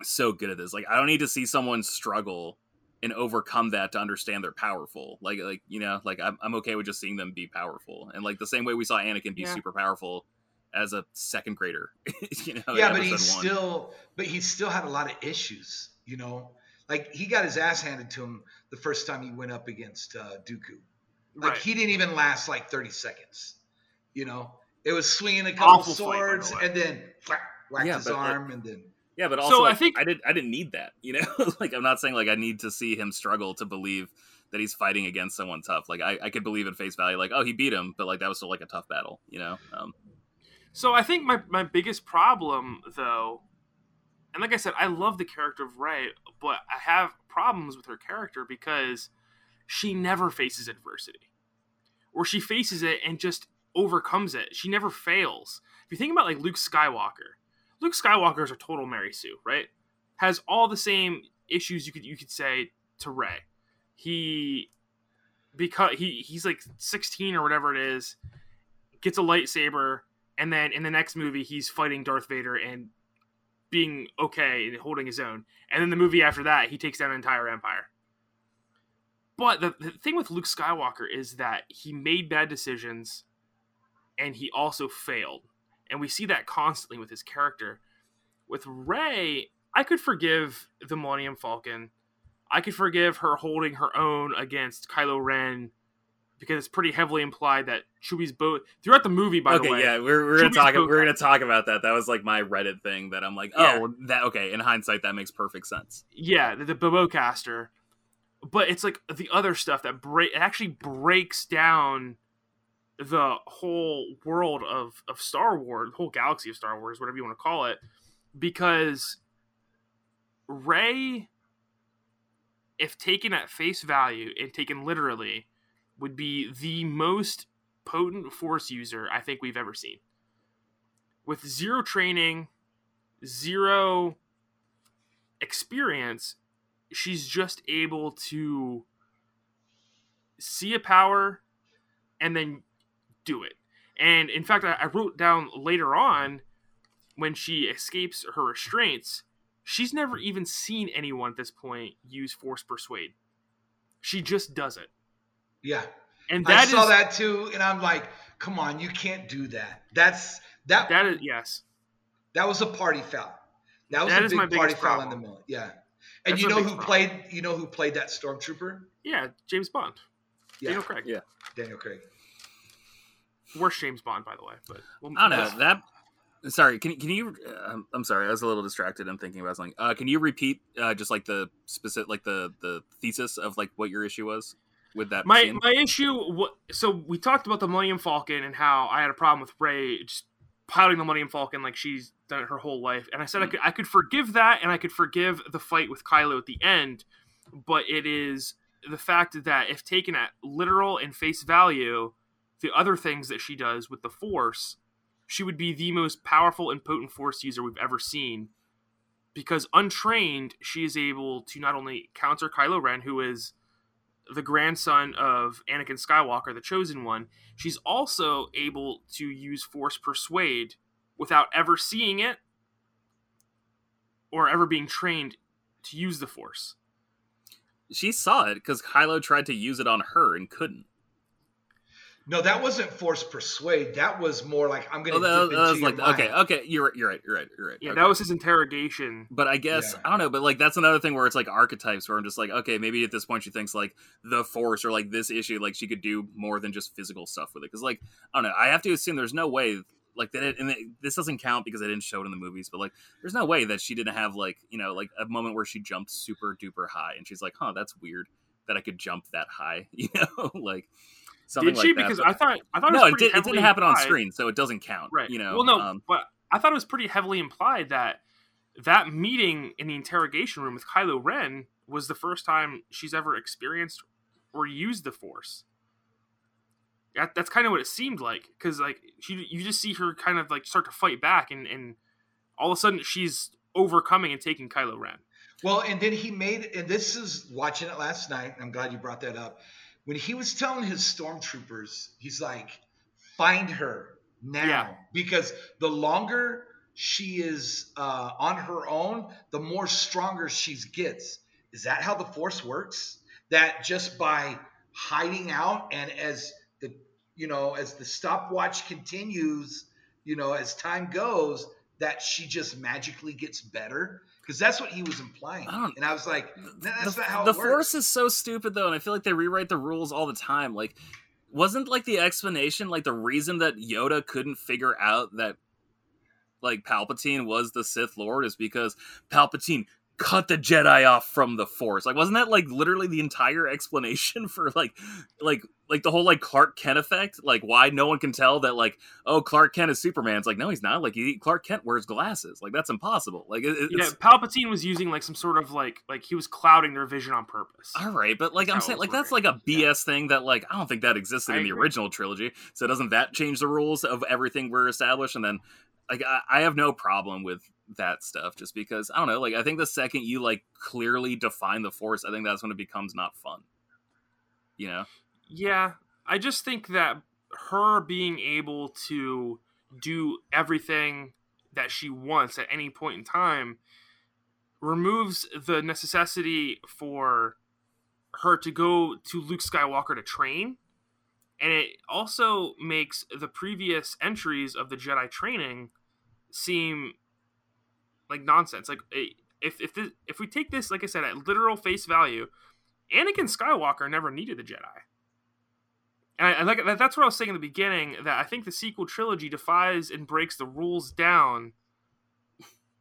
so good at this. Like I don't need to see someone struggle and overcome that to understand they're powerful. Like like you know, like I'm I'm okay with just seeing them be powerful. And like the same way we saw Anakin be yeah. super powerful as a second grader. you know, yeah, but he still, but he still had a lot of issues. You know, like he got his ass handed to him the first time he went up against uh, Dooku. Like right. he didn't even last like 30 seconds. You know, it was swinging a couple Awful swords fight, and then whack, whacked yeah, his arm and then. Yeah, but also so like, I think I didn't I didn't need that. You know, like I'm not saying like I need to see him struggle to believe that he's fighting against someone tough. Like I, I could believe at face value, like oh he beat him, but like that was still like a tough battle. You know. Um, so I think my, my biggest problem though, and like I said, I love the character of Rey, but I have problems with her character because she never faces adversity. Or she faces it and just overcomes it. She never fails. If you think about like Luke Skywalker, Luke Skywalker is a total Mary Sue, right? Has all the same issues you could you could say to Rey. He because he he's like 16 or whatever it is, gets a lightsaber, and then in the next movie he's fighting Darth Vader and being okay and holding his own. And then the movie after that, he takes down an entire empire. But the, the thing with Luke Skywalker is that he made bad decisions and he also failed. And we see that constantly with his character. With Rey, I could forgive the Millennium Falcon. I could forgive her holding her own against Kylo Ren because it's pretty heavily implied that Chewie's boat throughout the movie. By okay, the way, yeah, we're, we're gonna talk. We're gonna talk about that. That was like my Reddit thing that I'm like, oh, yeah. that okay. In hindsight, that makes perfect sense. Yeah, the, the Bowcaster, but it's like the other stuff that break. It actually breaks down the whole world of of Star Wars, the whole galaxy of Star Wars, whatever you want to call it, because Rey, if taken at face value and taken literally would be the most potent force user I think we've ever seen. With zero training, zero experience, she's just able to see a power and then do it. And in fact, I, wrote down later on when she escapes her restraints, she's never even seen anyone at this point use force persuade. She just does it. Yeah. And that I saw is, that too, and I'm like, come on, you can't do that. That's that. That is yes. That was a party foul. That was that a big party foul in the middle. Yeah. And That's you know who problem. played? You know who played that stormtrooper? Yeah, James Bond. Yeah. Daniel Craig. Yeah. Daniel Craig. Worst James Bond, by the way. But we'll, I don't know that. Sorry, can can you? Uh, I'm sorry, I was a little distracted. I'm thinking about something. Uh, can you repeat uh, just like the specific, like the the thesis of like what your issue was? With that. My scene. my issue. So we talked about the Millennium Falcon and how I had a problem with Rey just piloting the Millennium Falcon like she's done it her whole life, and I said mm. I could I could forgive that, and I could forgive the fight with Kylo at the end, but it is the fact that if taken at literal and face value, the other things that she does with the Force, she would be the most powerful and potent Force user we've ever seen. Because untrained, she is able to not only counter Kylo Ren, who is the grandson of Anakin Skywalker, the chosen one, she's also able to use Force Persuade without ever seeing it or ever being trained to use the Force. She saw it because Kylo tried to use it on her and couldn't. No, that wasn't force persuade. That was more like I'm gonna. Oh, that, that was like okay, okay. You're right. You're right. You're right. You're right. Yeah, okay. that was his interrogation. But I guess yeah. I don't know. But like that's another thing where it's like archetypes, where I'm just like, okay, maybe at this point she thinks like the force or like this issue, like she could do more than just physical stuff with it. Because like I don't know, I have to assume there's no way like that. It, and it, this doesn't count because I didn't show it in the movies. But like, there's no way that she didn't have like you know like a moment where she jumped super duper high, and she's like, huh, that's weird that I could jump that high. You know, like Something did she? Like because I thought I thought no, it, did, it didn't happen implied. on screen, so it doesn't count. Right. You know. Well, no, um, but I thought it was pretty heavily implied that that meeting in the interrogation room with Kylo Ren was the first time she's ever experienced or used the Force. That, that's kind of what it seemed like because like she, you just see her kind of like start to fight back and and all of a sudden she's overcoming and taking Kylo Ren. Well, and then he made, and this is watching it last night. I'm glad you brought that up when he was telling his stormtroopers, he's like, find her now. Yeah. Because the longer she is uh, on her own, the more stronger she gets. Is that how the force works? That just by hiding out and as the you know as the stopwatch continues, you know as time goes, that she just magically gets better because that's what he was implying. I and I was like, that's the, not how the force is so stupid though, and I feel like they rewrite the rules all the time. Like, wasn't like the explanation like the reason that Yoda couldn't figure out that like Palpatine was the Sith Lord is because Palpatine cut the Jedi off from the Force. Like, wasn't that like literally the entire explanation for like, like, like the whole like Clark Kent effect? Like, why no one can tell that like, oh, Clark Kent is Superman? It's like, no, he's not. Like, he, Clark Kent wears glasses. Like, that's impossible. Like, it, yeah, Palpatine was using like some sort of like, like he was clouding their vision on purpose. All right, but like I'm saying, like that's like a BS yeah. thing that like I don't think that existed I in the original trilogy. So doesn't that change the rules of everything we're established? And then like I, I have no problem with that stuff just because I don't know. Like I think the second you like clearly define the force, I think that's when it becomes not fun. You know? Yeah, I just think that her being able to do everything that she wants at any point in time removes the necessity for her to go to Luke Skywalker to train. And it also makes the previous entries of the Jedi training seem like nonsense. Like if if this, if we take this, like I said, at literal face value, Anakin Skywalker never needed the Jedi. And I, I like that's what I was saying in the beginning. That I think the sequel trilogy defies and breaks the rules down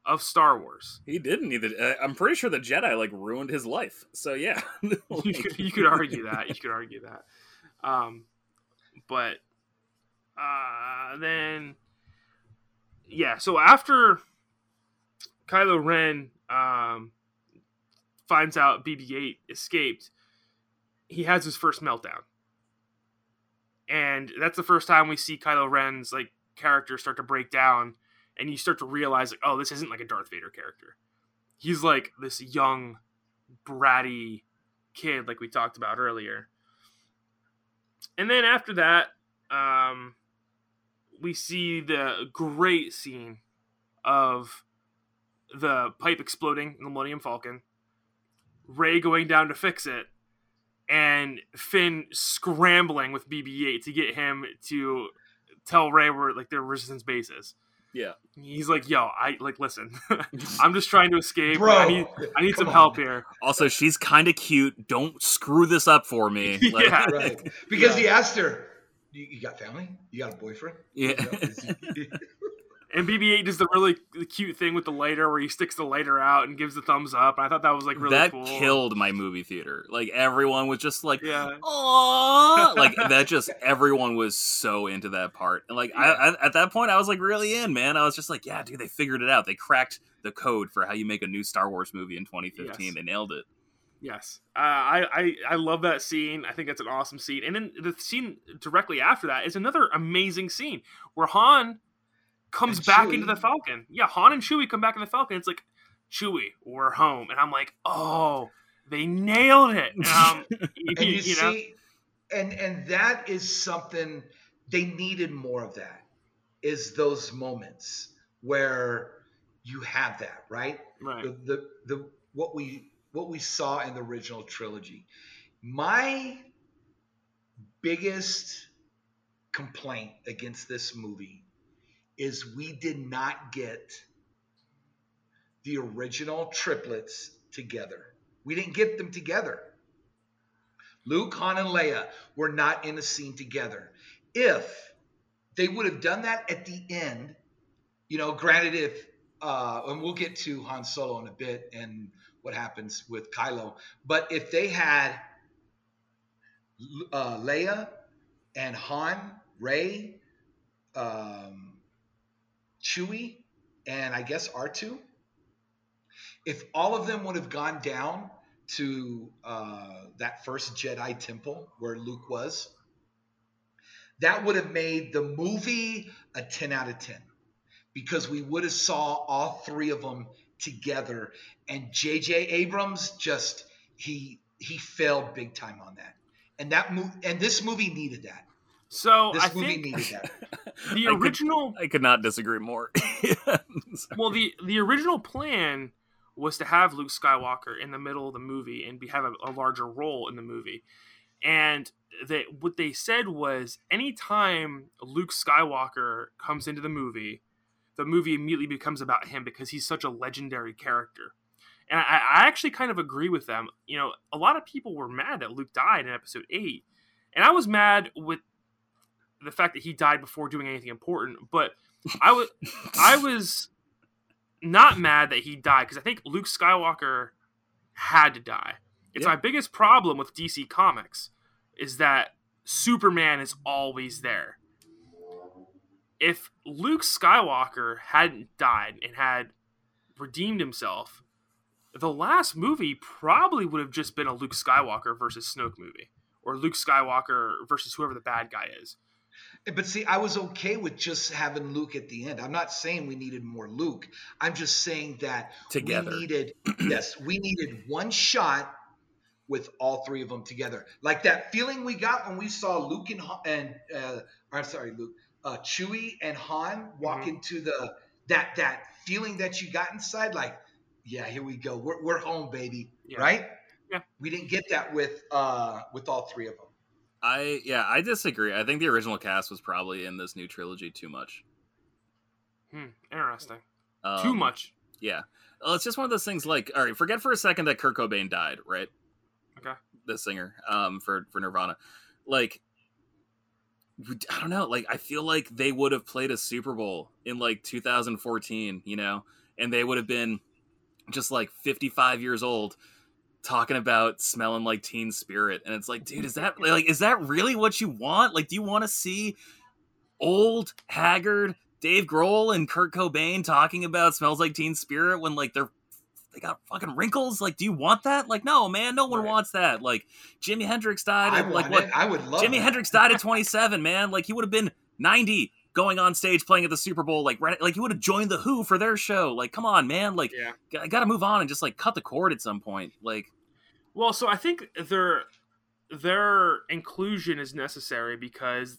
of Star Wars. He didn't need the. Uh, I'm pretty sure the Jedi like ruined his life. So yeah, like... you, could, you could argue that. You could argue that. Um, but uh, then yeah. So after Kylo Ren um, finds out BB-8 escaped, he has his first meltdown, and that's the first time we see Kylo Ren's like character start to break down, and you start to realize like, oh, this isn't like a Darth Vader character. He's like this young, bratty kid, like we talked about earlier. And then after that, um, we see the great scene of the pipe exploding in the Millennium Falcon, Rey going down to fix it, and Finn scrambling with BB-8 to get him to tell Rey where like their resistance base is. Yeah, he's like, "Yo, I like listen. I'm just trying to escape. Bro, I need, I need some on. help here." Also, she's kind of cute. Don't screw this up for me. Like, yeah, right. Because yeah. he asked her, you, you, got family? You got a boyfriend? Yeah. And BB-8 does the really cute thing with the lighter, where he sticks the lighter out and gives the thumbs up. I thought that was like really that cool. killed my movie theater. Like everyone was just like, yeah, like that. Just everyone was so into that part, and like yeah. I, I, at that point, I was like really in, man. I was just like, yeah, dude, they figured it out. They cracked the code for how you make a new Star Wars movie in 2015. Yes. They nailed it. Yes, uh, I, I I love that scene. I think that's an awesome scene. And then the scene directly after that is another amazing scene where Han comes and back Chewie. into the Falcon. Yeah, Han and Chewie come back in the Falcon. It's like Chewie, we're home, and I'm like, oh, they nailed it. Um, and you, you see, know? and and that is something they needed more of. That is those moments where you have that right, right. The, the the what we what we saw in the original trilogy. My biggest complaint against this movie is we did not get the original triplets together. We didn't get them together. Luke, Han, and Leia were not in a scene together. If they would have done that at the end, you know, granted, if, uh, and we'll get to Han Solo in a bit and what happens with Kylo, but if they had uh, Leia and Han, Rey, um, Chewie, and I guess R2, if all of them would have gone down to uh, that first Jedi temple where Luke was, that would have made the movie a 10 out of 10 because we would have saw all three of them together and JJ Abrams just he he failed big time on that. And that movie and this movie needed that. So this I movie think needed that. The original I could, I could not disagree more. well, the the original plan was to have Luke Skywalker in the middle of the movie and be have a, a larger role in the movie. And that what they said was anytime Luke Skywalker comes into the movie, the movie immediately becomes about him because he's such a legendary character. And I, I actually kind of agree with them. You know, a lot of people were mad that Luke died in episode eight. And I was mad with the fact that he died before doing anything important, but I was I was not mad that he died because I think Luke Skywalker had to die. It's my biggest problem with DC Comics is that Superman is always there. If Luke Skywalker hadn't died and had redeemed himself, the last movie probably would have just been a Luke Skywalker versus Snoke movie, or Luke Skywalker versus whoever the bad guy is. But see, I was okay with just having Luke at the end. I'm not saying we needed more Luke. I'm just saying that together. we needed yes, we needed one shot with all three of them together. Like that feeling we got when we saw Luke and and uh, I'm sorry, Luke, uh, Chewie and Han walk mm-hmm. into the that that feeling that you got inside. Like, yeah, here we go. We're we're home, baby. Yeah. Right? Yeah. We didn't get that with uh with all three of them. I yeah, I disagree. I think the original cast was probably in this new trilogy too much. Hmm, interesting. Um, too much. Yeah. Well, it's just one of those things. Like, all right, forget for a second that Kurt Cobain died, right? Okay. The singer, um, for for Nirvana, like, I don't know. Like, I feel like they would have played a Super Bowl in like 2014, you know, and they would have been just like 55 years old talking about smelling like teen spirit and it's like dude is that like is that really what you want like do you want to see old haggard dave grohl and kurt cobain talking about smells like teen spirit when like they're they got fucking wrinkles like do you want that like no man no one right. wants that like jimi hendrix died at, like what i would love jimi that. hendrix died at 27 man like he would have been 90 going on stage playing at the Super Bowl, like right, like you would have joined the Who for their show. Like, come on, man! Like, yeah. I got to move on and just like cut the cord at some point. Like, well, so I think their their inclusion is necessary because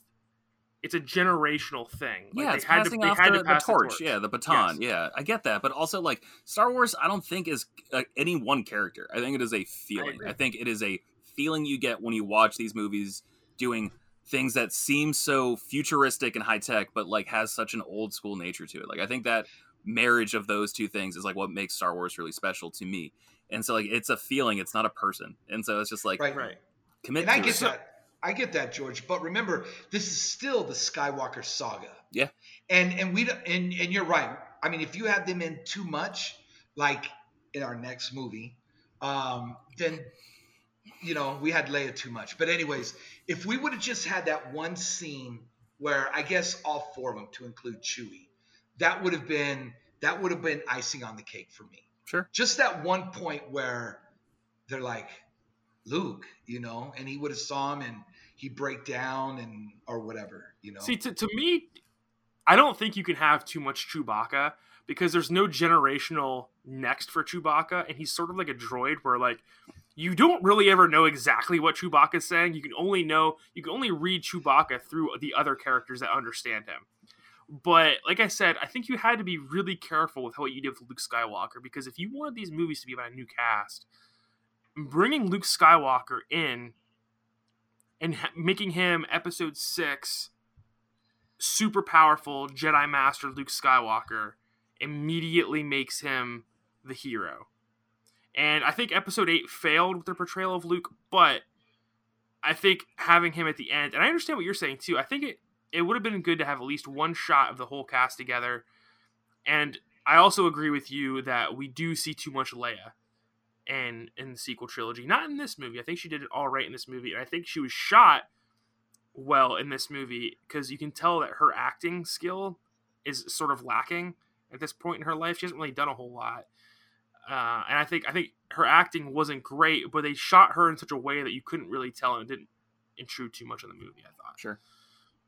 it's a generational thing. Like yeah, it's passing to, off the, the, torch. the, torch. Yeah, the baton. Yes. Yeah, I get that, but also like Star Wars, I don't think is uh, any one character. I think it is a feeling. I, I think it is a feeling you get when you watch these movies doing things that seem so futuristic and high tech, but like has such an old school nature to it. Like I think that marriage of those two things is like what makes Star Wars really special to me and so like it's a feeling it's not a person. And so it's just like right right. commit and i get it. that. I get that george. But remember this is still the skywalker saga. Yeah. And and we and and you're right. I mean if you have them in too much like in our next movie um then you know we had leia too much. But anyways if we would have just had that one scene where i guess all four of them to include chewie that would have been that would have been icing on the cake for me Sure. Just that one point where they're like Luke, you know, and he would have saw him and he break down and or whatever, you know. See, to, to me, I don't think you can have too much Chewbacca because there's no generational next for Chewbacca, and he's sort of like a droid where like you don't really ever know exactly what Chewbacca is saying. You can only know you can only read Chewbacca through the other characters that understand him. But like I said, I think you had to be really careful with what you did with Luke Skywalker because if you wanted these movies to be about a new cast, bringing Luke Skywalker in and ha- making him Episode Six super powerful Jedi Master Luke Skywalker immediately makes him the hero. And I think episode 8 failed with their portrayal of Luke, but I think having him at the end, and I understand what you're saying too. I think it it would have been good to have at least one shot of the whole cast together. And I also agree with you that we do see too much Leia in in the sequel trilogy. Not in this movie. I think she did it all right in this movie. And I think she was shot well in this movie because you can tell that her acting skill is sort of lacking at this point in her life. She hasn't really done a whole lot, uh, and I think I think her acting wasn't great, but they shot her in such a way that you couldn't really tell and it didn't intrude too much on the movie. I thought. Sure.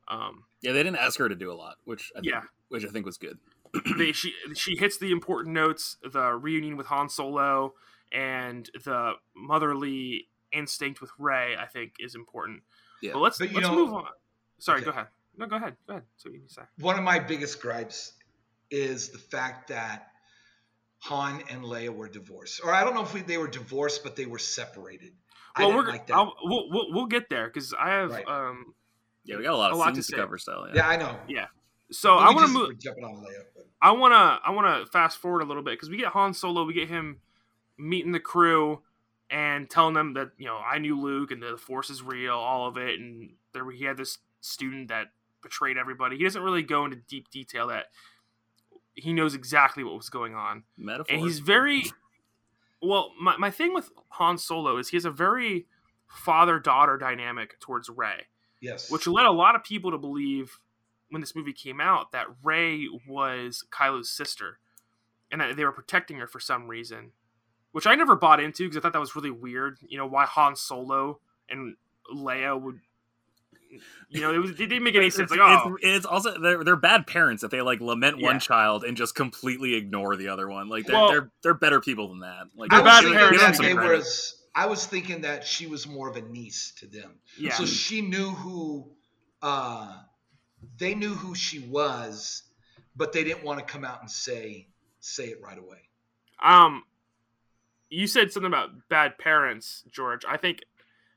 Um, yeah, they didn't ask her to do a lot, which I think, yeah, which I think was good. they she she hits the important notes: the reunion with Han Solo and the motherly instinct with Rey. I think is important. Yeah. But let's but, let's know, move on. Sorry, okay. go ahead. No, go ahead. Go ahead. So you say. One of my biggest gripes is the fact that Han and Leia were divorced, or I don't know if we, they were divorced, but they were separated. Well, we're like we'll, we'll, we'll get there because I have right. um. Yeah, we got a lot of a lot to, to cover still. Yeah. yeah. I know. Yeah. So I want to move. Jumping on Leia. But... I want to I want to fast forward a little bit because we get Han Solo, we get him meeting the crew and telling them that you know I knew Luke and the Force is real, all of it, and there he had this student that betrayed everybody. He doesn't really go into deep detail that he knows exactly what was going on. Metaphor. And he's very well. My my thing with Han Solo is he has a very father daughter dynamic towards Rey. Yes, which led a lot of people to believe when this movie came out that Rey was Kylo's sister, and that they were protecting her for some reason which I never bought into because I thought that was really weird. You know, why Han Solo and Leia would. You know, it, was, it didn't make any sense. Like, oh. it's, it's, also they're, they're bad parents if they like lament yeah. one child and just completely ignore the other one. Like they're well, they're, they're better people than that. Like they're bad parents. They was, I was thinking that she was more of a niece to them. Yeah. So she knew who, uh, they knew who she was, but they didn't want to come out and say say it right away. Um, you said something about bad parents, George. I think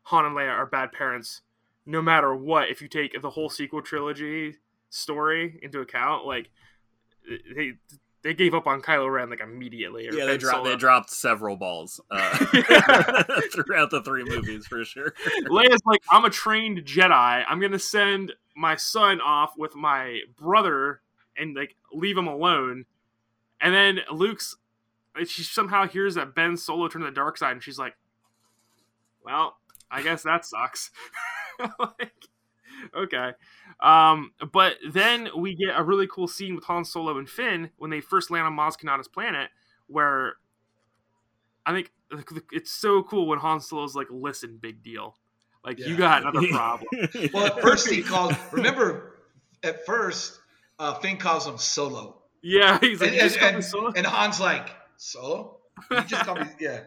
Han and Leia are bad parents no matter what. If you take the whole sequel trilogy story into account, like they they gave up on Kylo Ren like immediately. Yeah, they dropped they dropped several balls uh, throughout the three movies for sure. Leia's like, I'm a trained Jedi. I'm gonna send my son off with my brother and like leave him alone. And then Luke's she somehow hears that Ben Solo turned to the dark side, and she's like, "Well, I guess that sucks." like, okay. Um, but then we get a really cool scene with Han Solo and Finn when they first land on Maz Kanata's planet, where I think it's so cool when Han Solo's like, "Listen, big deal, like yeah. you got another problem." well, at first he calls. Remember, at first, uh, Finn calls him Solo. Yeah, he's like, and, and, and, and Han's like, Solo? You just call me, yeah.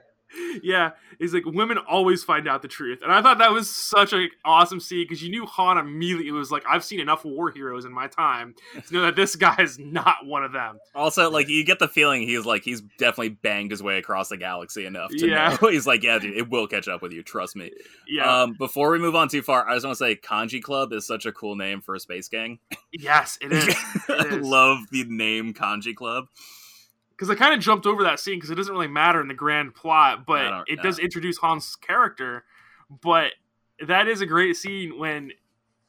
Yeah, he's like women always find out the truth, and I thought that was such an awesome scene because you knew Han immediately It was like, "I've seen enough war heroes in my time to know that this guy is not one of them." Also, like you get the feeling he's like he's definitely banged his way across the galaxy enough to yeah. know he's like, "Yeah, dude, it will catch up with you. Trust me." Yeah. Um, before we move on too far, I just want to say Kanjiklub is such a cool name for a space gang. Yes, it is. It is. I love the name Kanjiklub because I kind of jumped over that scene because it doesn't really matter in the grand plot, but it does introduce Han's character. But that is a great scene when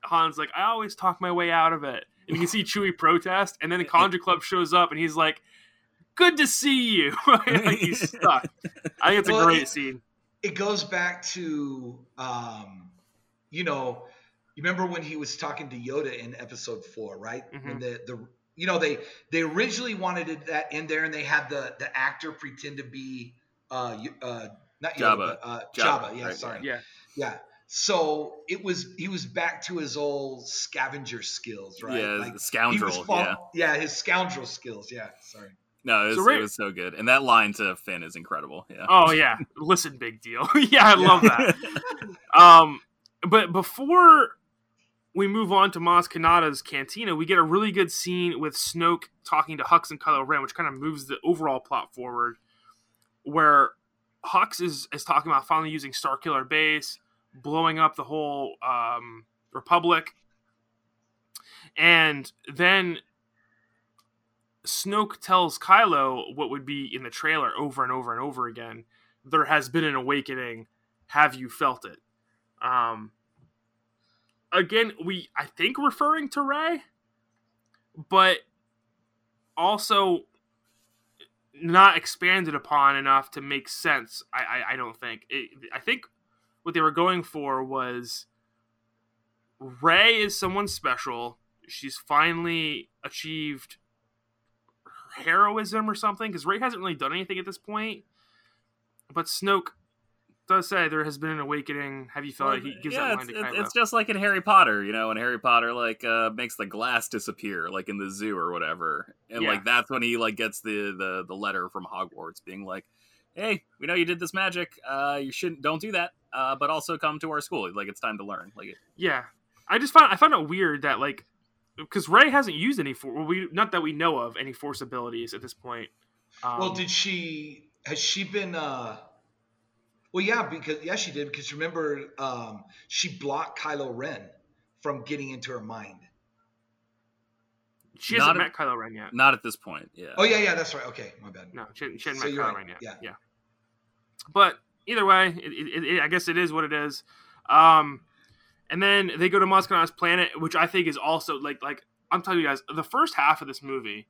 Han's like, "I always talk my way out of it," and you can see Chewie protest, and then the Kanjiklub shows up, and he's like, "Good to see you." like he's stuck. I think it's well, a great it, scene. It goes back to, um, you know, you remember when he was talking to Yoda in Episode Four, right? Mm-hmm. When the the you know they they originally wanted that in there and they had the the actor pretend to be uh, uh not not Yoda, Jabba. But, uh, Jabba, Jabba. Yeah, right, sorry. Yeah, yeah. So it was he was back to his old scavenger skills, right? Yeah, like, scoundrel. Fall, yeah. yeah, his scoundrel skills. Yeah, sorry. No, it was, so Ray, it was so good, and that line to Finn is incredible. Yeah. Oh yeah, listen, big deal. yeah, I love that. um, but before we move on to Maz Kanata's cantina, we get a really good scene with Snoke talking to Hux and Kylo Ren, which kind of moves the overall plot forward. Where Hux is is talking about finally using Starkiller Base, blowing up the whole um, Republic, and then Snoke tells Kylo what would be in the trailer over and over and over again. There has been an awakening. Have you felt it? Um, again, we I think referring to Rey, but also not expanded upon enough to make sense. I I, I don't think. It, I think what they were going for was Rey is someone special. She's finally achieved heroism or something because Rey hasn't really done anything at this point. But Snoke does say there has been an awakening. Have you felt well, it? He gives yeah, that line it's, it's, it's just like in Harry Potter, you know, when Harry Potter like uh, makes the glass disappear, like in the zoo or whatever, and yeah. like that's when he like gets the the the letter from Hogwarts being like, "Hey, we know you did this magic. Uh, you shouldn't don't do that. Uh, but also come to our school. Like it's time to learn." Like, yeah, I just find I find it weird that like because Rey hasn't used any for we not that we know of any force abilities at this point. Um, well, did she? Has she been? uh Well, yeah, because yeah, she did. Because remember, um she blocked Kylo Ren from getting into her mind. She hasn't met Kylo Ren yet. Not at this point. Yeah. Oh yeah, yeah, that's right. Okay, my bad. No, she, she hasn't so met Kylo right. Ren yet. Yeah, yeah. But either way, it, it, it, I guess it is what it is. Um, and then they go to Maz Kanata's planet, which I think is also like like I'm telling you guys, the first half of this movie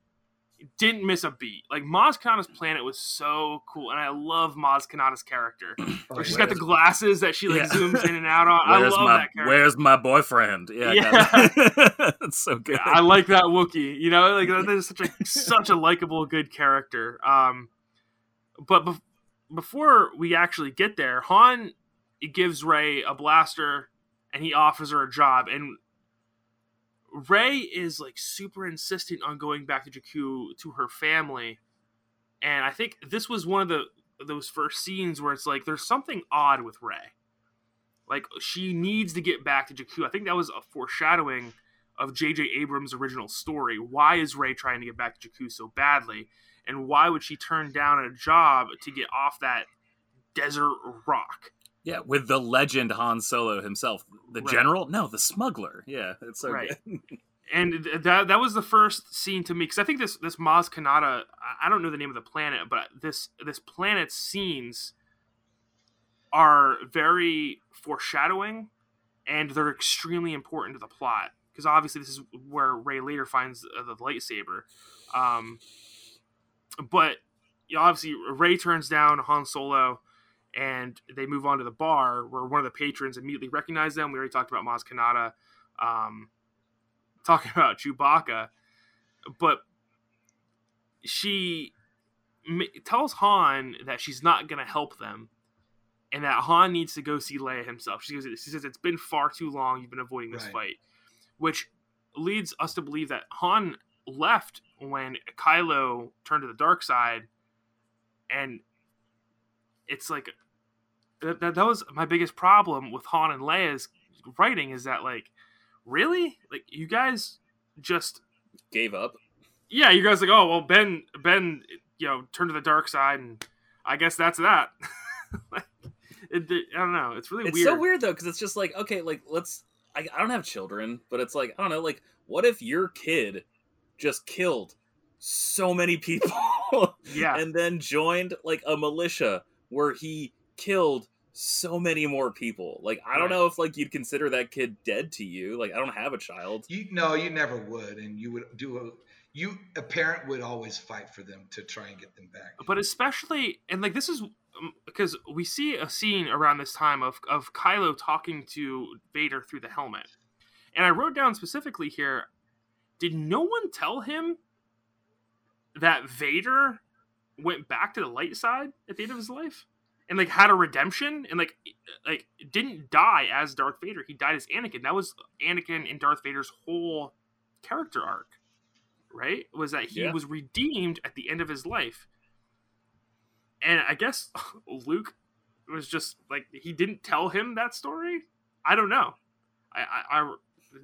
didn't miss a beat. Like Maz Kanata's planet was so cool, and I love Maz Kanata's character. Oh, she's got the glasses that she like yeah. zooms in and out on. Where's I love my, that character. Where's my boyfriend? Yeah, yeah. that's so good. I like that Wookie. You know, like that is such a such a likable, good character. Um, but be- before we actually get there, Han gives Rey a blaster and he offers her a job and Rey is like super insistent on going back to Jakku to her family. And I think this was one of the those first scenes where it's like there's something odd with Rey. Like she needs to get back to Jakku. I think that was a foreshadowing of J.J. Abrams' original story. Why is Rey trying to get back to Jakku so badly? And why would she turn down a job to get off that desert rock? Yeah, with the legend Han Solo himself, the right. general. No, the smuggler. Yeah, it's so right. good. and that that was the first scene to me because I think this this Maz Kanata. I don't know the name of the planet, but this this planet's scenes are very foreshadowing, and they're extremely important to the plot because obviously this is where Rey later finds the lightsaber. Um, but you know, obviously Rey turns down Han Solo and they move on to the bar where one of the patrons immediately recognizes them. We already talked about Maz Kanata, um, talking about Chewbacca, but she tells Han that she's not going to help them and that Han needs to go see Leia himself. She, goes, she says, It's been far too long. You've been avoiding this right. fight, which leads us to believe that Han left when Kylo turned to the dark side and it's like that, that, that was my biggest problem with Han and Leia's writing is that like really like you guys just gave up. Yeah, you guys like oh well Ben Ben you know turned to the dark side and I guess that's that. it, it, I don't know. It's really it's weird. so weird though because it's just like okay like let's I, I don't have children but it's like I don't know like what if your kid just killed so many people yeah and then joined like a militia where he killed so many more people. Like I don't right. know if like you'd consider that kid dead to you. Like I don't have a child. You no, you never would, and you would do a you a parent would always fight for them to try and get them back. But especially and like this is because um, we see a scene around this time of of Kylo talking to Vader through the helmet, and I wrote down specifically here. Did no one tell him that Vader went back to the light side at the end of his life? And like had a redemption and like like didn't die as Darth Vader. He died as Anakin. That was Anakin and Darth Vader's whole character arc, right? Was that he yeah. was redeemed at the end of his life. And I guess Luke was just like he didn't tell him that story. I don't know. I, I, I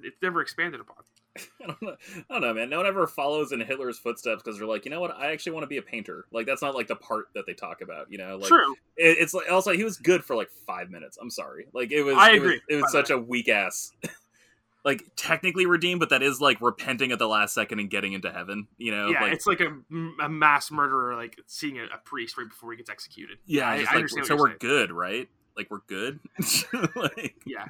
it's never expanded upon. I don't, know, I don't know, man. No one ever follows in Hitler's footsteps because they're like, you know what? I actually want to be a painter. Like that's not like the part that they talk about. You know, like, true. It, it's like also he was good for like five minutes. I'm sorry. Like it was. I it agree. Was, it was such a weak ass. like technically redeemed, but that is like repenting at the last second and getting into heaven. You know, yeah, like, it's like a, a mass murderer, like seeing a, a, priest right before he gets executed. Yeah, I, I like, so we're saying. good, right? Like we're good. like, yeah,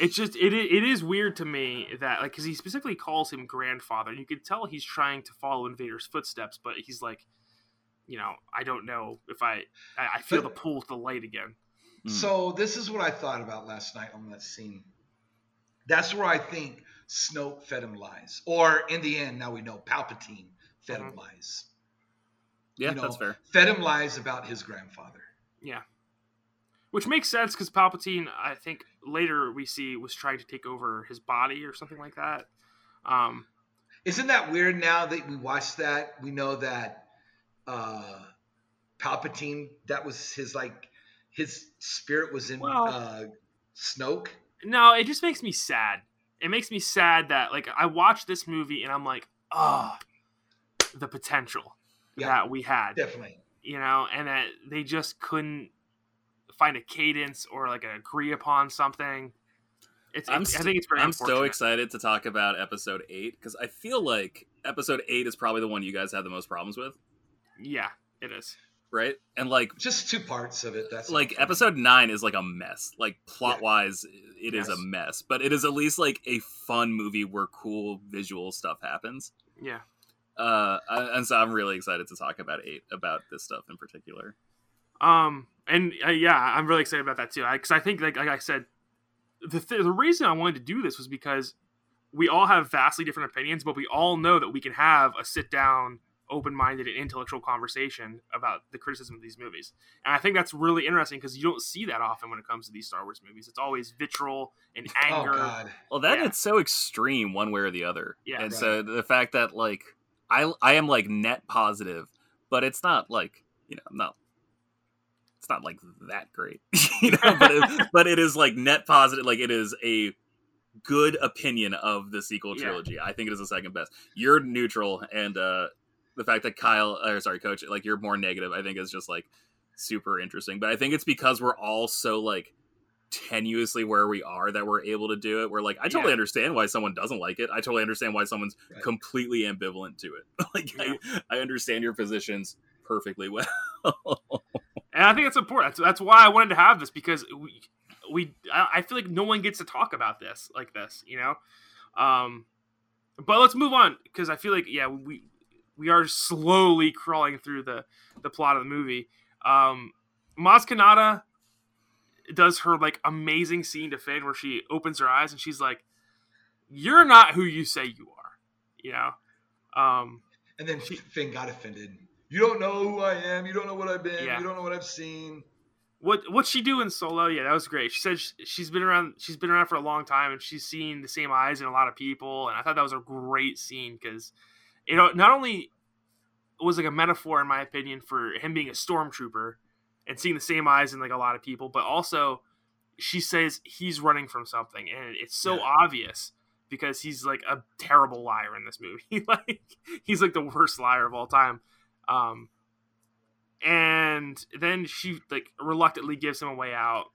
it's just it it is weird to me that like because he specifically calls him grandfather. You can tell he's trying to follow in Vader's footsteps, but he's like, you know, I don't know if I I, I feel but, the pull to the light again. Hmm. So this is what I thought about last night on that scene. That's where I think Snoke fed him lies, or in the end, now we know Palpatine fed him mm-hmm. lies. Yeah, you know, that's fair. Fed him lies about his grandfather. Yeah which makes sense because Palpatine, I think later we see was trying to take over his body or something like that. Um, Isn't that weird? Now that we watch that, we know that uh, Palpatine that was his like his spirit was in well, uh, Snoke. No, it just makes me sad. It makes me sad that like I watched this movie and I'm like, oh, the potential yeah, that we had, definitely. You know, and that they just couldn't find a cadence or like agree upon something. It's, I'm st- I think it's very. I'm so excited to talk about episode eight because I feel like episode eight is probably the one you guys have the most problems with. Yeah, it is. Right, and like just two parts of it. That's like episode nine is like a mess. Like plot wise, it yes. is a mess, but it is at least like a fun movie where cool visual stuff happens. Yeah. Uh, and so I'm really excited to talk about eight about this stuff in particular. Um, and uh, yeah, I'm really excited about that too. Because I, I, think, like, like I said, the th- the reason I wanted to do this was because we all have vastly different opinions, but we all know that we can have a sit down, open minded, and intellectual conversation about the criticism of these movies. And I think that's really interesting because you don't see that often when it comes to these Star Wars movies. It's always vitriol and oh, anger. Oh, well, then yeah. it's so extreme one way or the other. Yeah, and right. so the fact that like I I am like net positive, but it's not like you know I'm not it's not like that great, you know, but it, but it is like net positive. Like it is a good opinion of the sequel trilogy. Yeah. I think it is the second best. You're neutral, and uh the fact that Kyle, or sorry, Coach, like you're more negative, I think is just like super interesting. But I think it's because we're all so like tenuously where we are that we're able to do it. We're like, I totally yeah. understand why someone doesn't like it. I totally understand why someone's right. completely ambivalent to it. like yeah. I, I understand your positions perfectly well and I think it's important. That's, that's why I wanted to have this because we we I feel like no one gets to talk about this like this, you know. Um, but let's move on because I feel like yeah we we are slowly crawling through the the plot of the movie. Um, Maz Kanata does her like amazing scene to Finn where she opens her eyes and she's like, "You're not who you say you are," you know. Um, and then she, Finn got offended you don't know who I am. You don't know what I've been. Yeah. You don't know what I've seen. What what's she doing solo? Yeah, that was great. She said she's been around. She's been around for a long time, and she's seen the same eyes in a lot of people. And I thought that was a great scene because, it not only was like a metaphor, in my opinion, for him being a stormtrooper and seeing the same eyes in like a lot of people, but also she says he's running from something, and it's so yeah. obvious because he's like a terrible liar in this movie. like he's like the worst liar of all time. Um, and then she like reluctantly gives him a way out.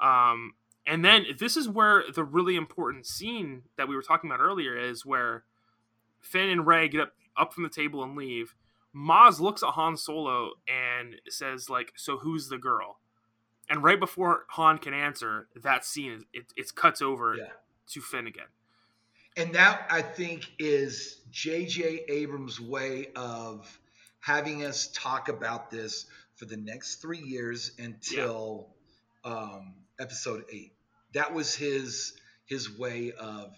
Um, and then this is where the really important scene that we were talking about earlier is where Finn and Rey get up up from the table and leave. Maz looks at Han Solo and says like, "So who's the girl?" And right before Han can answer, that scene is it, it cuts over yeah. to Finn again and that I think is J.J. Abrams' way of having us talk about this for the next three years until yeah. um, episode eight. That was his his way of,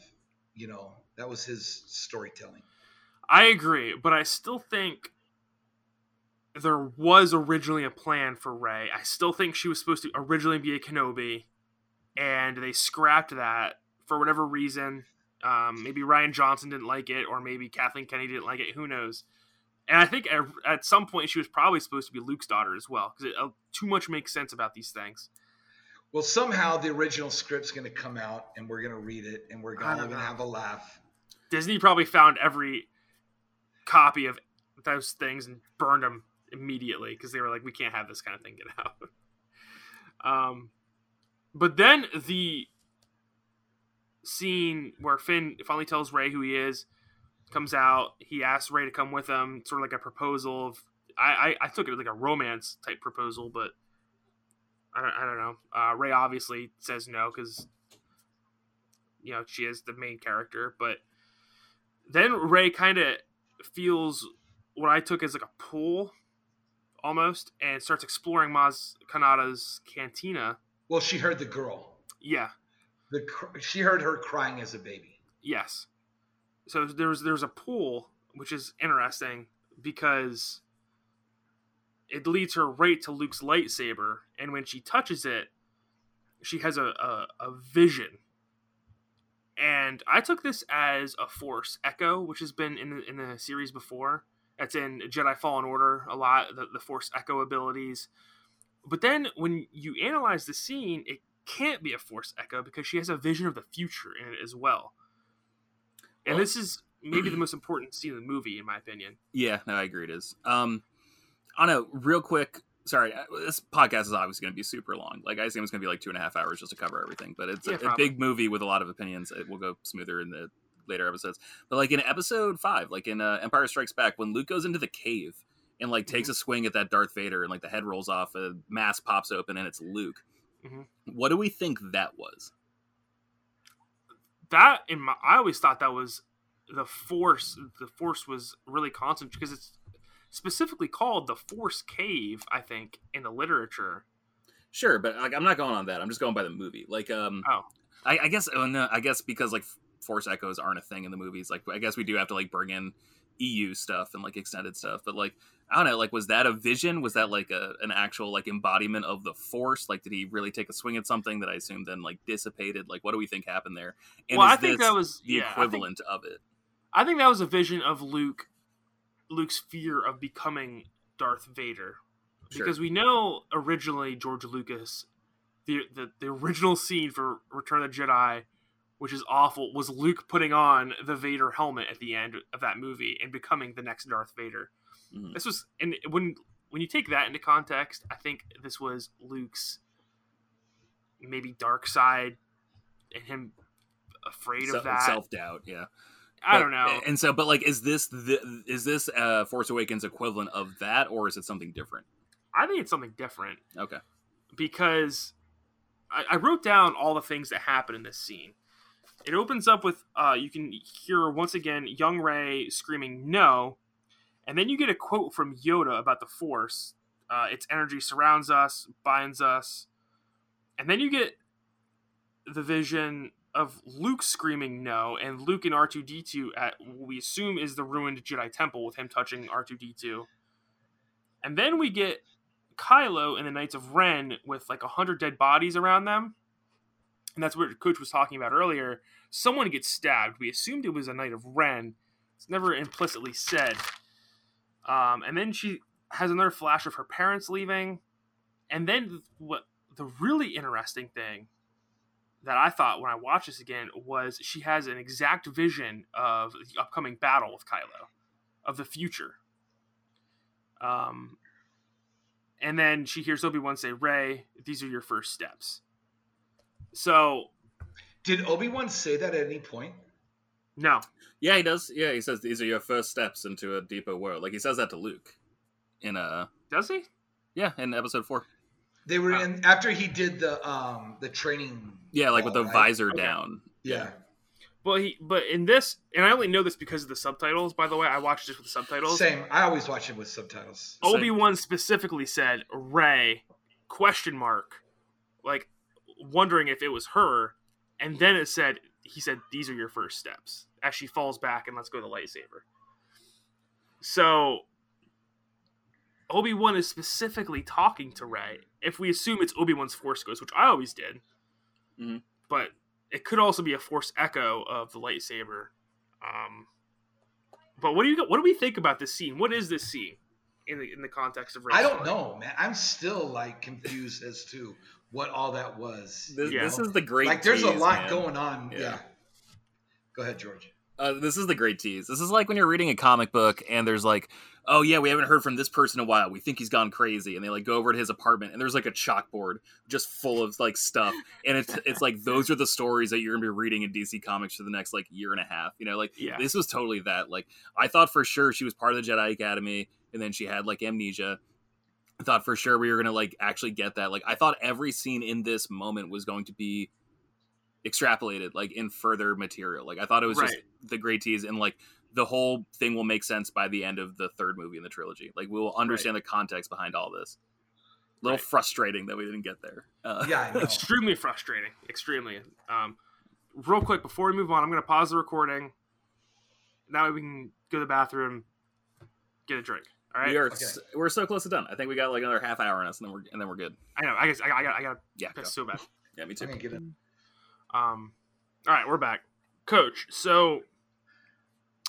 you know, that was his storytelling. I agree, but I still think there was originally a plan for Rey. I still think she was supposed to originally be a Kenobi, and they scrapped that for whatever reason. Um, maybe Rian Johnson didn't like it, or maybe Kathleen Kennedy didn't like it. Who knows? And I think at, at some point she was probably supposed to be Luke's daughter as well, because uh, too much makes sense about these things. Well, somehow the original script's going to come out, and we're going to read it, and we're going to have a laugh. Disney probably found every copy of those things and burned them immediately because they were like, "We can't have this kind of thing get out." um, but then the scene where Finn finally tells Rey who he is comes out. He asks Rey to come with him, sort of like a proposal of. I, I, I took it like a romance type proposal, but I don't, I don't know. Uh, Rey obviously says no because you know she is the main character, but then Rey kind of feels what I took as like a pull almost and starts exploring Maz Kanata's cantina. Well, she heard the girl. Yeah. The she heard her crying as a baby. Yes. So there's there's a pool which is interesting because it leads her right to Luke's lightsaber, and when she touches it, she has a, a, a vision. And I took this as a Force echo, which has been in the, in the series before. That's in Jedi Fallen Order a lot, the, the Force echo abilities. But then when you analyze the scene, it can't be a Force echo because she has a vision of the future in it as well. And well, this is maybe the most important scene in the movie, in my opinion. Yeah, no, I agree. It is. Um, on a real quick, sorry, uh, this podcast is obviously going to be super long. Like I assume it's going to be like two and a half hours just to cover everything. But it's yeah, a, a, big movie with a lot of opinions. It will go smoother in the later episodes. But like in episode five, like in uh, Empire Strikes Back, when Luke goes into the cave and like takes mm-hmm. a swing at that Darth Vader, and like the head rolls off, a mask pops open, and it's Luke. Mm-hmm. What do we think that was? That in my, I always thought that was the Force. The Force was really constant because it's specifically called the Force Cave. I think in the literature. Sure, but like I'm not going on that. I'm just going by the movie. Like, um, oh, I, I guess, oh, no, I guess because like Force echoes aren't a thing in the movies. Like, I guess we do have to like bring in EU stuff and like extended stuff. But like, I don't know, like, was that a vision? Was that like a an actual like embodiment of the Force? Like, did he really take a swing at something that I assume then like dissipated? Like, what do we think happened there? And well, I think that was the yeah, equivalent think, of it. I think that was a vision of Luke, Luke's fear of becoming Darth Vader, sure. because we know originally George Lucas, the, the the original scene for Return of the Jedi which is awful, was Luke putting on the Vader helmet at the end of that movie and becoming the next Darth Vader. Mm-hmm. This was, and when when you take that into context, I think this was Luke's maybe dark side and him afraid of that self doubt. Yeah, I but, don't know. And so, but like, is this the is this uh, Force Awakens equivalent of that, or is it something different? I think it's something different. Okay, because I, I wrote down all the things that happen in this scene. It opens up with uh, you can hear once again young Rey screaming no, and then you get a quote from Yoda about the Force. Uh, its energy surrounds us, binds us, and then you get the vision of Luke screaming no, and Luke and R two D two at what we assume is the ruined Jedi Temple with him touching R two D two, and then we get Kylo and the Knights of Ren with like a hundred dead bodies around them and that's what Coach was talking about earlier. Someone gets stabbed. We assumed it was a Knight of Ren. It's never implicitly said. Um, and then she has another flash of her parents leaving. And then what the really interesting thing that I thought when I watched this again was she has an exact vision of the upcoming battle with Kylo, of the future. Um, and then she hears Obi Wan say, "Rey, these are your first steps." So, did Obi Wan say that at any point? No. Yeah, he does. Yeah, he says these are your first steps into a deeper world. Like he says that to Luke. In a does he? Yeah, in episode four. They were in after he did the um the training. Yeah, like ball, with the right? visor okay. down. Yeah. Well, he but in this, and I only know this because of the subtitles. By the way, I watched it with the subtitles. Same. I always watch it with subtitles. Obi Wan specifically said "Rey?" question mark, like wondering if it was her, and then it said he said these are your first steps as she falls back and let's go to the lightsaber. So Obi Wan is specifically talking to Rey. If we assume it's Obi Wan's Force Ghost, which I always did, mm-hmm. but it could also be a Force echo of the lightsaber. Um, but what do you what do we think about this scene? What is this scene in the in the context of? Rey's I don't story? know, man. I'm still like confused as to what all that was. This, yeah. this is the great. Like, there's tease, a lot man. going on. Yeah. yeah. Go ahead, George. Uh, this is the great tease. This is like when you're reading a comic book and there's like, oh yeah, we haven't heard from this person in a while. We think he's gone crazy, and they like go over to his apartment and there's like a chalkboard just full of like stuff, and it's it's like those are the stories that you're gonna be reading in DC Comics for the next like year and a half. You know, like yeah. this was totally that. Like I thought for sure she was part of the Jedi Academy, and then she had like amnesia. I thought for sure we were gonna like actually get that. Like I thought every scene in this moment was going to be extrapolated like in further material. Like I thought it was right. just the great tease and like the whole thing will make sense by the end of the third movie in the trilogy. Like we will understand right. the context behind all this. A little right. frustrating that we didn't get there. Uh, yeah, extremely frustrating. Extremely. Um, real quick before we move on, I'm going to pause the recording. Now we can go to the bathroom, get a drink. All right, we are okay. so, we're so close to done. I think we got like another half hour in us, and then we're and then we're good. I know. I guess I, I got I got yeah. That's so bad. Yeah, me too. Um, all right, we're back, Coach. So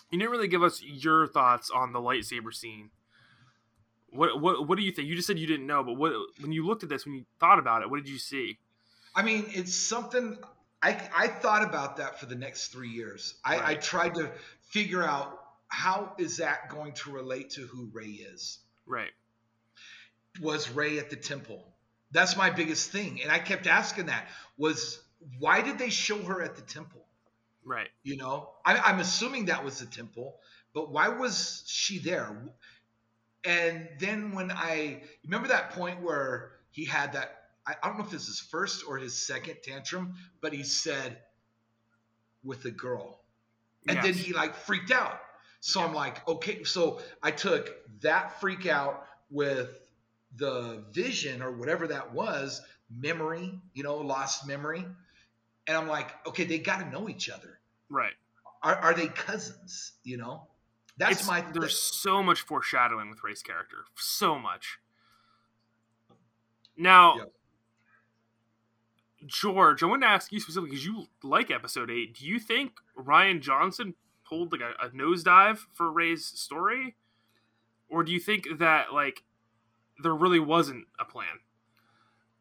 you didn't really give us your thoughts on the lightsaber scene. What what what do you think? You just said you didn't know, but what when you looked at this, when you thought about it, what did you see? I mean, it's something I I thought about that for the next three years. I. I tried to figure out how is that going to relate to who Rey is. Right. Was Rey at the temple? That's my biggest thing, and I kept asking that. Was why did they show her at the temple? Right. You know, I, am assuming that was the temple, but why was she there? And then when I remember that point where he had that, I, I don't know if this is his first or his second tantrum, but he said, with the girl. And yes. then he like freaked out. So yeah. I'm like, okay. So I took that freak out with the vision or whatever that was, memory, you know, lost memory and I'm like, okay, they got to know each other. Right. Are, are they cousins? You know, that's it's, my. There's so much foreshadowing with Rey's character. So much. Now. George, I want to ask you specifically because you like Episode Eight. Do you think Rian Johnson pulled like a, a nosedive for Rey's story, or do you think that like there really wasn't a plan?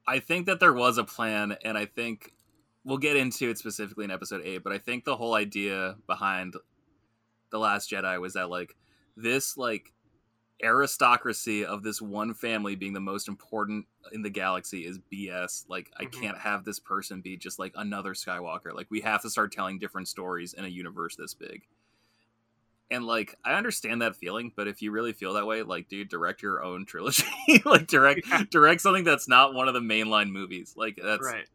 I think that there was a plan, and I think we'll get into it specifically in episode 8 but i think the whole idea behind the last jedi was that like this like aristocracy of this one family being the most important in the galaxy is bs like mm-hmm. i can't have this person be just like another skywalker like we have to start telling different stories in a universe this big and like i understand that feeling but if you really feel that way like dude direct your own trilogy like direct yeah. direct something that's not one of the mainline movies like that's right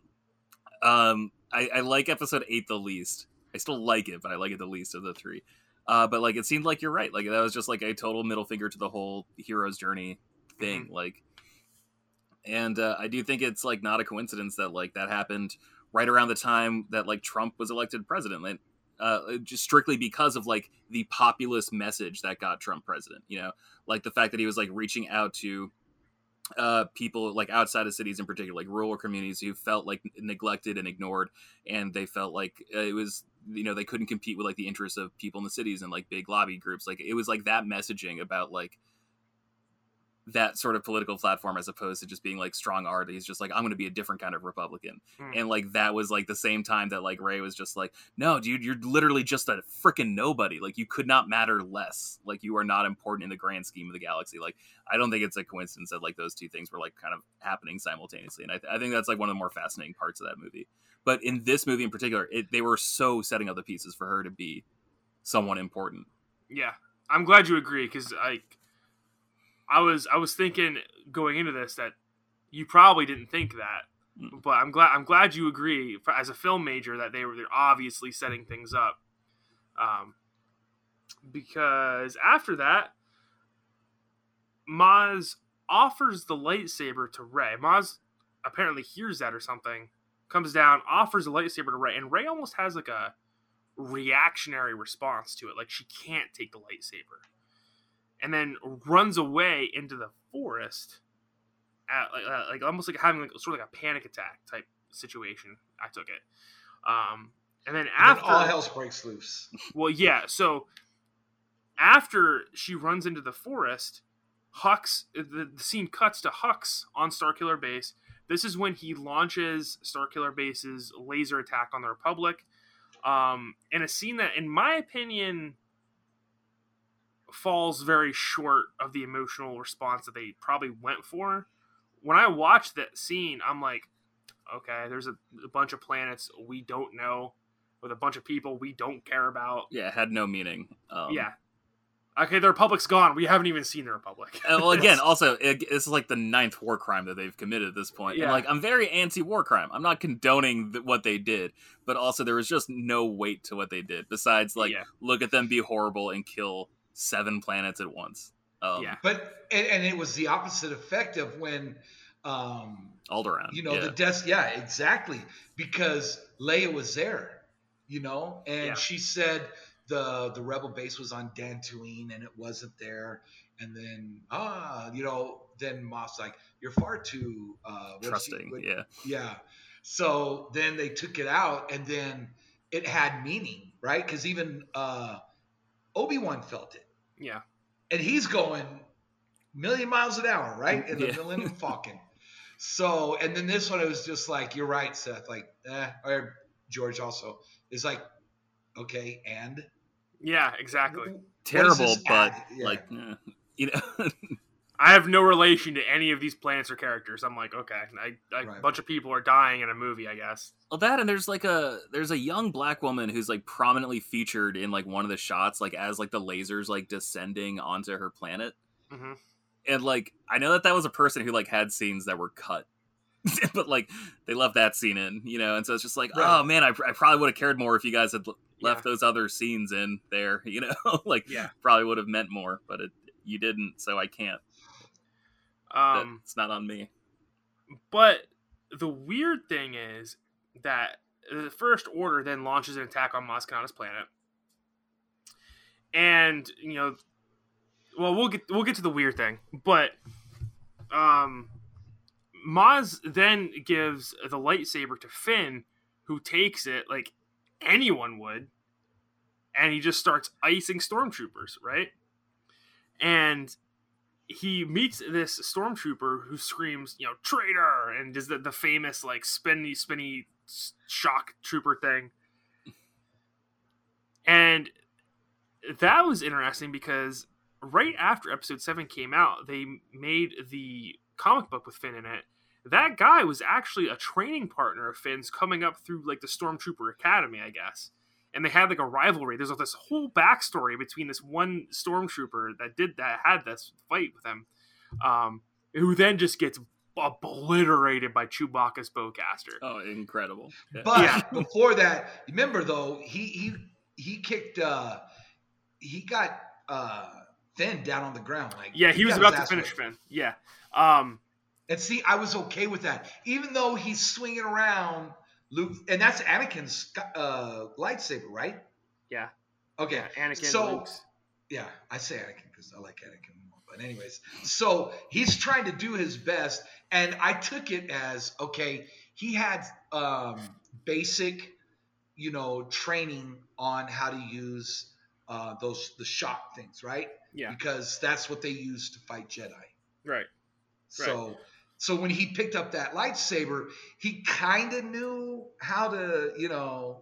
um, I, I like episode eight the least. I still like it, but I like it the least of the three. Uh, but like it seemed like you're right. Like that was just like a total middle finger to the whole hero's journey thing. Mm-hmm. Like, and uh, I do think it's like not a coincidence that like that happened right around the time that like Trump was elected president. Like, uh, just strictly because of like the populist message that got Trump president. You know, like the fact that he was like reaching out to uh, people like outside of cities in particular, like rural communities who felt like neglected and ignored, and they felt like uh, it was you know they couldn't compete with like the interests of people in the cities and like big lobby groups. Like it was like that messaging about like that sort of political platform as opposed to just being like strong art. He's just like, I'm going to be a different kind of Republican. Mm. And like that was like the same time that like Rey was just like, no, dude, you're literally just a freaking nobody. Like you could not matter less. Like you are not important in the grand scheme of the galaxy. Like I don't think it's a coincidence that like those two things were like kind of happening simultaneously. And I, th- I think that's like one of the more fascinating parts of that movie. But in this movie in particular, it, they were so setting up the pieces for her to be someone important. Yeah. I'm glad you agree because like I was I was thinking going into this that you probably didn't think that, mm. but I'm glad I'm glad you agree for, as a film major that they were they're obviously setting things up, um, because after that, Maz offers the lightsaber to Rey. Maz apparently hears that or something, comes down, offers the lightsaber to Rey, and Rey almost has like a reactionary response to it, like she can't take the lightsaber and then runs away into the forest, at, like, uh, like almost like having like sort of like a panic attack type situation. I took it. Um, and then after then all hell breaks loose. Well, yeah. So after she runs into the forest, Hux the, the scene cuts to Hux on Starkiller Base. This is when he launches Starkiller Base's laser attack on the Republic. Um, in a scene that, in my opinion, falls very short of the emotional response that they probably went for. When I watched that scene, I'm like, okay, there's a, a bunch of planets we don't know with a bunch of people we don't care about. Yeah, it had no meaning. Um, yeah. Okay, the Republic's gone. We haven't even seen the Republic. Uh, well, again, also, it, this is like the ninth war crime that they've committed at this point. Yeah. And, like, I'm very anti-war crime. I'm not condoning th- what they did, but also there was just no weight to what they did. Besides, like, yeah. look at them be horrible and kill seven planets at once. Um, yeah, but and, and, it was the opposite effect of when um Alderaan. You know yeah. the death. Yeah, exactly. Because Leia was there you know, and yeah. she said the the rebel base was on Dantooine and it wasn't there, and then ah, you know, then Moff's like, you're far too uh, trusting, what, yeah, yeah. So then they took it out, and then it had meaning, right? Because even uh, Obi Wan felt it, yeah, and he's going million miles an hour, right, in the yeah. Millennium Falcon. So, and then this one, it was just like, you're right, Seth. Like, eh, or George also is like, okay, and yeah, exactly. Terrible, but yeah. like, eh, you know. I have no relation to any of these planets or characters. I'm like, okay, I, I, right. a bunch of people are dying in a movie, I guess. Well, that and there's like a there's a young black woman who's like prominently featured in like one of the shots, like as like the lasers like descending onto her planet. Mm-hmm. And like, I know that that was a person who like had scenes that were cut but like they left that scene in, you know, and so it's just like, right. oh man, I, I probably would have cared more if you guys had left yeah. those other scenes in there, you know, like yeah. probably would have meant more, but it you didn't, so I can't. Um, it's not on me. But the weird thing is that the First Order then launches an attack on Maz Kanata's planet, and you know, well, we'll get we'll get to the weird thing, but um Maz then gives the lightsaber to Finn, who takes it like anyone would, and he just starts icing stormtroopers, right? And he meets this stormtrooper who screams, you know, traitor, and does the, the famous like spinny, spinny shock trooper thing. And that was interesting because right after episode 7 came out, they made the comic book with Finn in it, that guy was actually a training partner of Finn's coming up through like the Stormtrooper Academy, I guess. And they had like a rivalry. There's like, this whole backstory between this one stormtrooper that did that had this fight with him, um, who then just gets obliterated by Chewbacca's bowcaster. Oh, incredible! Yeah. But yeah. before that, remember though, he he he kicked. uh He got uh Finn down on the ground. Like yeah, he, he was about to finish Finn. Yeah. Um, and see, I was okay with that, even though he's swinging around Luke, and that's Anakin's uh, lightsaber, right? Yeah. Okay. Yeah, Anakin. So, Luke's. yeah, I say Anakin because I like Anakin more. But anyways, so he's trying to do his best, and I took it as okay. He had um, basic, you know, training on how to use uh, those the shock things, right? Yeah. Because that's what they use to fight Jedi. Right. So right. So when he picked up that lightsaber, he kind of knew how to, you know,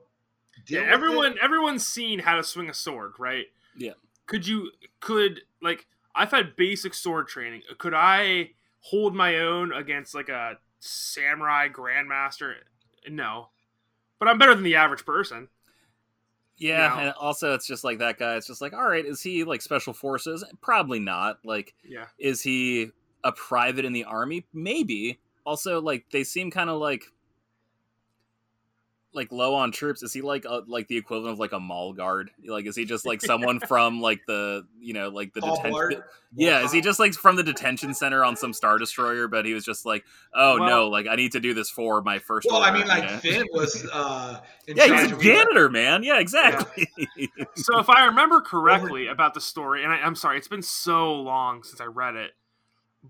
yeah, everyone it. everyone's seen how to swing a sword, right? Yeah. Could you could like I've had basic sword training. Could I hold my own against like a samurai grandmaster? No. But I'm better than the average person. Yeah, and also it's just like that guy. It's just like, all right, is he like special forces? Probably not. Like, yeah, is he a private in the army? Maybe. Also, like they seem kind of like like low on troops. Is he like a, like the equivalent of like a mall guard? Like is he just like someone from like the you know like the detention? Yeah, is he just like from the detention center on some star destroyer? But he was just like, oh well, no, like I need to do this for my first. Well, order, I mean, like know? Finn was. uh Yeah, he's a janitor, man. Yeah, exactly. Yeah. so if I remember correctly about the story, and I, I'm sorry, it's been so long since I read it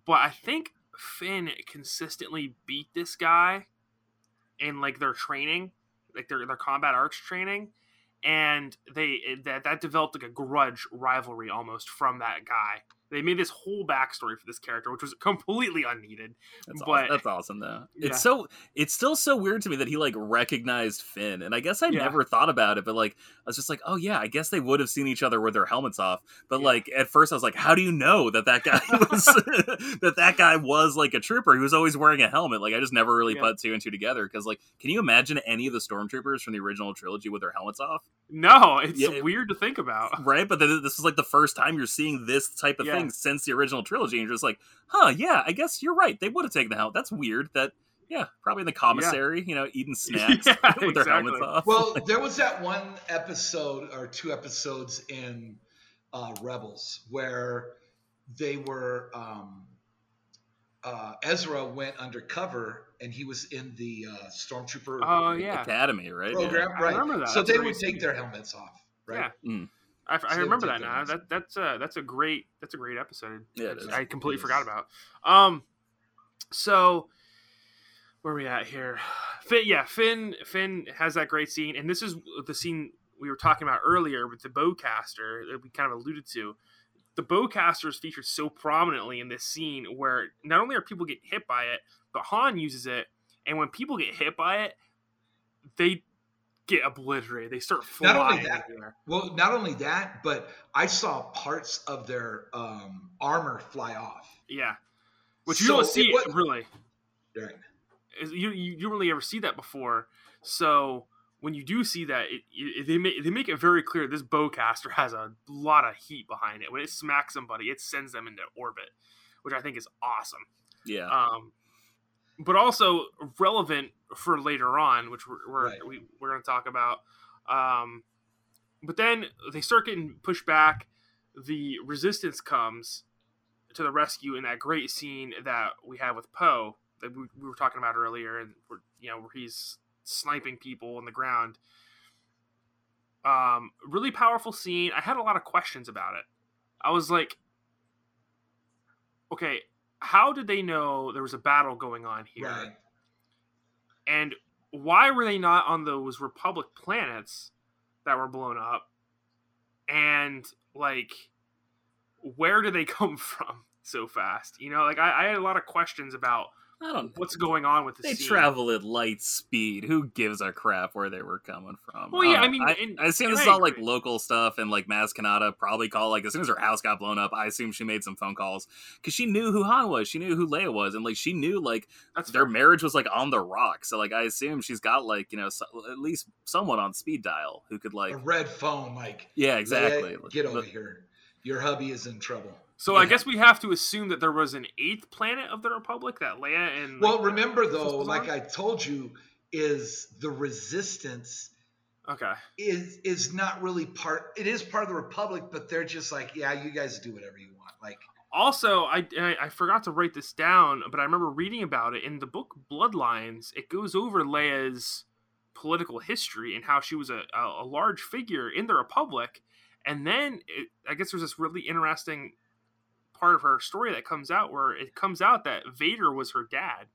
but I think Finn consistently beat this guy in like their training, like their their combat arts training, and they that that developed like a grudge rivalry almost from that guy they made this whole backstory for this character, which was completely unneeded. That's but awesome. that's awesome though. Yeah. It's so it's still so weird to me that he like recognized Finn, and I guess I yeah. never thought about it, but like I was just like, oh yeah, I guess they would have seen each other with their helmets off. But yeah. like at first, I was like, how do you know that that guy was that that guy was like a trooper? He was always wearing a helmet. Like I just never really put two and two together because like, can you imagine any of the stormtroopers from the original trilogy with their helmets off? No, it's weird to think about, right? But this is like the first time you're seeing this type of thing since the original trilogy, and you're just like, huh, yeah, I guess you're right. They would have taken the helmet. That's weird. That yeah, probably in the commissary, yeah. you know, eating snacks yeah, with their helmets off. Well, there was that one episode or two episodes in uh, Rebels where they were um, uh, Ezra went undercover and he was in the uh, stormtrooper oh, yeah. academy, right? Program, yeah. right? I remember that. So that's they would take their helmets off, right? Yeah. Mm. I, I remember that now. That that's a that's a great that's a great episode. Yeah, I completely forgot about. Um, so where are we at here? Finn, yeah, Finn Finn has that great scene, and this is the scene we were talking about earlier with the bowcaster that we kind of alluded to. The bowcaster is featured so prominently in this scene where not only are people getting hit by it, but Han uses it, and when people get hit by it, they get obliterated. They start flying. Not only that, well, not only that, but I saw parts of their um, armor fly off. Yeah, which you so don't see it, really. Right. You, you you really ever see that before. So when you do see that, it, it, they make they make it very clear this bowcaster has a lot of heat behind it. When it smacks somebody, it sends them into orbit, which I think is awesome. Yeah. Um, but also relevant for later on, which we're we're, right. we, we're going to talk about. Um, but then they start getting pushed back. The resistance comes to the rescue in that great scene that we have with Poe that we, we were talking about earlier, and we're, you know where he's sniping people on the ground. Um, really powerful scene. I had a lot of questions about it. I was like, okay, how did they know there was a battle going on here? Right. And why were they not on those Republic planets that were blown up? And like, where do they come from so fast? You know, like I, I had a lot of questions about I don't know. what's going on with this? They scene. travel at light speed. Who gives a crap where they were coming from? Well, yeah, uh, I mean, I, and, I assume this is all like local stuff, and like Maz Kanata probably called like as soon as her house got blown up. I assume she made some phone calls because she knew who Han was, she knew who Leia was, and like she knew like That's their fair. marriage was like on the rocks. So like I assume she's got like you know so, at least someone on speed dial who could like a red phone, like yeah, exactly. Get over here, your hubby is in trouble. So yeah. I guess we have to assume that there was an eighth planet of the Republic that Leia and. Well, remember though, like I told you, is the Resistance. Okay. Is is not really part. It is part of the Republic, but they're just like, yeah, you guys do whatever you want. Like. Also, I, I forgot to write this down, but I remember reading about it in the book Bloodlines. It goes over Leia's political history and how she was a, a, a large figure in the Republic, and then it, I guess there's this really interesting part of her story that comes out where it comes out that Vader was her dad.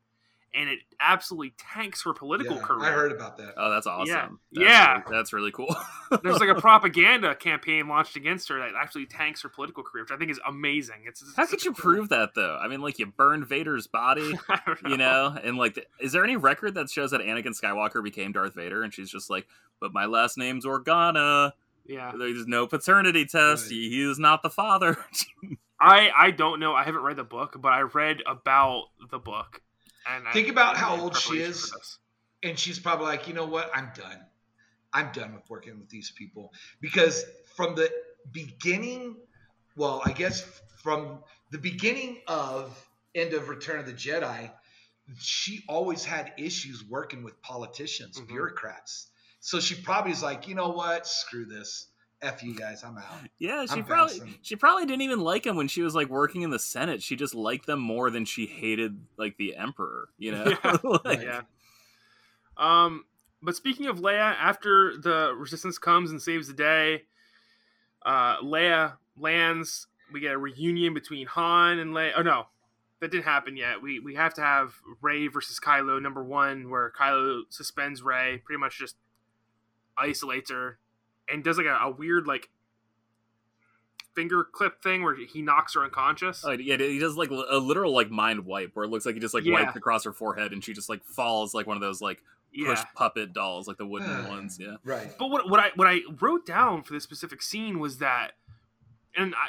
And it absolutely tanks her political yeah, career. I heard about that. Oh, that's awesome. Yeah, that's yeah. Really, that's really cool. There's like a propaganda campaign launched against her that actually tanks her political career, which I think is amazing. It's, it's how could you cool. prove that though? I mean, like you burned Vader's body, know. you know, and like, the, is there any record that shows that Anakin Skywalker became Darth Vader, and she's just like, but my last name's Organa. Yeah, there's no paternity test. Right. He, he is not the father. I I don't know. I haven't read the book, but I read about the book. And think I, about how old she is, and she's probably like, you know what? I'm done. I'm done with working with these people because from the beginning, well, I guess from the beginning of end of Return of the Jedi, she always had issues working with politicians, mm-hmm. bureaucrats. So she probably is like, you know what? Screw this. F you guys, I'm out. Yeah, she I'm probably bouncing. she probably didn't even like him when she was like working in the Senate. She just liked them more than she hated like the Emperor, you know? Yeah. like, yeah. Um but speaking of Leia, after the resistance comes and saves the day, uh Leia lands, we get a reunion between Han and Leia. Oh no. that didn't happen yet. We we have to have Rey versus Kylo number one, where Kylo suspends Rey, pretty much just isolates her, and does like a, a weird like finger clip thing where he knocks her unconscious. Oh, yeah, he does like a literal like mind wipe where it looks like he just like yeah. wiped across her forehead and she just like falls like one of those like push yeah. puppet dolls, like the wooden ah, ones. Yeah, right. But what what I what I wrote down for this specific scene was that, and I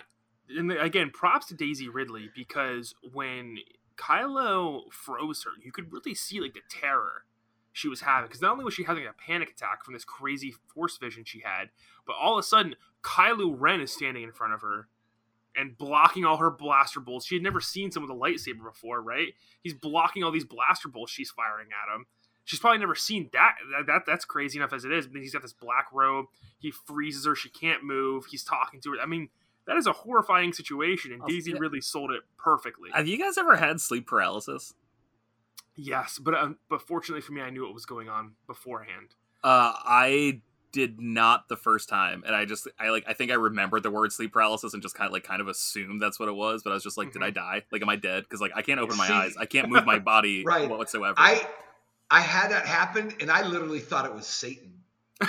and again props to Daisy Ridley because when Kylo froze her, you could really see like the terror she was having because not only was she having a panic attack from this crazy force vision she had, but all of a sudden Kylo Ren is standing in front of her and blocking all her blaster bolts. She had never seen someone with a lightsaber before, right? He's blocking all these blaster bolts she's firing at him. She's probably never seen that. That, that that's crazy enough as it is. But he's got this black robe. He freezes her. She can't move. He's talking to her. I mean, that is a horrifying situation, and Daisy really sold it perfectly. Have you guys ever had sleep paralysis? Yes, but um, but fortunately for me, I knew what was going on beforehand. Uh, I did not the first time, and I just I like I think I remembered the word sleep paralysis and just kind of like kind of assumed that's what it was, but I was just like, mm-hmm. did I mm-hmm. die? Like, am I dead? Because like I can't open my See, eyes, I can't move my body right. whatsoever. I I had that happen, and I literally thought it was Satan.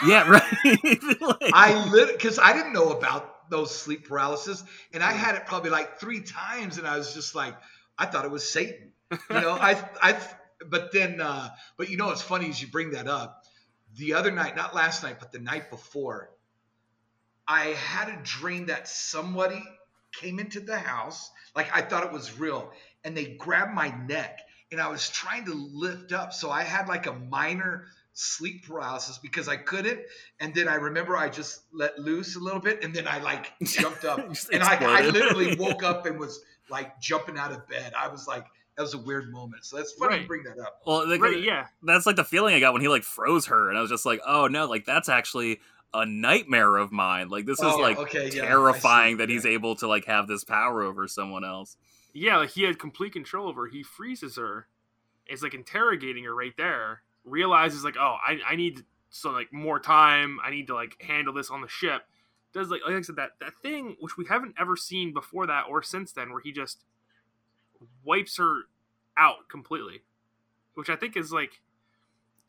Yeah, right. like... I lit because I didn't know about those sleep paralysis, and I had it probably like three times, and I was just like, I thought it was Satan. You know, I I. But then, uh, but you know, it's funny as you bring that up. The other night, not last night, but the night before, I had a dream that somebody came into the house, like I thought it was real, and they grabbed my neck and I was trying to lift up. So I had like a minor sleep paralysis because I couldn't. And then I remember I just let loose a little bit and then I like jumped up and I, I, literally woke up and was like jumping out of bed. I was like, that was a weird moment. So that's funny right. to bring that up. Well, like, right, yeah. That's like the feeling I got when he like froze her. And I was just like, oh no, like that's actually a nightmare of mine. Like this is oh, like okay, terrifying yeah, that he's able to like have this power over someone else. Yeah, like he had complete control over her. He freezes her. Is like interrogating her right there. Realizes like, oh, I, I need so like more time. I need to like handle this on the ship. Does like like I said that that thing which we haven't ever seen before that or since then, where he just wipes her out completely, which I think is like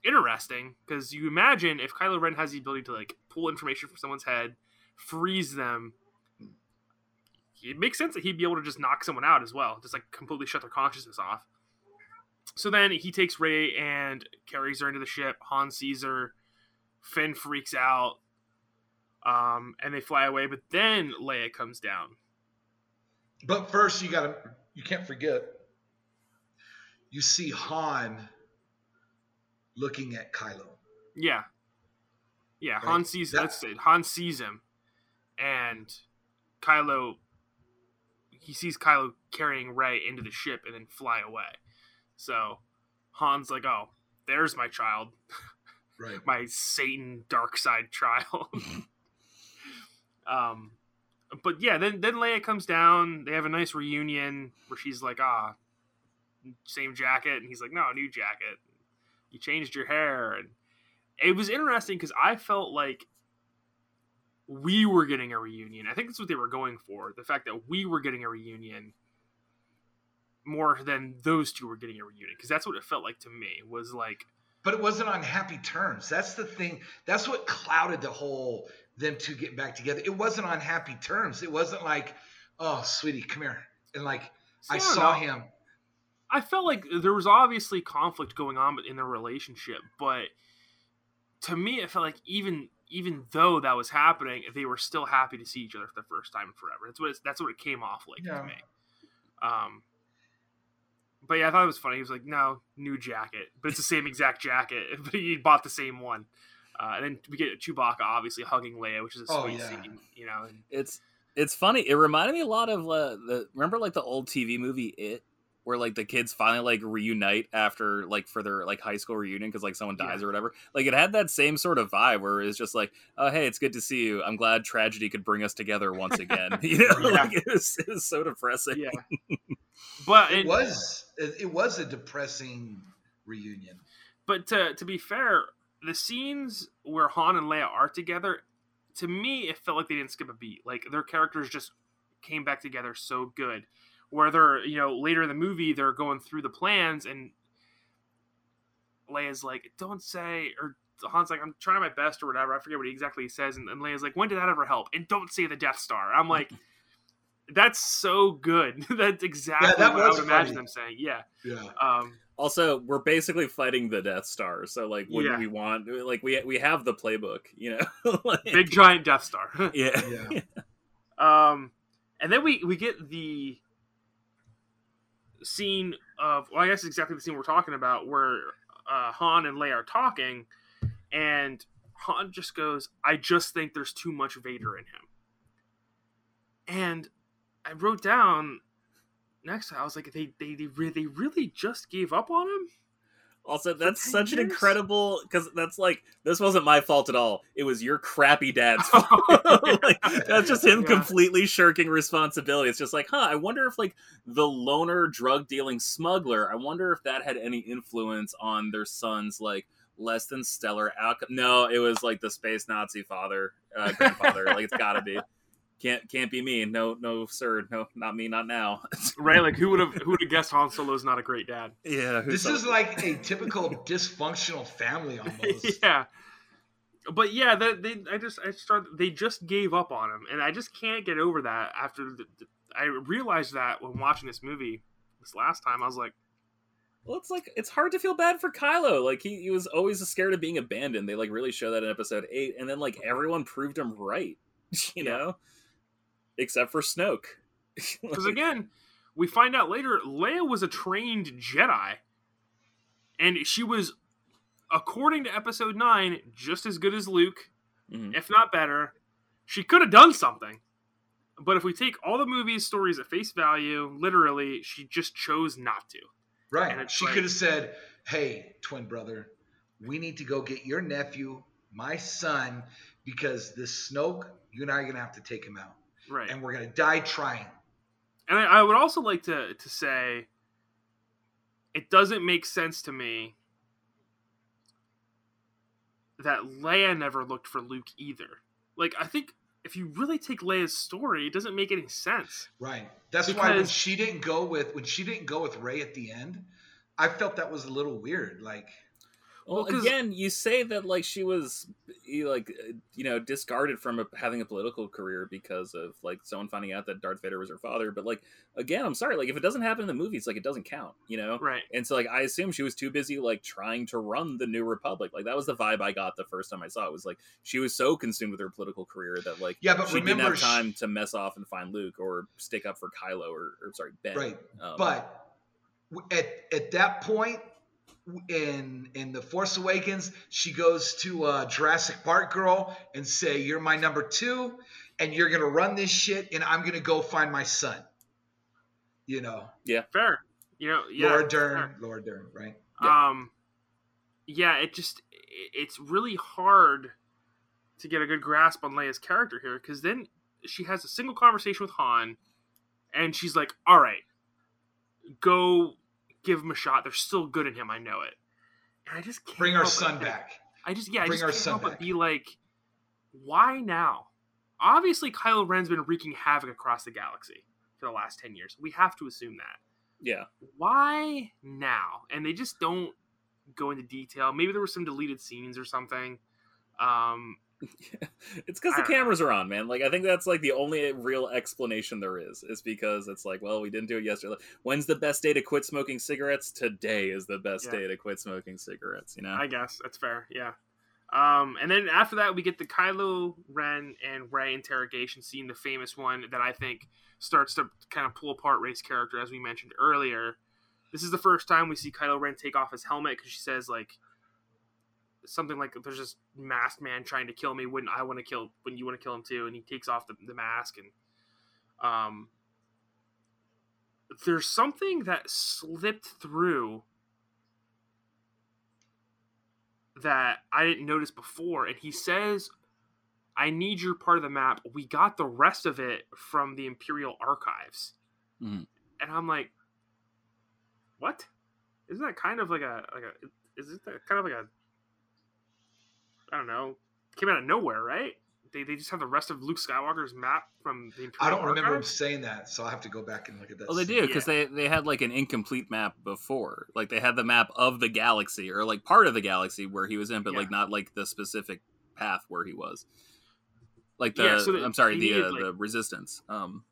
interesting because you imagine if Kylo Ren has the ability to like pull information from someone's head, freeze them, it makes sense that he'd be able to just knock someone out as well, just like completely shut their consciousness off. So then he takes Rey and carries her into the ship. Han sees her. Finn freaks out. Um, and they fly away. But then Leia comes down. But first, you gotta you can't forget. You see Han looking at Kylo. Yeah. Yeah, right? Han sees that, let's say Han sees him and Kylo he sees Kylo carrying Rey into the ship and then fly away. So Han's like, "Oh, there's my child, right? my Satan dark side child." um, but yeah, then then Leia comes down. They have a nice reunion where she's like, "Ah, same jacket," and he's like, "No, new jacket. You changed your hair." And it was interesting because I felt like we were getting a reunion. I think that's what they were going for. The fact that we were getting a reunion more than those two were getting a reunion because that's what it felt like to me was like but it wasn't on happy terms that's the thing that's what clouded the whole them two get back together it wasn't on happy terms it wasn't like oh sweetie come here and like i, I saw him i felt like there was obviously conflict going on in their relationship but to me it felt like even even though that was happening, they were still happy to see each other for the first time in forever. That's what that's what it came off like yeah. to me. Um, but yeah, I thought it was funny. He was like, "No, new jacket, but it's the same exact jacket, but he bought the same one." Uh, and then we get Chewbacca obviously hugging Leia, which is a oh, sweet oh, yeah. scene, you know. And... It's it's funny. It reminded me a lot of uh, the remember like the old TV movie It where like the kids finally like reunite after like for their like high school reunion because like someone dies yeah. or whatever. Like it had that same sort of vibe where it's just like, oh hey, it's good to see you. I'm glad tragedy could bring us together once again. you know, yeah. like it was, it was so depressing. Yeah, but it, it was it was a depressing reunion. But to to be fair, the scenes where Han and Leia are together, to me, it felt like they didn't skip a beat. Like their characters just came back together so good where they're you know later in the movie they're going through the plans and Leia's like, "Don't say," or Han's like, "I'm trying my best" or whatever. I forget what he exactly says, and, and Leia's like, "When did that ever help?" And don't say the Death Star. I'm like. That's so good. That's exactly yeah, that what I would funny. imagine them saying. Yeah. Yeah. Um, also, we're basically fighting the Death Star, so like, what yeah. do we want? Like, we we have the playbook, you know, like... big giant Death Star. yeah. yeah. Um, and then we we get the scene of well, I guess exactly the scene we're talking about, where uh, Han and Leia are talking, and Han just goes, "I just think there's too much Vader in him." And I wrote down next. I was like, they they they, re- they really just gave up on him. Also, that's such years? an incredible because that's like this wasn't my fault at all. It was your crappy dad's fault. like, that's just him yeah. completely shirking responsibility. It's just like, huh? I wonder if like the loner drug dealing smuggler. I wonder if that had any influence on their son's like less than stellar outcome. No, it was like the space Nazi father, uh, grandfather. like it's gotta be can't can't be me. No, no, sir. No, not me. Not now. right? Like who would have who would have guessed Han Solo is not a great dad? Yeah. This is like a typical dysfunctional family almost. yeah. But yeah, they, they I just I started they just gave up on him, and I just can't get over that. After the, I realized that when watching this movie this last time, I was like, well, it's like it's hard to feel bad for Kylo. Like he, he was always scared of being abandoned. They like really show that in episode eight, and then like everyone proved him right. You yeah. know, except for Snoke. Because again, we find out later Leia was a trained Jedi, and she was, according to Episode Nine, just as good as Luke, mm-hmm. if not better. She could have done something, but if we take all the movie's stories at face value, literally, she just chose not to. Right. She like, could have said, "Hey, twin brother, we need to go get your nephew, my son, because this Snoke, you and I are gonna have to take him out." Right? And we're gonna die trying. And I, I would also like to to say, it doesn't make sense to me that Leia never looked for Luke either. Like I think if you really take Leia's story, it doesn't make any sense. Right. That's because... why when she didn't go with when she didn't go with Rey at the end, I felt that was a little weird. Like well, well again, you say that like she was like uh, you know discarded from a, having a political career because of like someone finding out that Darth Vader was her father. But like again, I'm sorry, like if it doesn't happen in the movies, like it doesn't count, you know? Right. And so like I assume she was too busy like trying to run the New Republic. Like that was the vibe I got the first time I saw it. Was like she was so consumed with her political career that like yeah, but she remember, didn't have time to mess off and find Luke or stick up for Kylo or, or sorry Ben. Right. Um, but at at that point in in the Force Awakens, she goes to uh, Jurassic Park girl and say, "You're my number two, and you're gonna run this shit, and I'm gonna go find my son." You know. Yeah. Fair. You know. Yeah. Laura Dern. Fair. Laura Dern. Right. Yeah. Um. Yeah. It just it's really hard to get a good grasp on Leia's character here because then she has a single conversation with Han, and she's like, "All right, go give him a shot. They're still good in him. I know it. And I just can't bring our son back. I just yeah, bring I just can't help back. but be like, why now? Obviously, Kylo Ren's been wreaking havoc across the galaxy for the last ten years. We have to assume that. Yeah. Why now? And they just don't go into detail. Maybe there were some deleted scenes or something. Um, it's because the cameras know. are on, man. Like I think that's like the only real explanation there is. Is because it's like, well, we didn't do it yesterday. When's the best day to quit smoking cigarettes? Today is the best yeah. day to quit smoking cigarettes. You know. I guess that's fair. Yeah. Um, and then after that, we get the Kylo Ren and Rey interrogation scene, the famous one that I think starts to kind of pull apart Rey's character, as we mentioned earlier. This is the first time we see Kylo Ren take off his helmet because she says like something like there's this masked man trying to kill me when I want to kill when you want to kill him too, and he takes off the, the mask and um there's something that slipped through that I didn't notice before, and he says, "I need your part of the map. We got the rest of it from the Imperial archives," mm. and I'm like, "What? Isn't that kind of like a like a is it kind of like a I don't know, came out of nowhere, right? they, they just have the rest of Luke Skywalker's map from the Imperial I don't remember him saying that, so I have to go back and look at that. Well, they do because yeah. they they had like an incomplete map before. Like they had the map of the galaxy or like part of the galaxy where he was in, but yeah. like not like the specific path where he was. Like the yeah, so I'm sorry, the uh, like, the resistance. Um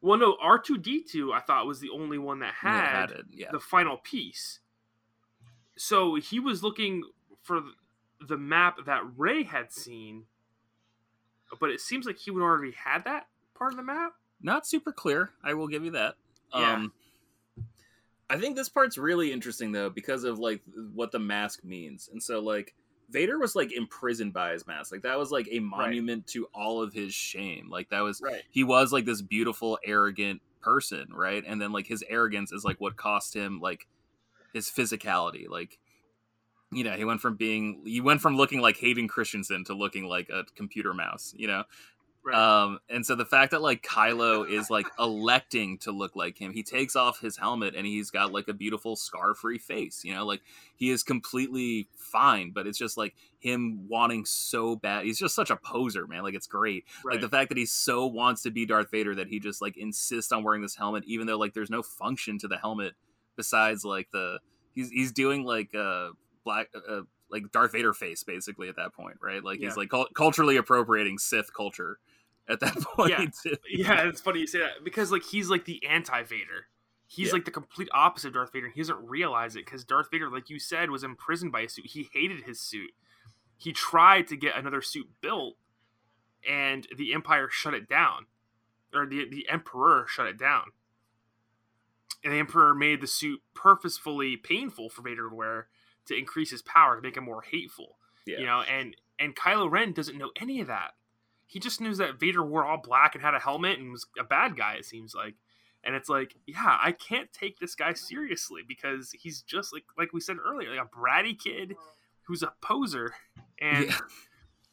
well, no, R two D two I thought was the only one that had, had it, yeah. the final piece. So he was looking for the map that Rey had seen, but it seems like he would already had that part of the map. Not super clear. I will give you that. Yeah. Um, I think this part's really interesting though because of like what the mask means, and so like Vader was like imprisoned by his mask. Like that was like a monument right. to all of his shame. Like that was right. he was like this beautiful, arrogant person, right? And then like his arrogance is like what cost him like his physicality. Like you know, he went from being he went from looking like Hayden Christensen to looking like a computer mouse, you know. Right. Um, and so the fact that like Kylo is like electing to look like him, he takes off his helmet and he's got like a beautiful scar-free face. You know, like he is completely fine, but it's just like him wanting so bad. He's just such a poser, man. Like it's great. Right. Like the fact that he so wants to be Darth Vader that he just like insists on wearing this helmet, even though like there's no function to the helmet besides like the he's he's doing like uh black uh, uh like Darth Vader face basically at that point, right? Like yeah. he's like culturally appropriating Sith culture at that point. Yeah, yeah, it's funny you say that because like he's like the anti Vader. He's yeah. like the complete opposite of Darth Vader. And he doesn't realize it because Darth Vader, like you said, was imprisoned by a suit. He hated his suit. He tried to get another suit built, and the Empire shut it down, or the the Emperor shut it down. And the Emperor made the suit purposefully painful for Vader to wear to increase his power to make him more hateful. Yeah. You know, and and Kylo Ren doesn't know any of that. He just knows that Vader wore all black and had a helmet and was a bad guy. It seems like, and it's like, yeah, I can't take this guy seriously because he's just like like we said earlier, like a bratty kid who's a poser, and yeah.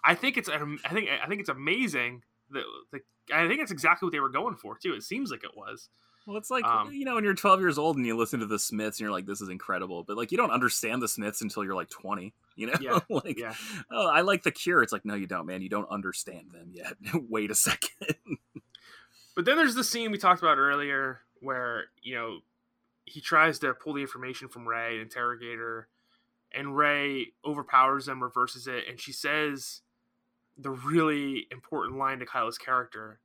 I think it's um, I think I think it's amazing that the I think it's exactly what they were going for too. It seems like it was. Well, it's like um, you know when you're 12 years old and you listen to the Smiths and you're like, "This is incredible," but like you don't understand the Smiths until you're like 20. You know, yeah, like yeah. oh, I like the Cure. It's like, no, you don't, man. You don't understand them yet. Wait a second. but then there's the scene we talked about earlier where you know he tries to pull the information from Rey, interrogator, and Rey overpowers them, reverses it, and she says the really important line to Kylo's character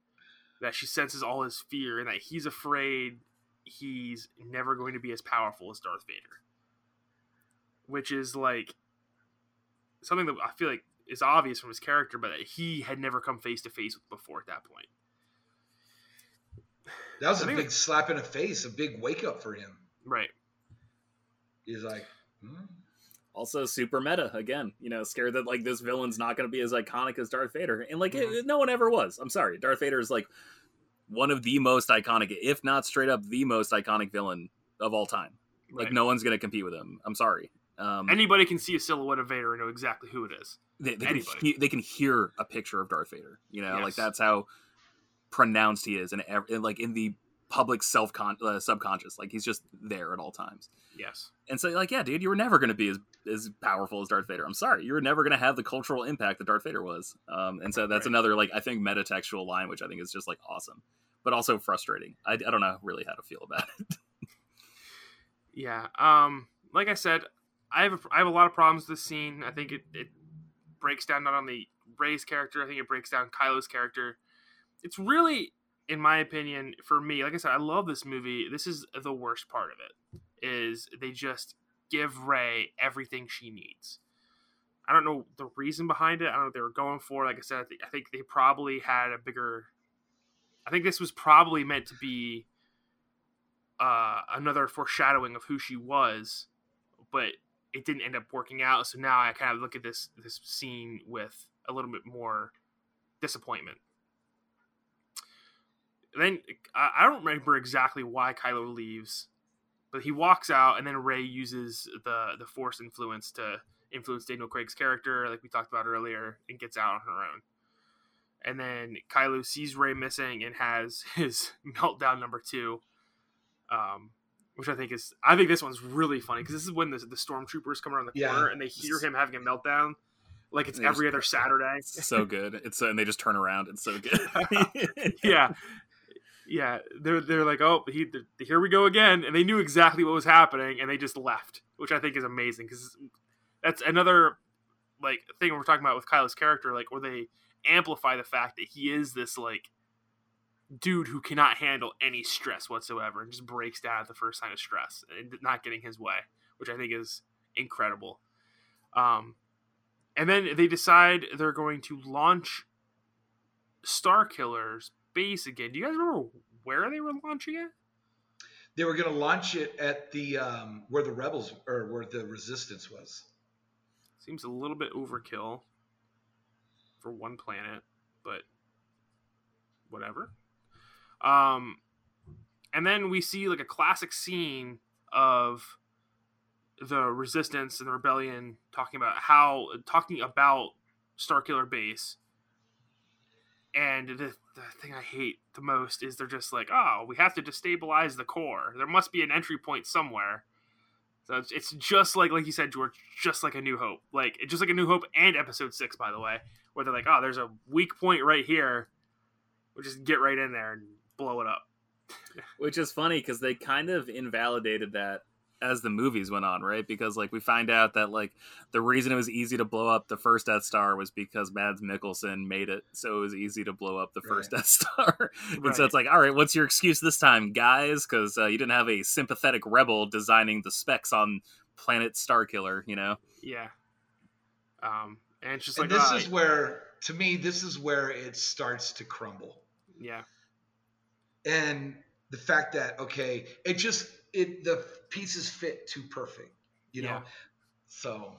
that she senses all his fear and that he's afraid he's never going to be as powerful as Darth Vader. Which is like something that I feel like is obvious from his character, but that he had never come face to face with before at that point. That was I a big slap in the face, a big wake up for him. Right. He's like, hmm? Also super meta again you know scared that like this villain's not going to be as iconic as darth vader. And like mm-hmm. it, no one ever was. I'm sorry. Darth vader is like one of the most iconic if not straight up the most iconic villain of all time. Like no one's going to compete with him. I'm sorry. Um, anybody can see a silhouette of vader and know exactly who it is. They, they can, he, they can hear a picture of darth vader you know yes. like that's how pronounced he is. And, and like in the public self uh, subconscious like he's just there at all times yes and so like yeah dude you were never going to be as as powerful as Darth Vader. I'm sorry, you were never going to have the cultural impact that Darth Vader was. Um, and so that's right. another like I think metatextual line, which I think is just like awesome, but also frustrating. I, I don't know really how to feel about it. yeah. Um. Like I said, I have a, I have a lot of problems with this scene. I think it, it breaks down not only Rey's character. I think it breaks down Kylo's character. It's really, in my opinion, for me, like I said, I love this movie. This is the worst part of it. Is they just give Rey everything she needs. I don't know the reason behind it. I don't know what they were going for. Like I said, I think, they probably had a bigger. I think this was probably meant to be uh, another foreshadowing of who she was, but it didn't end up working out. So now I kind of look at this this scene with a little bit more disappointment. Then I don't remember exactly why Kylo leaves but he walks out, and then Rey uses the the Force influence to influence Daniel Craig's character, like we talked about earlier, and gets out on her own. And then Kylo sees Rey missing and has his meltdown number two, um, which I think is I think this one's really funny because this is when the, the stormtroopers come around the corner yeah. and they hear him having a meltdown. like it's every other Saturday. so good. It's so, and they just turn around. It's so good. yeah, yeah. They're they're like, oh, he, here we go again, and they knew exactly what was happening, and they just left, which I think is amazing because that's another like thing we're talking about with Kylo's character, like where they amplify the fact that he is this like dude who cannot handle any stress whatsoever and just breaks down at the first sign of stress and not getting his way, which I think is incredible. Um, and then they decide they're going to launch Starkiller's base again. Do you guys remember where they were launching it? They were going to launch it at the um, where the rebels or where the resistance was. Seems a little bit overkill for one planet, but whatever. Um, and then we see like a classic scene of the resistance and the rebellion talking about how talking about Starkiller Base. And the, the thing I hate the most is they're just like, oh, we have to destabilize the core. There must be an entry point somewhere. So it's, it's just like, like you said, George, just like a New Hope, like just like a New Hope and Episode Six, by the way, where they're like, oh, there's a weak point right here. We'll just get right in there and blow it up. Which is funny because they kind of invalidated that as the movies went on, right? Because like we find out that like the reason it was easy to blow up the first Death Star was because Mads Mikkelsen made it so it was easy to blow up the first right. Death Star. and right. so it's like, all right, what's your excuse this time, guys? Because uh, you didn't have a sympathetic rebel designing the specs on Planet Starkiller, you know? Yeah. Um, and it's just and like this uh, is where, to me, this is where it starts to crumble. Yeah. And the fact that okay, it just it the pieces fit too perfect, you know. Yeah. So,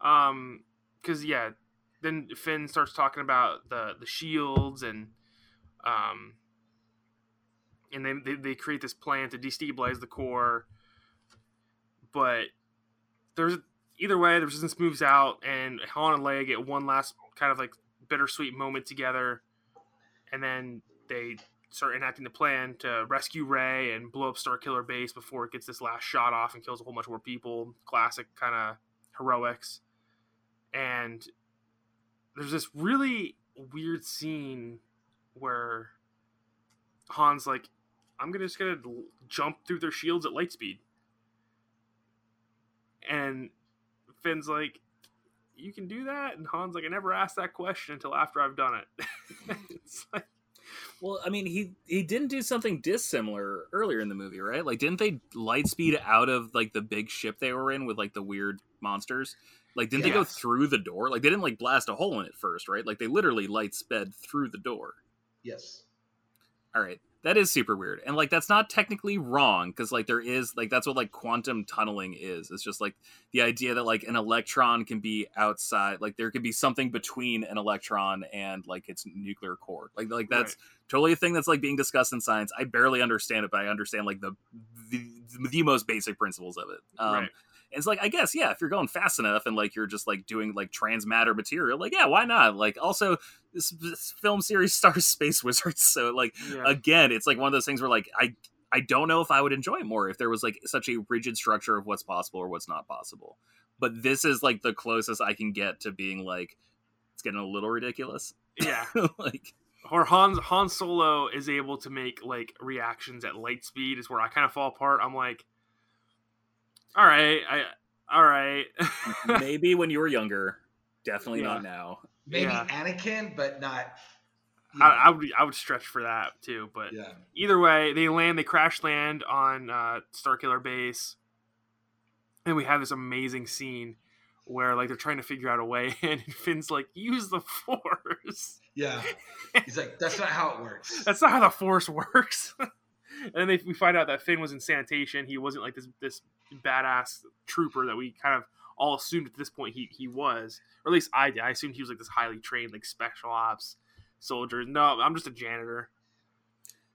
um, because yeah, then Finn starts talking about the the shields and um, and then they, they create this plan to destabilize the core, but there's either way the resistance moves out and Han and Leia get one last kind of like bittersweet moment together, and then they start enacting the plan to rescue Rey and blow up Starkiller Base before it gets this last shot off and kills a whole bunch more people. Classic kind of heroics. And there's this really weird scene where Han's like, I'm gonna just gonna jump through their shields at light speed. And Finn's like, You can do that? And Han's like, I never asked that question until after I've done it. it's like well, I mean, he he didn't do something dissimilar earlier in the movie, right? Like, didn't they light speed out of like the big ship they were in with like the weird monsters? Like, didn't they go through the door? Like, they didn't like blast a hole in it first, right? Like, they literally light sped through the door. Yes. All right that is super weird and like that's not technically wrong because like there is like that's what like quantum tunneling is. It's just like the idea that like an electron can be outside like there could be something between an electron and like its nuclear core. Like like that's right. totally a thing that's like being discussed in science. I barely understand it but i understand like the the, the most basic principles of it. Um right it's like I guess yeah, if you're going fast enough and like you're just like doing like transmatter material, like yeah, why not? Like also this, this film series stars space wizards, so like yeah. again, it's like one of those things where like I I don't know if I would enjoy it more if there was like such a rigid structure of what's possible or what's not possible. But this is like the closest I can get to being like it's getting a little ridiculous. Yeah. like or Han Han Solo is able to make like reactions at light speed is where I kind of fall apart. I'm like all right, I all right. Maybe when you were younger, definitely yeah. not now. Maybe yeah. Anakin, but not. I, I, would I would stretch for that too, but yeah. either way, they land, they crash land on uh, Starkiller Base, and we have this amazing scene where like they're trying to figure out a way and Finn's like, use the force. Yeah. He's like, that's not how it works. that's not how the force works. And then they, we find out that Finn was in sanitation. He wasn't like this this badass trooper that we kind of all assumed at this point he he was, or at least I did. I assumed he was like this highly trained like special ops soldier. No, I'm just a janitor.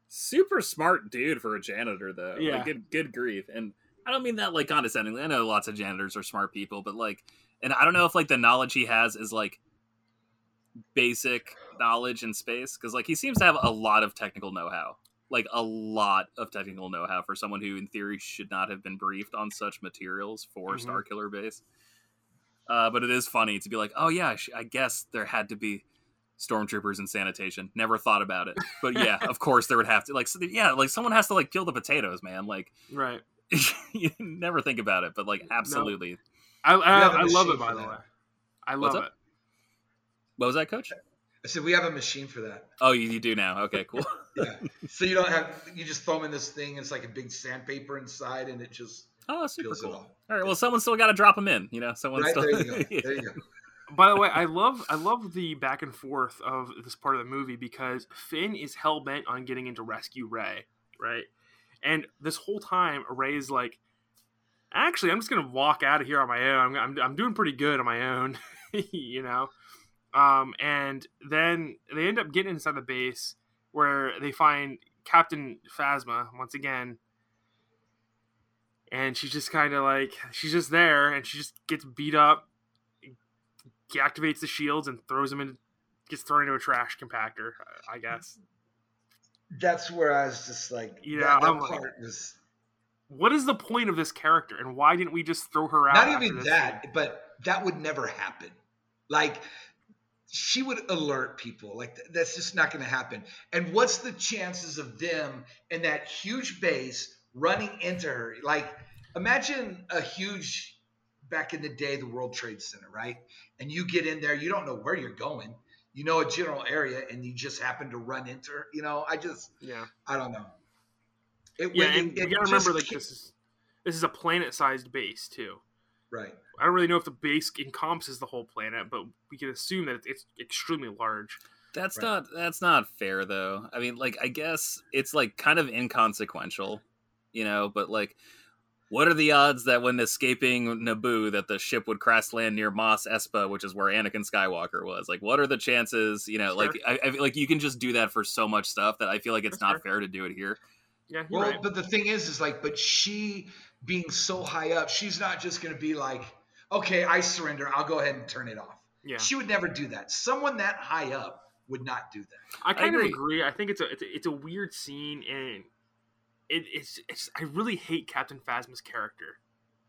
Super smart dude for a janitor though. Yeah, like, good good grief. And I don't mean that like condescendingly. I know lots of janitors are smart people, but like, and I don't know if like the knowledge he has is like basic knowledge in space because like he seems to have a lot of technical know-how like a lot of technical know-how for someone who in theory should not have been briefed on such materials for mm-hmm. Starkiller Base. Uh, but it is funny to be like, oh yeah, I guess there had to be stormtroopers and sanitation. Never thought about it, but yeah, of course there would have to like, yeah, like someone has to like kill the potatoes, man. Like, right? you never think about it, but like, absolutely. No. I I, I love it by the way. I love it. What was that, Coach? I said we have a machine for that. Oh, you, you do now. Okay, cool. yeah. So you don't have you just throw them in this thing. It's like a big sandpaper inside, and it just oh, super cool. All. all. right. Well, someone still got to drop them in. You know, someone right, still. There you go. There you go. By the way, I love I love the back and forth of this part of the movie because Finn is hell bent on getting into rescue Rey, right? And this whole time, Rey's like, actually, I'm just gonna walk out of here on my own. I'm I'm, I'm doing pretty good on my own, you know. Um, and then they end up getting inside the base where they find Captain Phasma once again. And she's just kind of like, she's just there and she just gets beat up, activates the shields and throws them in, gets thrown into a trash compactor, I guess. That's where I was just like, yeah, that, that part was. What is the point of this character and why didn't we just throw her out? Not even that, scene? but that would never happen. Like she would alert people like that's just not going to happen. And what's the chances of them and that huge base running into her? Like imagine a huge back in the day the world trade center right? And you get in there you don't know where you're going. You know a general area and you just happen to run into her you know? I just yeah. I don't know. It, yeah, it, and it, you gotta remember like this is this is a planet sized base too right I don't really know if the base encompasses the whole planet, but we can assume that it's, extremely large. That's right. not that's not fair though. I mean, like I guess it's like kind of inconsequential, you know, but like what are the odds that when escaping Naboo that the ship would crash land near Mos Espa, which is where Anakin Skywalker was? Like what are the chances, you know, sure. like I, I, like you can just do that for so much stuff that I feel like it's That's not fair. fair to do it here. Yeah, well, right. but the thing is is like but she being so high up, she's not just going to be like okay, I surrender. I'll go ahead and turn it off. Yeah. She would never do that. Someone that high up would not do that. I kind I of agree. I think it's a, it's a, it's a weird scene and it, it's it's I really hate Captain Phasma's character.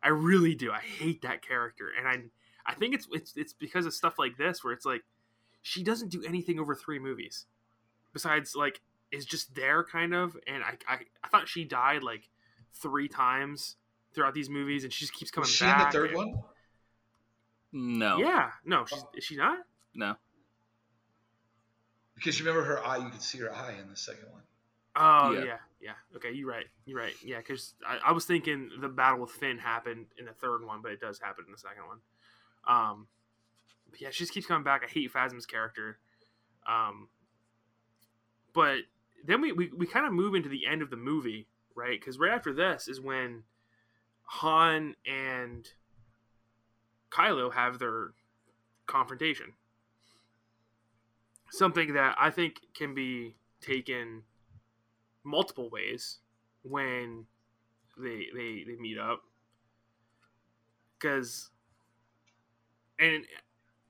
I really do. I hate that character, and I I think it's it's it's because of stuff like this where it's like she doesn't do anything over three movies, besides like is just there kind of. And I I, I thought she died like three times throughout these movies, and she just keeps coming Was she back. in the third and, one? No. Yeah. No. She's, is she not? No. Because you remember her eye, you could see her eye in the second one. Oh yeah, yeah. yeah. Okay, you're right. You're right. Yeah, because I, I, was thinking the battle with Finn happened in the third one, but it does happen in the second one. Um, yeah, she just keeps coming back. I hate Phasma's character. Um, but then we, we, we kind of move into the end of the movie, right? Because right after this is when Han and Kylo have their confrontation. Something that I think can be taken multiple ways when they they, they meet up. Because and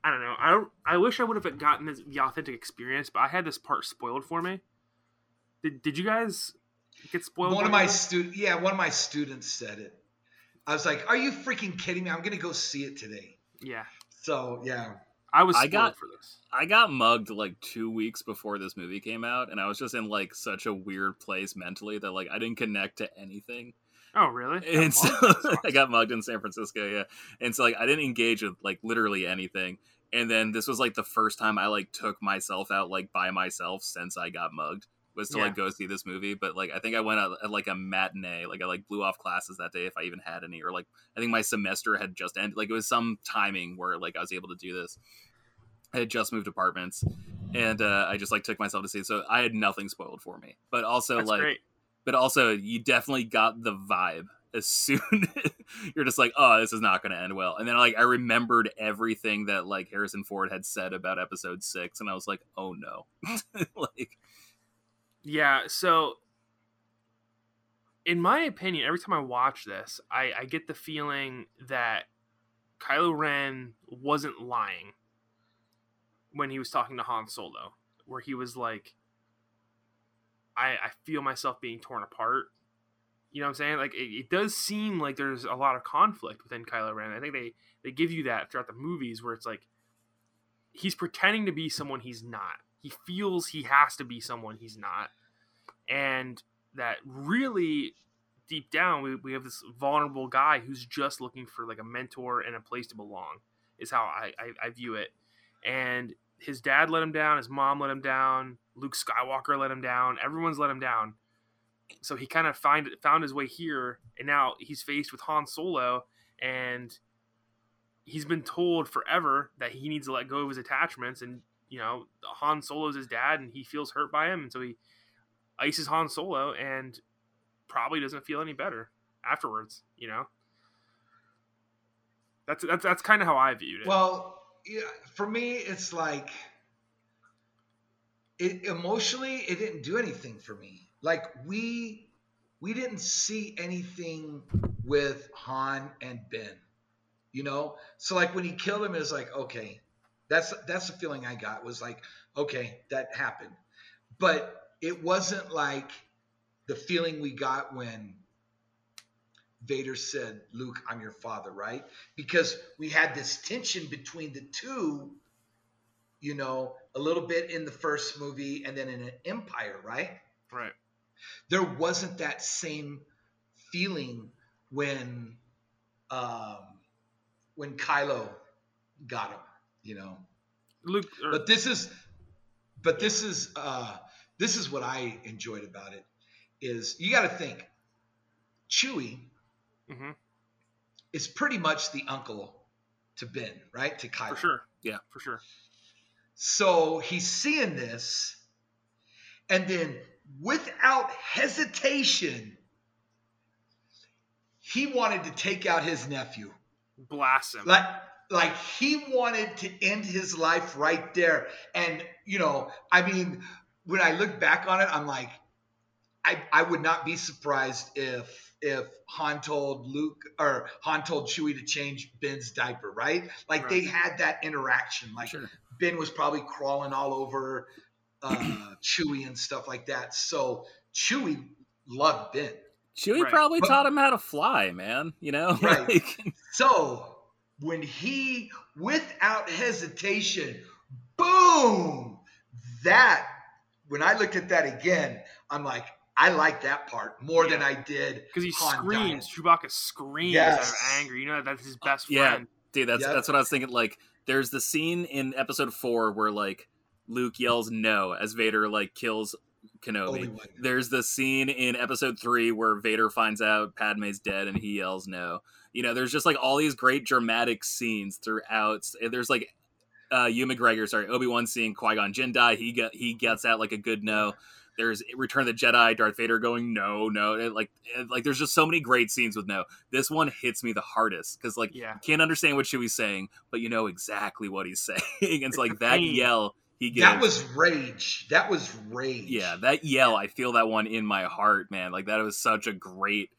I don't know. I don't. I wish I would have gotten this, the authentic experience, but I had this part spoiled for me. Did Did you guys get spoiled? One of my students, yeah, one of my students said it. I was like, "Are you freaking kidding me? I'm gonna go see it today." Yeah. So yeah, I was I got for this. I got mugged like two weeks before this movie came out, and I was just in like such a weird place mentally that like I didn't connect to anything. Oh really? And so I got mugged in San Francisco, yeah. And so like I didn't engage with like literally anything. And then this was like the first time I like took myself out like by myself since I got mugged was to yeah. like go see this movie. But like I think I went at, at, like a matinee, like I like blew off classes that day if I even had any, or like I think my semester had just ended. Like it was some timing where like I was able to do this. I had just moved apartments, and uh, I just like took myself to see it. So I had nothing spoiled for me. But also That's like, great. but also you definitely got the vibe as soon you're just like oh this is not going to end well and then like i remembered everything that like harrison ford had said about episode six and i was like oh no like yeah, so in my opinion, every time I watch this, I, I get the feeling that Kylo Ren wasn't lying when he was talking to Han Solo, where he was like, I, I feel myself being torn apart. You know what I'm saying? Like it, it, does seem like there's a lot of conflict within Kylo Ren. I think they they give you that throughout the movies where it's like he's pretending to be someone he's not. He feels he has to be someone he's not. And that really deep down we, we have this vulnerable guy who's just looking for like a mentor and a place to belong is how I, I, I view it. And his dad let him down, his mom let him down, Luke Skywalker let him down, everyone's let him down. So he kind of find found his way here, and now he's faced with Han Solo, and he's been told forever that he needs to let go of his attachments, and you know Han Solo's his dad, and he feels hurt by him, and so he ices Han Solo, and probably doesn't feel any better afterwards. You know, that's that's that's kind of how I viewed it. Well, yeah, for me, it's like it emotionally, it didn't do anything for me. Like we we didn't see anything with Han and Ben. You know? So like when he killed him, it was like, okay, that's that's the feeling I got was like, okay, that happened. But it wasn't like the feeling we got when Vader said, Luke, I'm your father, right? Because we had this tension between the two, you know, a little bit in the first movie and then in an Empire, right? Right. There wasn't that same feeling when um when Kylo got him, you know. Luke or, but this is but this is uh this is what I enjoyed about it is you got to think Chewie mm-hmm. is pretty much the uncle to Ben, right? To Kylo. For sure. Yeah, for sure. So he's seeing this, and then without hesitation, he wanted to take out his nephew. Blast him. Like, like he wanted to end his life right there. And, you know, I mean, when I look back on it, I'm like, I, I would not be surprised if if Han told Luke or Han told Chewie to change Ben's diaper, right? Like right. they had that interaction. Like sure. Ben was probably crawling all over uh, Chewie and stuff like that. So Chewie loved Ben. Chewie right. probably but, taught him how to fly, man. You know, right? so when he, without hesitation, boom, that when I looked at that again, I'm like, I like that part more yeah. than I did because he Han screams. Dying. Chewbacca screams yes. out of anger. You know that's his best friend. Yeah, dude, that's yep. that's what I was thinking. Like, there's the scene in Episode Four where like Luke yells "No" as Vader like kills Kenobi. There's the scene in Episode Three where Vader finds out Padme's dead and he yells "No." You know, there's just like all these great dramatic scenes throughout. There's like uh, Ewan McGregor, sorry, Obi Wan seeing Qui Gon Jinn die. He get he gets out like a good no. There's Return of the Jedi, Darth Vader going no, no, it, like it, like there's just so many great scenes with no. This one hits me the hardest because like yeah. you can't understand what Chewie's saying, but you know exactly what he's saying. it's like that yell he gives. That was rage. That was rage. Yeah, that yell. I feel that one in my heart, man. Like that was such a great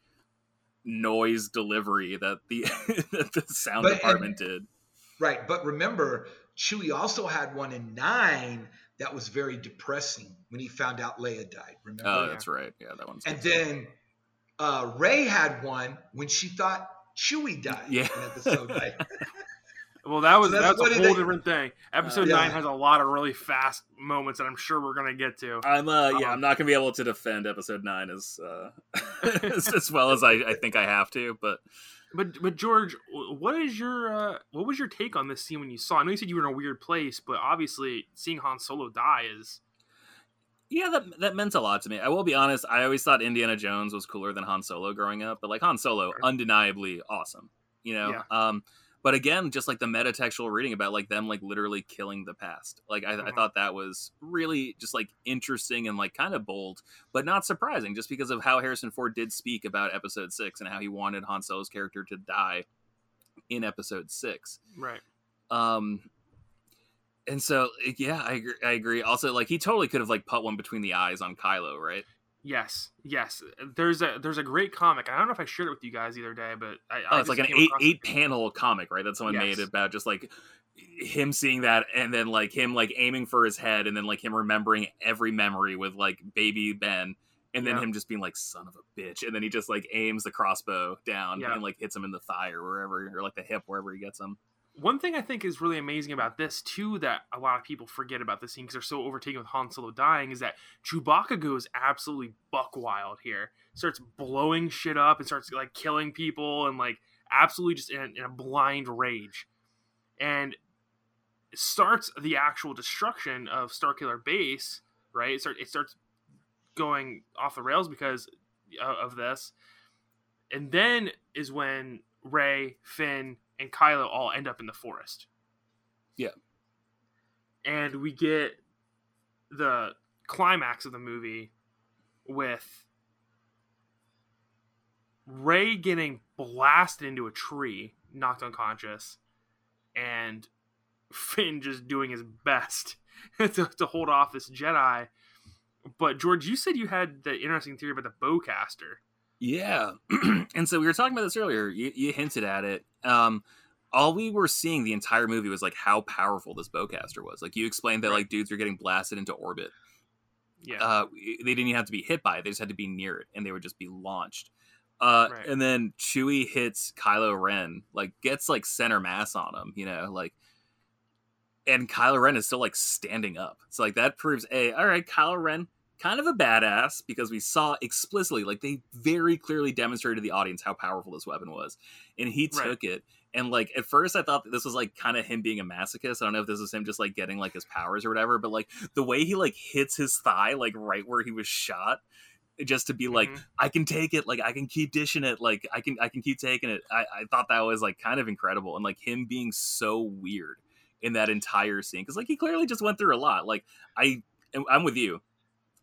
noise delivery that the that the sound but, department and, did. Right, but remember, Chewie also had one in nine that was very depressing when he found out Leia died. Remember? Oh, that's right. Yeah, that one's. And then uh, Rey had one when she thought Chewie died. Yeah. episode nine. well, that was so that's, that's a whole they, different thing. Episode uh, yeah. nine has a lot of really fast moments that I'm sure we're gonna get to. I'm uh yeah, um, I'm not gonna be able to defend episode nine as uh as, as well as I, I think I have to, but but but George, what is your uh, what was your take on this scene when you saw? I know you said you were in a weird place, but obviously seeing Han Solo die is. Yeah, that that meant a lot to me. I will be honest. I always thought Indiana Jones was cooler than Han Solo growing up, but like Han Solo, sure. undeniably awesome. You know, yeah. um, but again just like the metatextual reading about like them like literally killing the past like I, mm-hmm. I, thought that was really just like interesting and like kind of bold but not surprising just because of how harrison ford did speak about episode six and how he wanted han solo's character to die in episode six. Right. Um and so yeah i agree, I agree. Also like he totally could have like put one between the eyes on kylo right Yes, yes. There's a there's a great comic. I don't know if I shared it with you guys the other day, but I, oh, I it's like an eight eight panel comic, right? That someone yes. made about just like him seeing that, and then like him like aiming for his head, and then like him remembering every memory with like baby Ben, and then him just being like son of a bitch and then he just like aims the crossbow down and like hits him in the thigh or wherever or like the hip wherever he gets him one thing I think is really amazing about this too that a lot of people forget about this scene because they're so overtaken with Han Solo dying is that Chewbacca goes absolutely buck wild here, starts blowing shit up and starts like killing people and like absolutely just in, in a blind rage, and starts the actual destruction of Starkiller Base. Right, it, start, it starts going off the rails because of this, and then is when Rey, Finn, and Kylo all end up in the forest. Yeah. And we get the climax of the movie with Rey getting blasted into a tree, knocked unconscious, and Finn just doing his best to, to hold off this Jedi. But George, you said you had the interesting theory about the bowcaster. Yeah, and so we were talking about this earlier. You, you hinted at it. Um, all we were seeing the entire movie was like how powerful this bowcaster was. Like you explained that right. like dudes were getting blasted into orbit. Yeah, uh, they didn't even have to be hit by it; they just had to be near it, and they would just be launched. Uh, right. And then Chewie hits Kylo Ren, like gets like center mass on him, you know, like, and Kylo Ren is still like standing up. So like that proves a all right, Kylo Ren kind of a badass because we saw explicitly, like they very clearly demonstrated to the audience how powerful this weapon was, and he took right. it. And like at first, I thought that this was like kind of him being a masochist. I don't know if this is him just like getting like his powers or whatever, but like the way he like hits his thigh, like right where he was shot, just to be like mm-hmm. i can take it like i can keep dishing it like i can i can keep taking it I, I thought that was like kind of incredible and like him being so weird in that entire scene because like he clearly just went through a lot like i i'm with you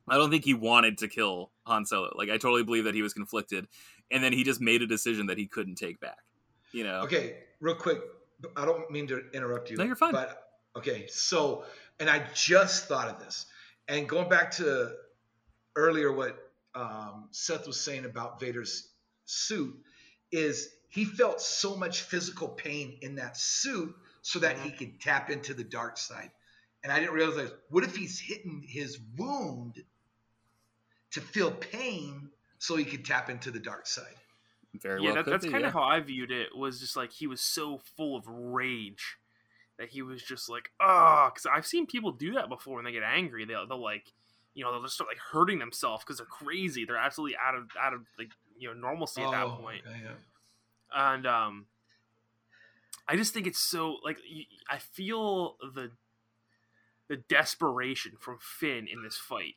I don't think he wanted to kill Han Solo. Like I totally believe that he was conflicted, and then he just made a decision that he couldn't take back. You know. Okay, real quick. I don't mean to interrupt you. No, you're fine. But okay, so and I just thought of this, and going back to earlier, what um, Seth was saying about Vader's suit is he felt so much physical pain in that suit so that he could tap into the dark side. And I didn't realize, what if he's hitting his wound to feel pain so he could tap into the dark side. Very yeah, well that, that's kind of yeah. how I viewed it. Was just like he was so full of rage that he was just like, oh, because I've seen people do that before when they get angry. They'll, they'll like, you know, they'll just start like hurting themselves because they're crazy. They're absolutely out of out of like you know normalcy at oh, that point. Okay, yeah. And um, I just think it's so like I feel the the desperation from Finn in this fight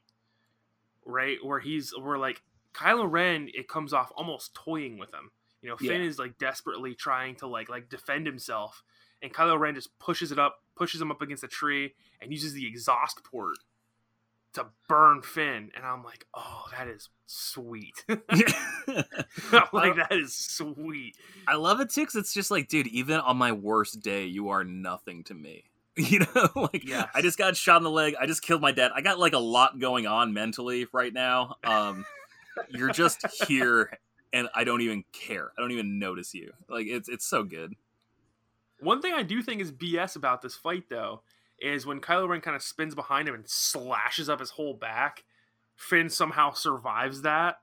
right? Where he's where like Kylo Ren, it comes off almost toying with him. You know, Finn yeah. is like desperately trying to like like defend himself, and Kylo Ren just pushes it up, pushes him up against a tree, and uses the exhaust port to burn Finn. And I'm like, oh, that is sweet. like that is sweet. I love it too, because it's just like, dude, even on my worst day, you are nothing to me. You know, like yes. I just got shot in the leg. I just killed my dad. I got like a lot going on mentally right now. Um, you're just here, and I don't even care. I don't even notice you. Like it's it's so good. One thing I do think is BS about this fight, though, is when Kylo Ren kind of spins behind him and slashes up his whole back. Finn somehow survives that,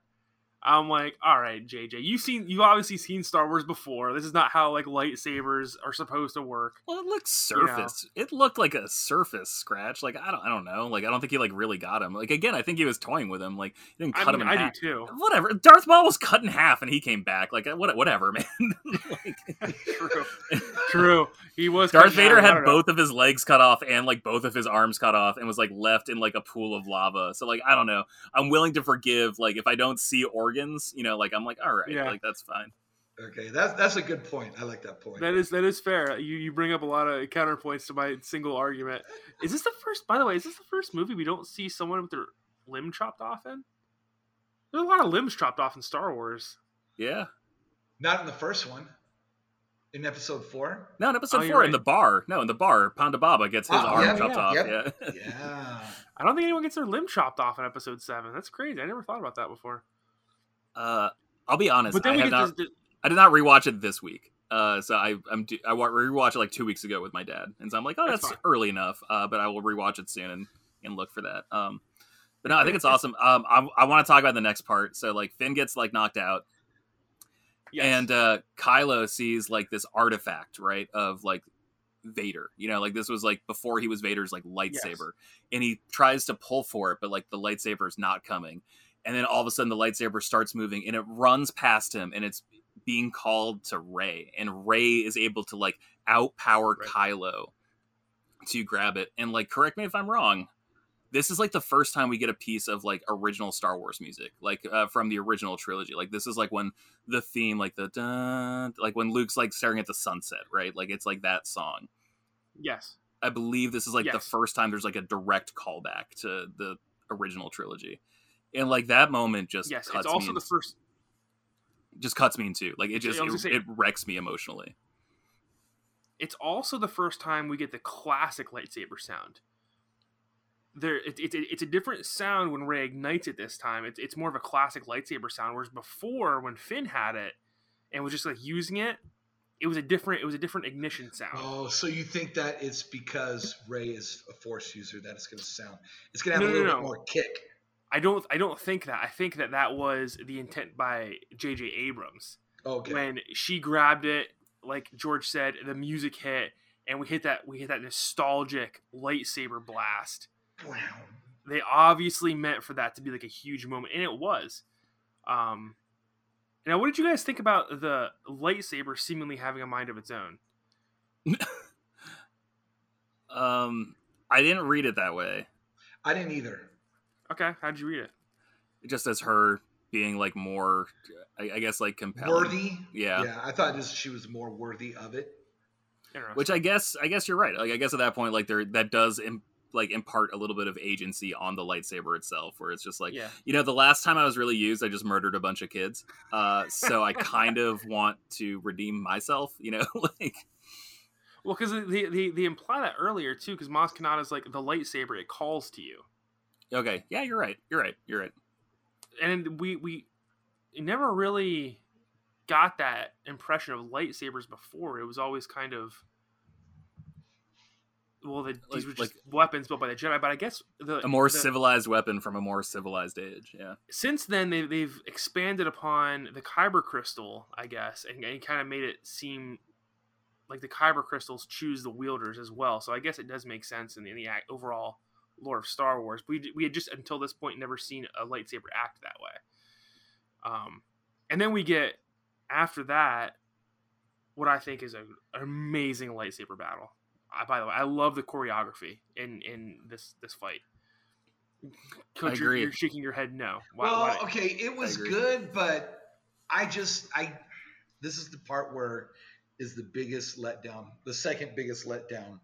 I'm like, all right, JJ, you've seen, you've obviously seen Star Wars before. This is not how like lightsabers are supposed to work. Well, it looks surface. You know? It looked like a surface scratch. Like I don't, I don't know. Like I don't think he like really got him. Like again, I think he was toying with him. Like he didn't cut I mean, him in I half. do too. Whatever. Darth Maul was cut in half and he came back. Like what, whatever, man. like, True. True. He was. Darth Vader had both of his legs cut off and like both of his arms cut off and was like left in like a pool of lava. So like I don't know. I'm willing to forgive. Like if I don't see organs organs, you know, like I'm like, all right, yeah. like that's fine. Okay, that's that's a good point. I like that point. That is that is fair. You you bring up a lot of counterpoints to my single argument. Is this the first? By the way, is this the first movie we don't see someone with their limb chopped off in? There's a lot of limbs chopped off in Star Wars. Yeah, not in the first one. In episode four? No, in episode oh, four, right. in the bar. No, in the bar, Ponda Baba gets his oh, arm yeah, chopped yeah, off. Yep. Yeah. yeah. I don't think anyone gets their limb chopped off in episode seven. That's crazy. I never thought about that before. Uh, I'll be honest. But then I, we not, this, I did not rewatch it this week. Uh, so I I'm I rewatched it like two weeks ago with my dad, and so I'm like, oh, that's, that's early enough. Uh, but I will rewatch it soon and, and look for that. Um, But no, I think it's awesome. Um, I, I want to talk about the next part. So like Finn gets like knocked out, yes. and uh, Kylo sees like this artifact, right, of like Vader. You know, like this was like before he was Vader's like lightsaber, yes. and he tries to pull for it, but like the lightsaber is not coming. And then all of a sudden the lightsaber starts moving, and it runs past him, and it's being called to Rey, and Rey is able to like outpower right. Kylo to grab it. And like, correct me if I'm wrong. This is like the first time we get a piece of like original Star Wars music, like uh, from the original trilogy. Like this is like when the theme, like the dun, like when Luke's like staring at the sunset, right? Like it's like that song. Yes, I believe this is like yes. the first time there's like a direct callback to the original trilogy, and like that moment just yes, it's also the first just cuts me in two. Like it just it, say, it wrecks me emotionally. It's also the first time we get the classic lightsaber sound. There, it, it, it's a different sound when Rey ignites it this time. It's, it's more of a classic lightsaber sound. Whereas before, when Finn had it and was just like using it, it was a different it was a different ignition sound. Oh, so you think that it's because Rey is a Force user that it's going to sound? It's going to have no, a little no, no. bit more kick. I don't I don't think that. I think that that was the intent by J.J. Abrams. Okay. When she grabbed it, like George said, the music hit, and we hit that we hit that nostalgic lightsaber blast. Wow. They obviously meant for that to be like a huge moment, and it was. Um, now, what did you guys think about the lightsaber seemingly having a mind of its own? um, I didn't read it that way. I didn't either. Okay, how'd you read it? Just as her being like more, I, I guess, like compelling. Worthy. Yeah. Yeah, I thought just she was more worthy of it. Which I guess, I guess you're right. Like, I guess at that point, like there, that does Im- like impart a little bit of agency on the lightsaber itself, where it's just like, yeah. you know, the last time I was really used, I just murdered a bunch of kids. Uh, so I kind of want to redeem myself, you know, like. Well, because they, they, they imply that earlier too, because Maz Kanata is like the lightsaber; it calls to you. Okay. Yeah, you're right. You're right. You're right. And we we never really got that impression of lightsabers before. It was always kind of well, the, these were just like, weapons built by the Jedi, but I guess the a more the, civilized weapon from a more civilized age. Yeah. Since then, they, they've expanded upon the kyber crystal, I guess, and, and kind of made it seem like the kyber crystals choose the wielders as well. So I guess it does make sense in the, in the overall lore of Star Wars. We we had just until this point never seen a lightsaber act that way. Um, and then we get after that what I think is a, an amazing lightsaber battle. I, by the way, I love the choreography in in this this fight. Coach, I agree. You're, you're shaking your head no. Why, well, why? okay, it was good, but I just I this is the part where is the biggest letdown, the second biggest letdown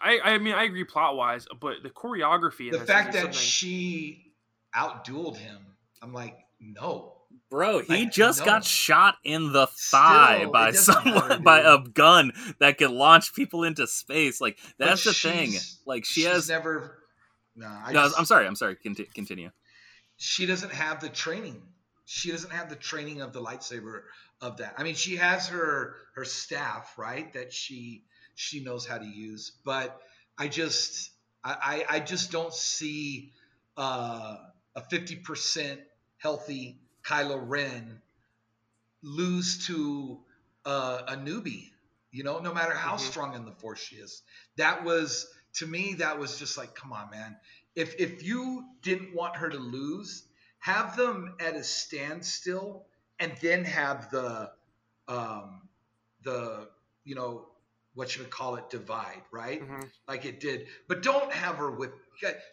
I, I mean, I agree plot wise, but the choreography. The fact that something... she outdueled him, I'm like, no, bro. He like, just no. got shot in the thigh Still, by someone matter, by a gun that can launch people into space. Like that's but the thing. Like she has never. No, I no, just, I'm sorry. I'm sorry. Conti- continue. She doesn't have the training. She doesn't have the training of the lightsaber of that. I mean, she has her her staff, right? That she she knows how to use. But I just I, I just don't see uh, a 50% healthy Kylo Ren lose to uh, a newbie. You know, no matter how mm-hmm. strong in the force she is. That was to me. That was just like, come on, man. If if you didn't want her to lose, have them at a standstill, and then have the um, the you know what should we call it divide right? Mm-hmm. like it did. But don't have her with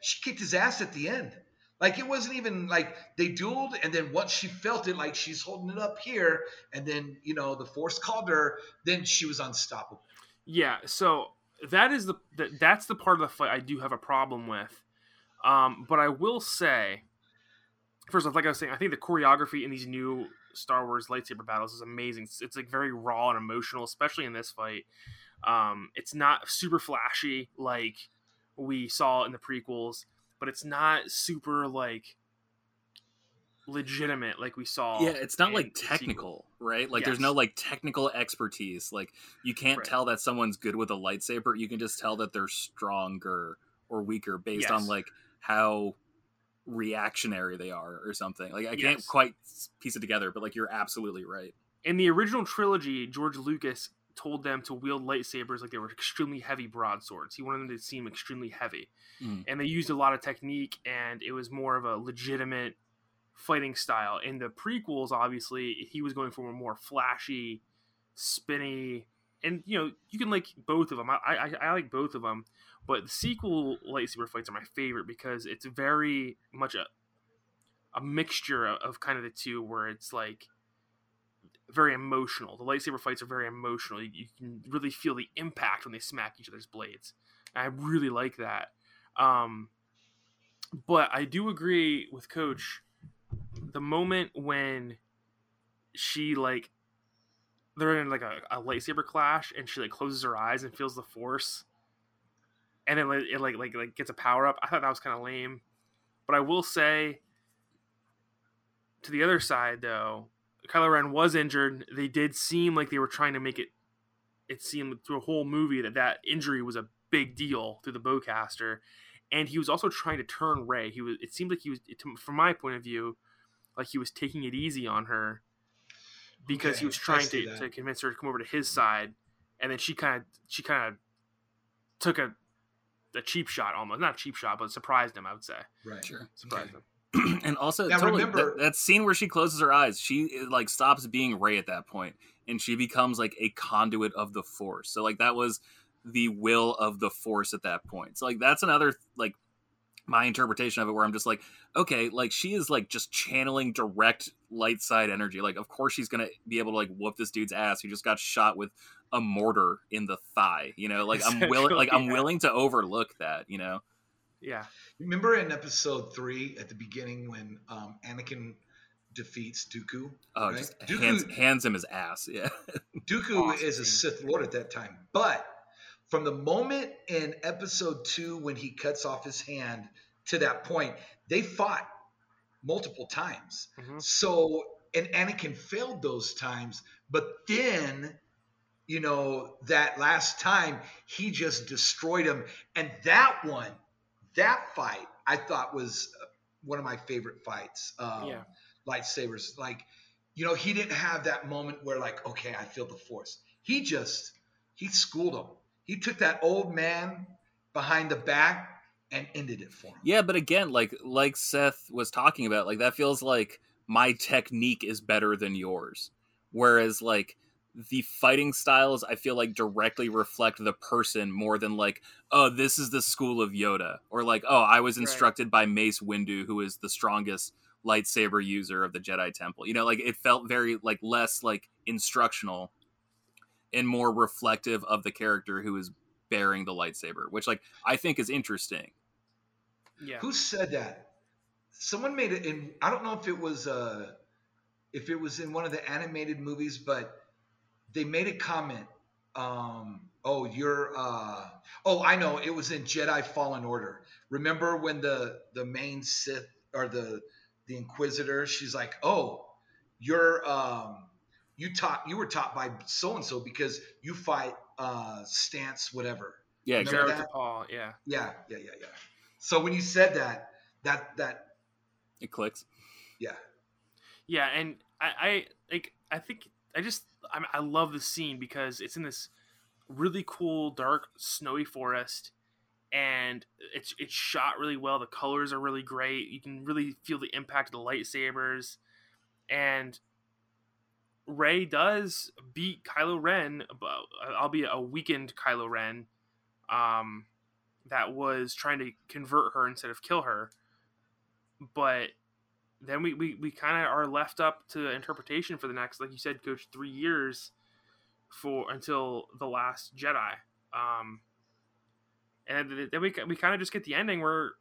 she kicked his ass at the end. Like it wasn't even like they dueled and then once she felt it like she's holding it up here and then you know the force called her then she was unstoppable. Yeah so that is the that's the part of the fight i do have a problem with. Um, but i will say first off like i was saying i think the choreography in these new star wars lightsaber battles is amazing. It's, it's like very raw and emotional especially in this fight um, it's not super flashy like we saw in the prequels, but it's not super like legitimate like we saw. Yeah, it's not like technical, right? Like yes. there's no like technical expertise. Like you can't right. tell that someone's good with a lightsaber. You can just tell that they're stronger or weaker based yes. on like how reactionary they are or something. Like I yes. can't quite piece it together, but like you're absolutely right. In the original trilogy, George Lucas told them to wield lightsabers like they were extremely heavy broadswords. He wanted them to seem extremely heavy. Mm. And they used a lot of technique and it was more of a legitimate fighting style. In the prequels, obviously, he was going for a more flashy, spinny, and you know, you can like both of them. I, I, I like both of them, but the sequel lightsaber fights are my favorite because it's very much a a mixture of, of kind of the two, where it's like very emotional. The lightsaber fights are very emotional. You, you, can really feel the impact when they smack each other's blades. I really like that. Um, but I do agree with Coach. The moment when she like they're in like a, a lightsaber clash and she like closes her eyes and feels the force, and then it like like like gets a power up. I thought that was kind of lame. But I will say, to the other side though, Kylo Ren was injured, they did seem like they were trying to make it. It seemed through a whole movie that that injury was a big deal through the bowcaster, and he was also trying to turn Rey. He was. It seemed like he was, from my point of view, like he was taking it easy on her because okay, he was trying to, to convince her to come over to his side, and then she kind of she kind of took a a cheap shot almost not a cheap shot but surprised him i would say right sure surprised okay. him and also now, totally, remember, that, that, scene where she closes her eyes she like stops being Rey at that point and she becomes like a conduit of the force. So like that was the will of the force at that point. So like that's another like my interpretation of it where i'm just like okay like she is like just channeling direct light side energy. Like of course she's gonna be able to like whoop this dude's ass who just got shot with a mortar in the thigh you know? Like i'm willing like i'm willing to overlook that you know yeah. Remember in episode three at the beginning when um, Anakin defeats Dooku? Oh, right? just Dooku, hands, hands him his ass. Yeah. Dooku awesome. is a Sith Lord at that time. But from the moment in episode two when he cuts off his hand to that point, they fought multiple times. Mm-hmm. So, and Anakin failed those times. But then you know, that last time he just destroyed him. And that one that fight I thought was uh, one of my favorite fights. Um, yeah. Lightsabers, like, you know, he didn't have that moment where like, okay, I feel the force. He just he schooled him. He took that old man behind the back and ended it for him. Yeah, but again, like like Seth was talking about, like that feels like my technique is better than yours. Whereas like the fighting styles I feel like directly reflect the person more than like, oh, this is the school of Yoda, or like, oh, I was instructed right. by Mace Windu, who is the strongest lightsaber user of the Jedi Temple. You know, like it felt very like less like instructional and more reflective of the character who is bearing the lightsaber, which like I think is interesting. Yeah. Who said that? Someone made it in I don't know if it was uh if it was in one of the animated movies, but they made a comment. Um, oh, you're. Uh, oh, I know. It was in Jedi Fallen Order. Remember when the the main Sith or the the Inquisitor? She's like, oh, you're. Um, you taught. You were taught by so and so because you fight uh, stance whatever. Yeah, exactly. Paul. Yeah. Yeah, yeah, yeah, yeah. So when you said that, that that it clicks. Yeah. Yeah, and I, I like. I think I just I, I love the scene because it's in this really cool dark snowy forest and it's it's shot really well. The colors are really great. You can really feel the impact of the lightsabers. And Rey does beat Kylo Ren albeit a weakened Kylo Ren um that was trying to convert her instead of kill her. But then we, we, we kind of are left up to interpretation for the next, like you said, coach, three years for until the last Jedi. Um, and then we we kind of just get the ending where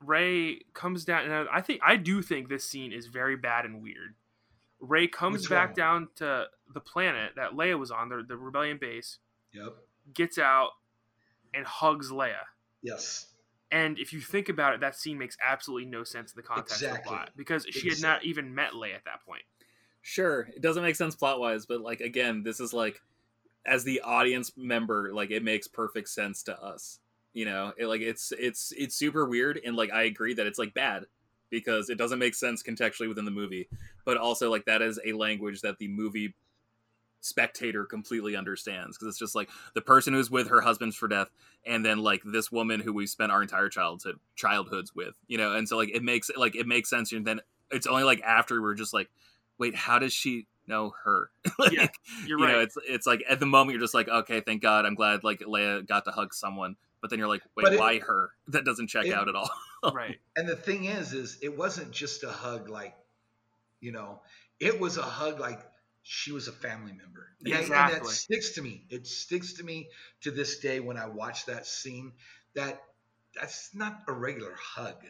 Rey comes down, and I think I do think this scene is very bad and weird. Rey comes Which back one? down to the planet that Leia was on, the, the rebellion base. Yep. Gets out and hugs Leia. Yes. And if you think about it, that scene makes absolutely no sense in the context exactly. of the plot because she exactly. had not even met Leia at that point. Sure, it doesn't make sense plot wise, but like again, this is like as the audience member, like it makes perfect sense to us. You know, it, like it's it's it's super weird, and like I agree that it's like bad because it doesn't make sense contextually within the movie, but also like that is a language that the movie spectator completely understands because it's just like the person who's with her husbands for death and then like this woman who we spent our entire childhood childhoods with you know? And so like it makes like it makes sense and then it's only like after we're just like wait how does she know her? Like, yeah you're you right. know it's it's like at the moment you're just like okay thank god i'm glad like leia got to hug someone but then you're like wait it, why her? That doesn't check it, out at all. Right. And the thing is is it wasn't just a hug like you know it was a hug like she was a family member. Exactly. And, and that sticks to me. It sticks to me to this day when I watch that scene. That that's not a regular hug.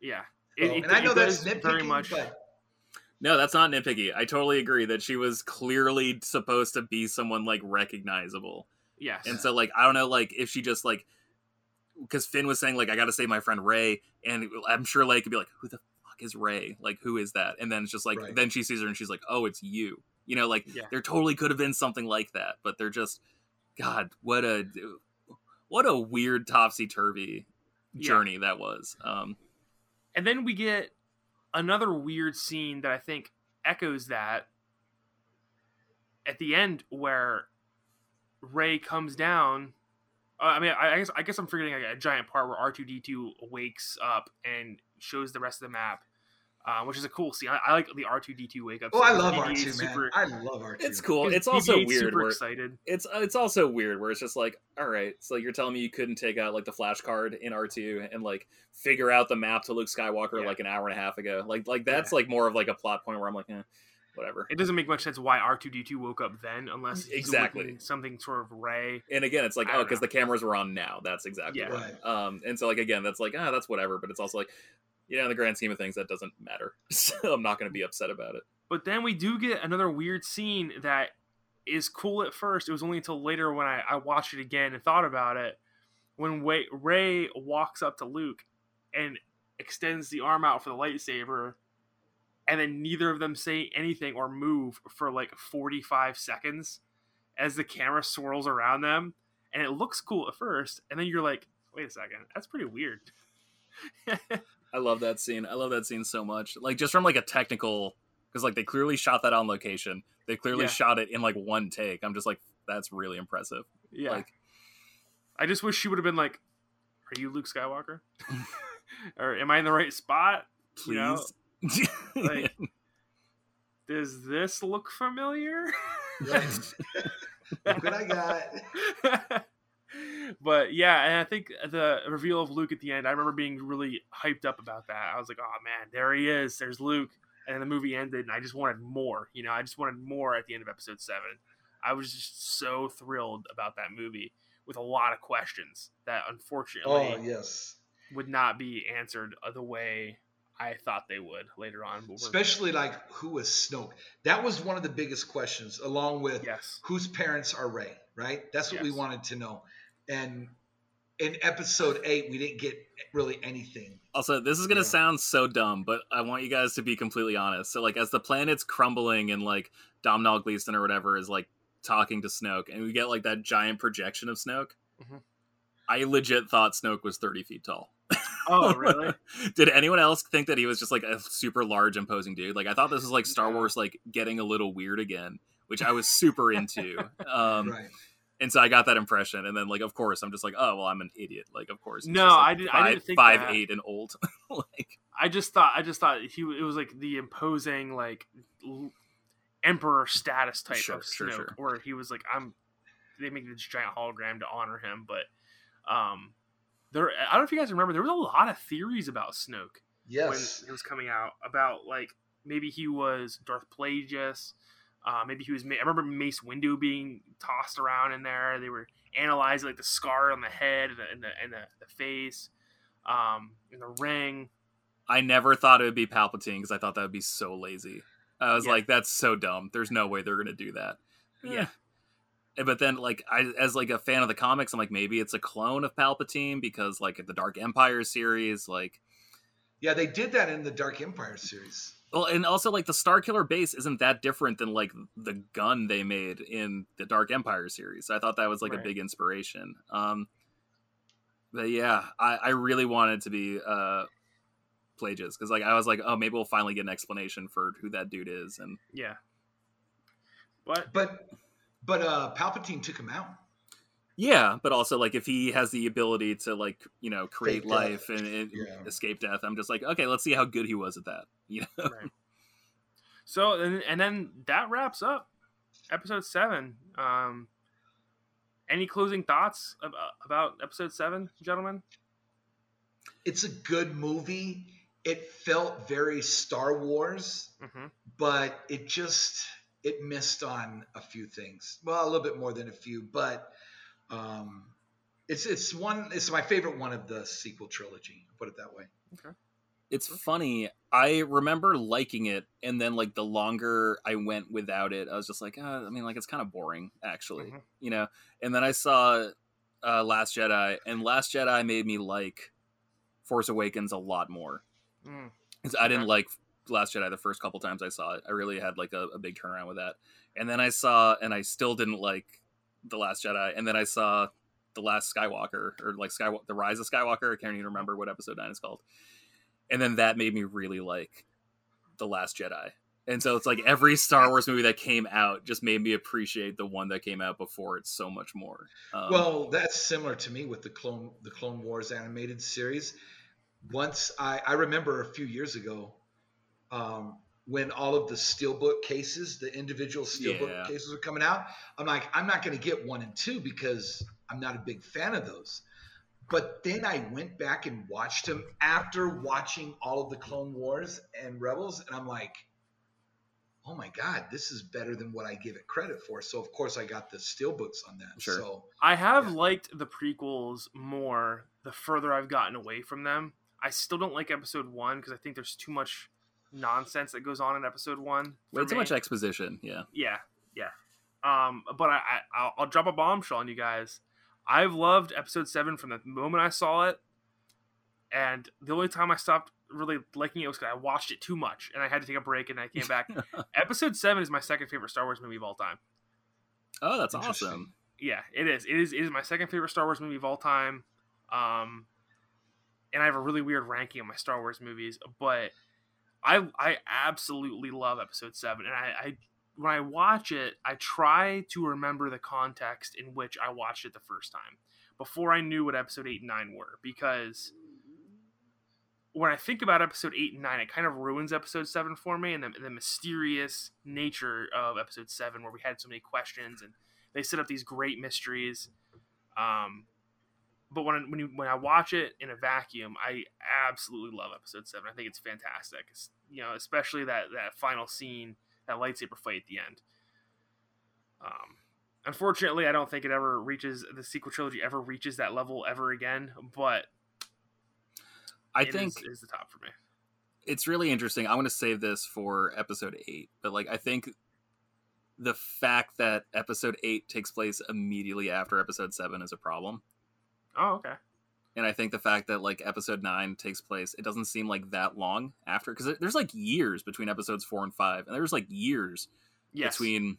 Yeah. So, it, and I know that's nitpicky, very much. But... No, that's not nitpicky. I totally agree that she was clearly supposed to be someone like recognizable. Yes. And so like I don't know like if she just like because Finn was saying like I got to save my friend Rey, and I'm sure Leia could be like, who the fuck is Rey? Like who is that? And then it's just like right. then she sees her and she's like, oh, it's you. You know, like yeah. there totally could have been something like that, but they're just, God, what a what a weird topsy turvy journey yeah. that was. Um, and then we get another weird scene that I think echoes that at the end where Rey comes down. Uh, I mean, I, I, guess I guess I'm forgetting a, a giant part where R two D two wakes up and shows the rest of the map, uh, which is a cool scene. I, I like the R two D two wake up. Oh, I love R two, man. I love R two. It's cool. It's also weird. Super excited. It's it's also weird where it's just like, all right, so you're telling me you couldn't take out like the flash card in R two and like figure out the map to Luke Skywalker yeah. like an hour and a half ago. Like like that's yeah. like more of like a plot point where I'm like, eh, whatever. It doesn't make much sense why R two D two woke up then, unless exactly something sort of Rey. And again, it's like oh, because the cameras were on now. That's exactly yeah. right. Um, and so like again, that's like ah, that's whatever. But it's also like yeah, in the grand scheme of things, that doesn't matter. So I'm not going to be upset about it. But then we do get another weird scene that is cool at first. It was only until later when I, I watched it again and thought about it. When Rey walks up to Luke and extends the arm out for the lightsaber, and then neither of them say anything or move for like 45 seconds as the camera swirls around them. And it looks cool at first, and then you're like, wait a second, that's pretty weird. I love that scene. I love that scene so much. Like just from like a technical because like they clearly shot that on location. They clearly yeah. shot it in like one take. I'm just like that's really impressive. Yeah. Like I just wish she would have been like, "Are you Luke Skywalker? or am I in the right spot?" Please. You know? like, does this look familiar? Yes. Look what I got but yeah, and I think the reveal of Luke at the end, I remember being really hyped up about that. I was like, oh man, there he is. There's Luke. And the movie ended, and I just wanted more. You know, I just wanted more at the end of episode seven. I was just so thrilled about that movie with a lot of questions that unfortunately oh, yes. would not be answered the way I thought they would later on. Especially like who is Snoke? That was one of the biggest questions, along with yes. whose parents are Rey, right? That's what yes. we wanted to know and in episode eight we didn't get really anything. Also this is gonna yeah. sound so dumb but i want you guys to be completely honest. So like as the planet's crumbling and like domhnall gleeson or whatever is like talking to snoke and we get like that giant projection of snoke mm-hmm. i legit thought snoke was 30 feet tall. Oh really? Did anyone else think that he was just like a super large imposing dude? Like i thought this was like star wars like getting a little weird again which i was super into. Um right and so I got that impression, and then like of course I'm just like, oh well, I'm an idiot. Like of course, no, like I didn't. Five, I didn't think five that. eight and old. like I just thought, I just thought he it was like the imposing like emperor status type sure, of sure, Snoke, sure. where he was like, I'm. They make this giant hologram to honor him, but um, there. I don't know if you guys remember, there was a lot of theories about Snoke. Yes, when it was coming out about like maybe he was Darth Plagueis. Uh, maybe he was. I remember Mace Windu being tossed around in there. They were analyzing like the scar on the head and the and the, and the, the face, um, and the ring. I never thought it would be Palpatine because I thought that would be so lazy. I was yeah. like, that's so dumb. There's no way they're gonna do that. Yeah. But then, like, I as like a fan of the comics, I'm like, maybe it's a clone of Palpatine because, like, the Dark Empire series, like, yeah, they did that in the Dark Empire series. Well, and also like the Starkiller base isn't that different than like the gun they made in the Dark Empire series. I thought that was like right. a big inspiration. Um, but yeah, I, I really wanted to be uh Plagueis because like I was like, oh, maybe we'll finally get an explanation for who that dude is, and yeah, but but but uh, Palpatine took him out. Yeah, but also like if he has the ability to like you know create Fake life death. and, and yeah. escape death, I'm just like okay, let's see how good he was at that. You know. Right. So and, and then that wraps up episode seven. Um, any closing thoughts about, about episode seven, gentlemen? It's a good movie. It felt very Star Wars, mm-hmm. but it just it missed on a few things. Well, a little bit more than a few, but um, it's it's one. It's my favorite one of the sequel trilogy. I'll put it that way. Okay. It's funny. I remember liking it, and then like the longer I went without it, I was just like, oh, I mean, like it's kind of boring, actually, mm-hmm. you know. And then I saw uh, Last Jedi, and Last Jedi made me like Force Awakens a lot more. Mm. I didn't like Last Jedi the first couple times I saw it. I really had like a, a big turnaround with that. And then I saw, and I still didn't like the Last Jedi. And then I saw the Last Skywalker, or like Sky, the Rise of Skywalker. I can't even remember what Episode Nine is called. And then that made me really like the Last Jedi. And so it's like every Star Wars movie that came out just made me appreciate the one that came out before it so much more. Um, well, that's similar to me with the Clone the Clone Wars animated series. Once I, I remember a few years ago, um, when all of the steelbook cases, the individual steelbook yeah. cases are coming out, I'm like, I'm not going to get one and two because I'm not a big fan of those. But then I went back and watched them after watching all of the Clone Wars and Rebels, and I'm like, oh my god, this is better than what I give it credit for. So of course I got the steelbooks on that. Sure. So I have yeah. liked the prequels more the further I've gotten away from them. I still don't like Episode One because I think there's too much nonsense that goes on in episode one. Way too much exposition. Yeah. Yeah. Yeah. Um, but I, I I'll, I'll drop a bombshell on you guys. I've loved episode seven from the moment I saw it, and the only time I stopped really liking it was because I watched it too much and I had to take a break and I came back. episode seven is my second favorite Star Wars movie of all time. Oh, that's awesome. Yeah, it is. It is. It is my second favorite Star Wars movie of all time. Um, and I have a really weird ranking of my Star Wars movies, but I I absolutely love episode seven, and I, I when I watch it, I try to remember the context in which I watched it the first time before I knew what episode eight and nine were, because when I think about episode eight and nine, it kind of ruins episode seven for me, and the, the mysterious nature of episode seven, where we had so many questions and they set up these great mysteries. Um, but when when you, when I watch it in a vacuum, I absolutely love episode seven. I think it's fantastic. It's, you know, especially that that final scene, that lightsaber fight at the end. Um, unfortunately, I don't think it ever reaches the sequel trilogy ever reaches that level ever again. But I think is, is the top for me. It's really interesting. I'm going to save this for episode eight, but like I think the fact that episode eight takes place immediately after episode seven is a problem Oh, okay. And I think the fact that like episode nine takes place, it doesn't seem like that long after because there's like years between episodes four and five, and there's like years yes. between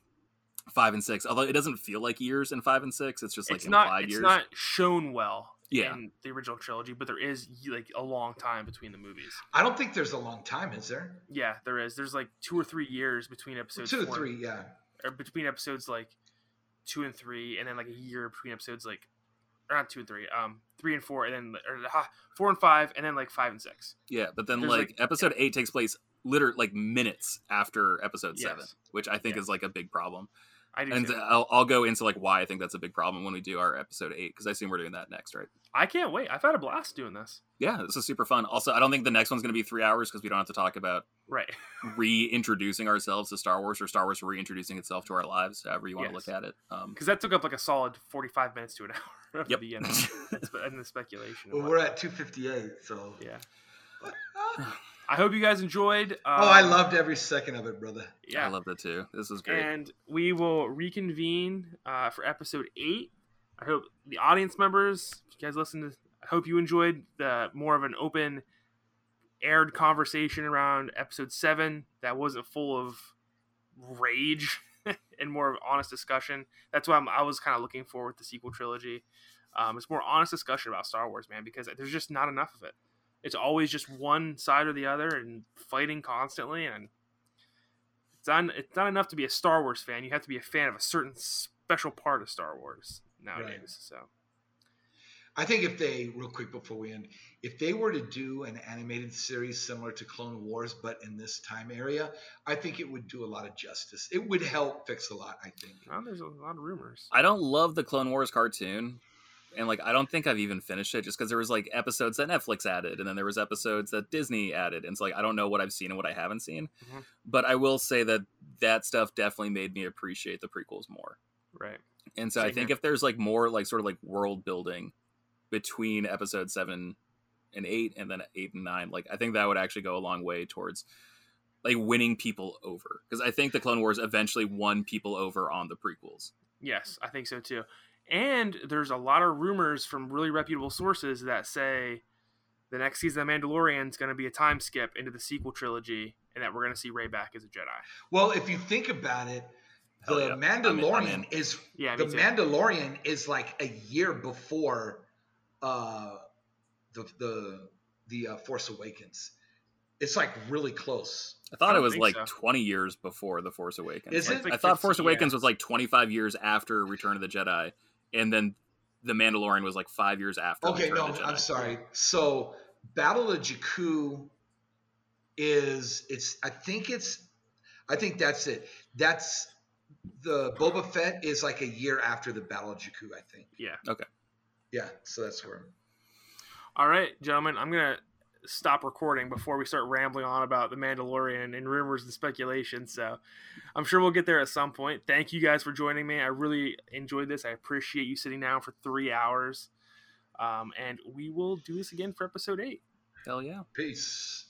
five and six. Although it doesn't feel like years in five and six, it's just like it's not, it's years. not shown well yeah. in the original trilogy, but there is like a long time between the movies. I don't think there's a long time, is there? Yeah, there is. There's like two or three years between episodes. Two or three, yeah. Or between episodes like two and three, and then like a year between episodes like or not two and three, um, three and four, and then or uh, four and five, and then like five and six. Yeah, but then like, like, episode yeah. eight takes place literally like minutes after episode yes. seven, which I think yeah. is like a big problem. I do and I'll, I'll, go into like why I think that's a big problem when we do our episode eight because I assume we're doing that next, right? I can't wait. I've had a blast doing this. Yeah, this is super fun. Also, I don't think the next one's going to be three hours because we don't have to talk about right reintroducing ourselves to Star Wars or Star Wars reintroducing itself to our lives, however you want yes. to look at it. Because um, that took up like a solid forty-five minutes to an hour. yep. the end and the speculation. Well, we're at two fifty-eight, so yeah. I hope you guys enjoyed. Uh, oh, I loved every second of it, brother. Yeah, I loved it too. This was great. And we will reconvene uh, for episode eight. I hope the audience members, you guys listen to, I hope you enjoyed the more of an open, aired conversation around episode seven that wasn't full of rage and more of honest discussion. That's why I'm, i was kind of looking for with the sequel trilogy. Um, it's more honest discussion about Star Wars, man, because there's just not enough of it. It's always just one side or the other and fighting constantly, and it's not it's not enough to be a Star Wars fan. You have to be a fan of a certain special part of Star Wars nowadays. Right. So I think if they, real quick before we end, if they were to do an animated series similar to Clone Wars, but in this time area, I think it would do a lot of justice. It would help fix a lot, I think. Well, there's a lot of rumors. I don't love the Clone Wars cartoon. And like I don't think I've even finished it just because there was like episodes that Netflix added and then there was episodes that Disney added. And it's like I don't know what I've seen and what I haven't seen. Mm-hmm. But I will say that that stuff definitely made me appreciate the prequels more. Right. And so Same I think here. if there's like more like sort of like world building between episode seven and eight and then eight and nine like i think that would actually go a long way towards like winning people over because i think the clone wars eventually won people over on the prequels yes i think so too and there's a lot of rumors from really reputable sources that say the next season of mandalorian is going to be a time skip into the sequel trilogy and that we're going to see Rey back as a jedi well if you think about it the yeah. mandalorian I'm in, I'm in. is yeah, the mandalorian is like a year before uh, the the the uh, Force Awakens. It's like really close. I thought I it was like so. 20 years before the Force Awakens. Is like, it? I thought Force Awakens was like 25 years after Return of the Jedi, and then the Mandalorian was like five years after. Okay, Return no, I'm sorry. So Battle of Jakku is it's. I think it's. I think that's it. That's the Boba Fett is like a year after the Battle of Jakku. I think. Yeah. Okay yeah, so that's where. All right, gentlemen, I'm gonna stop recording before we start rambling on about the Mandalorian and rumors and speculation. So I'm sure we'll get there at some point. Thank you guys for joining me. I really enjoyed this. I appreciate you sitting down for three hours. Um, and we will do this again for episode eight. Hell yeah. Peace.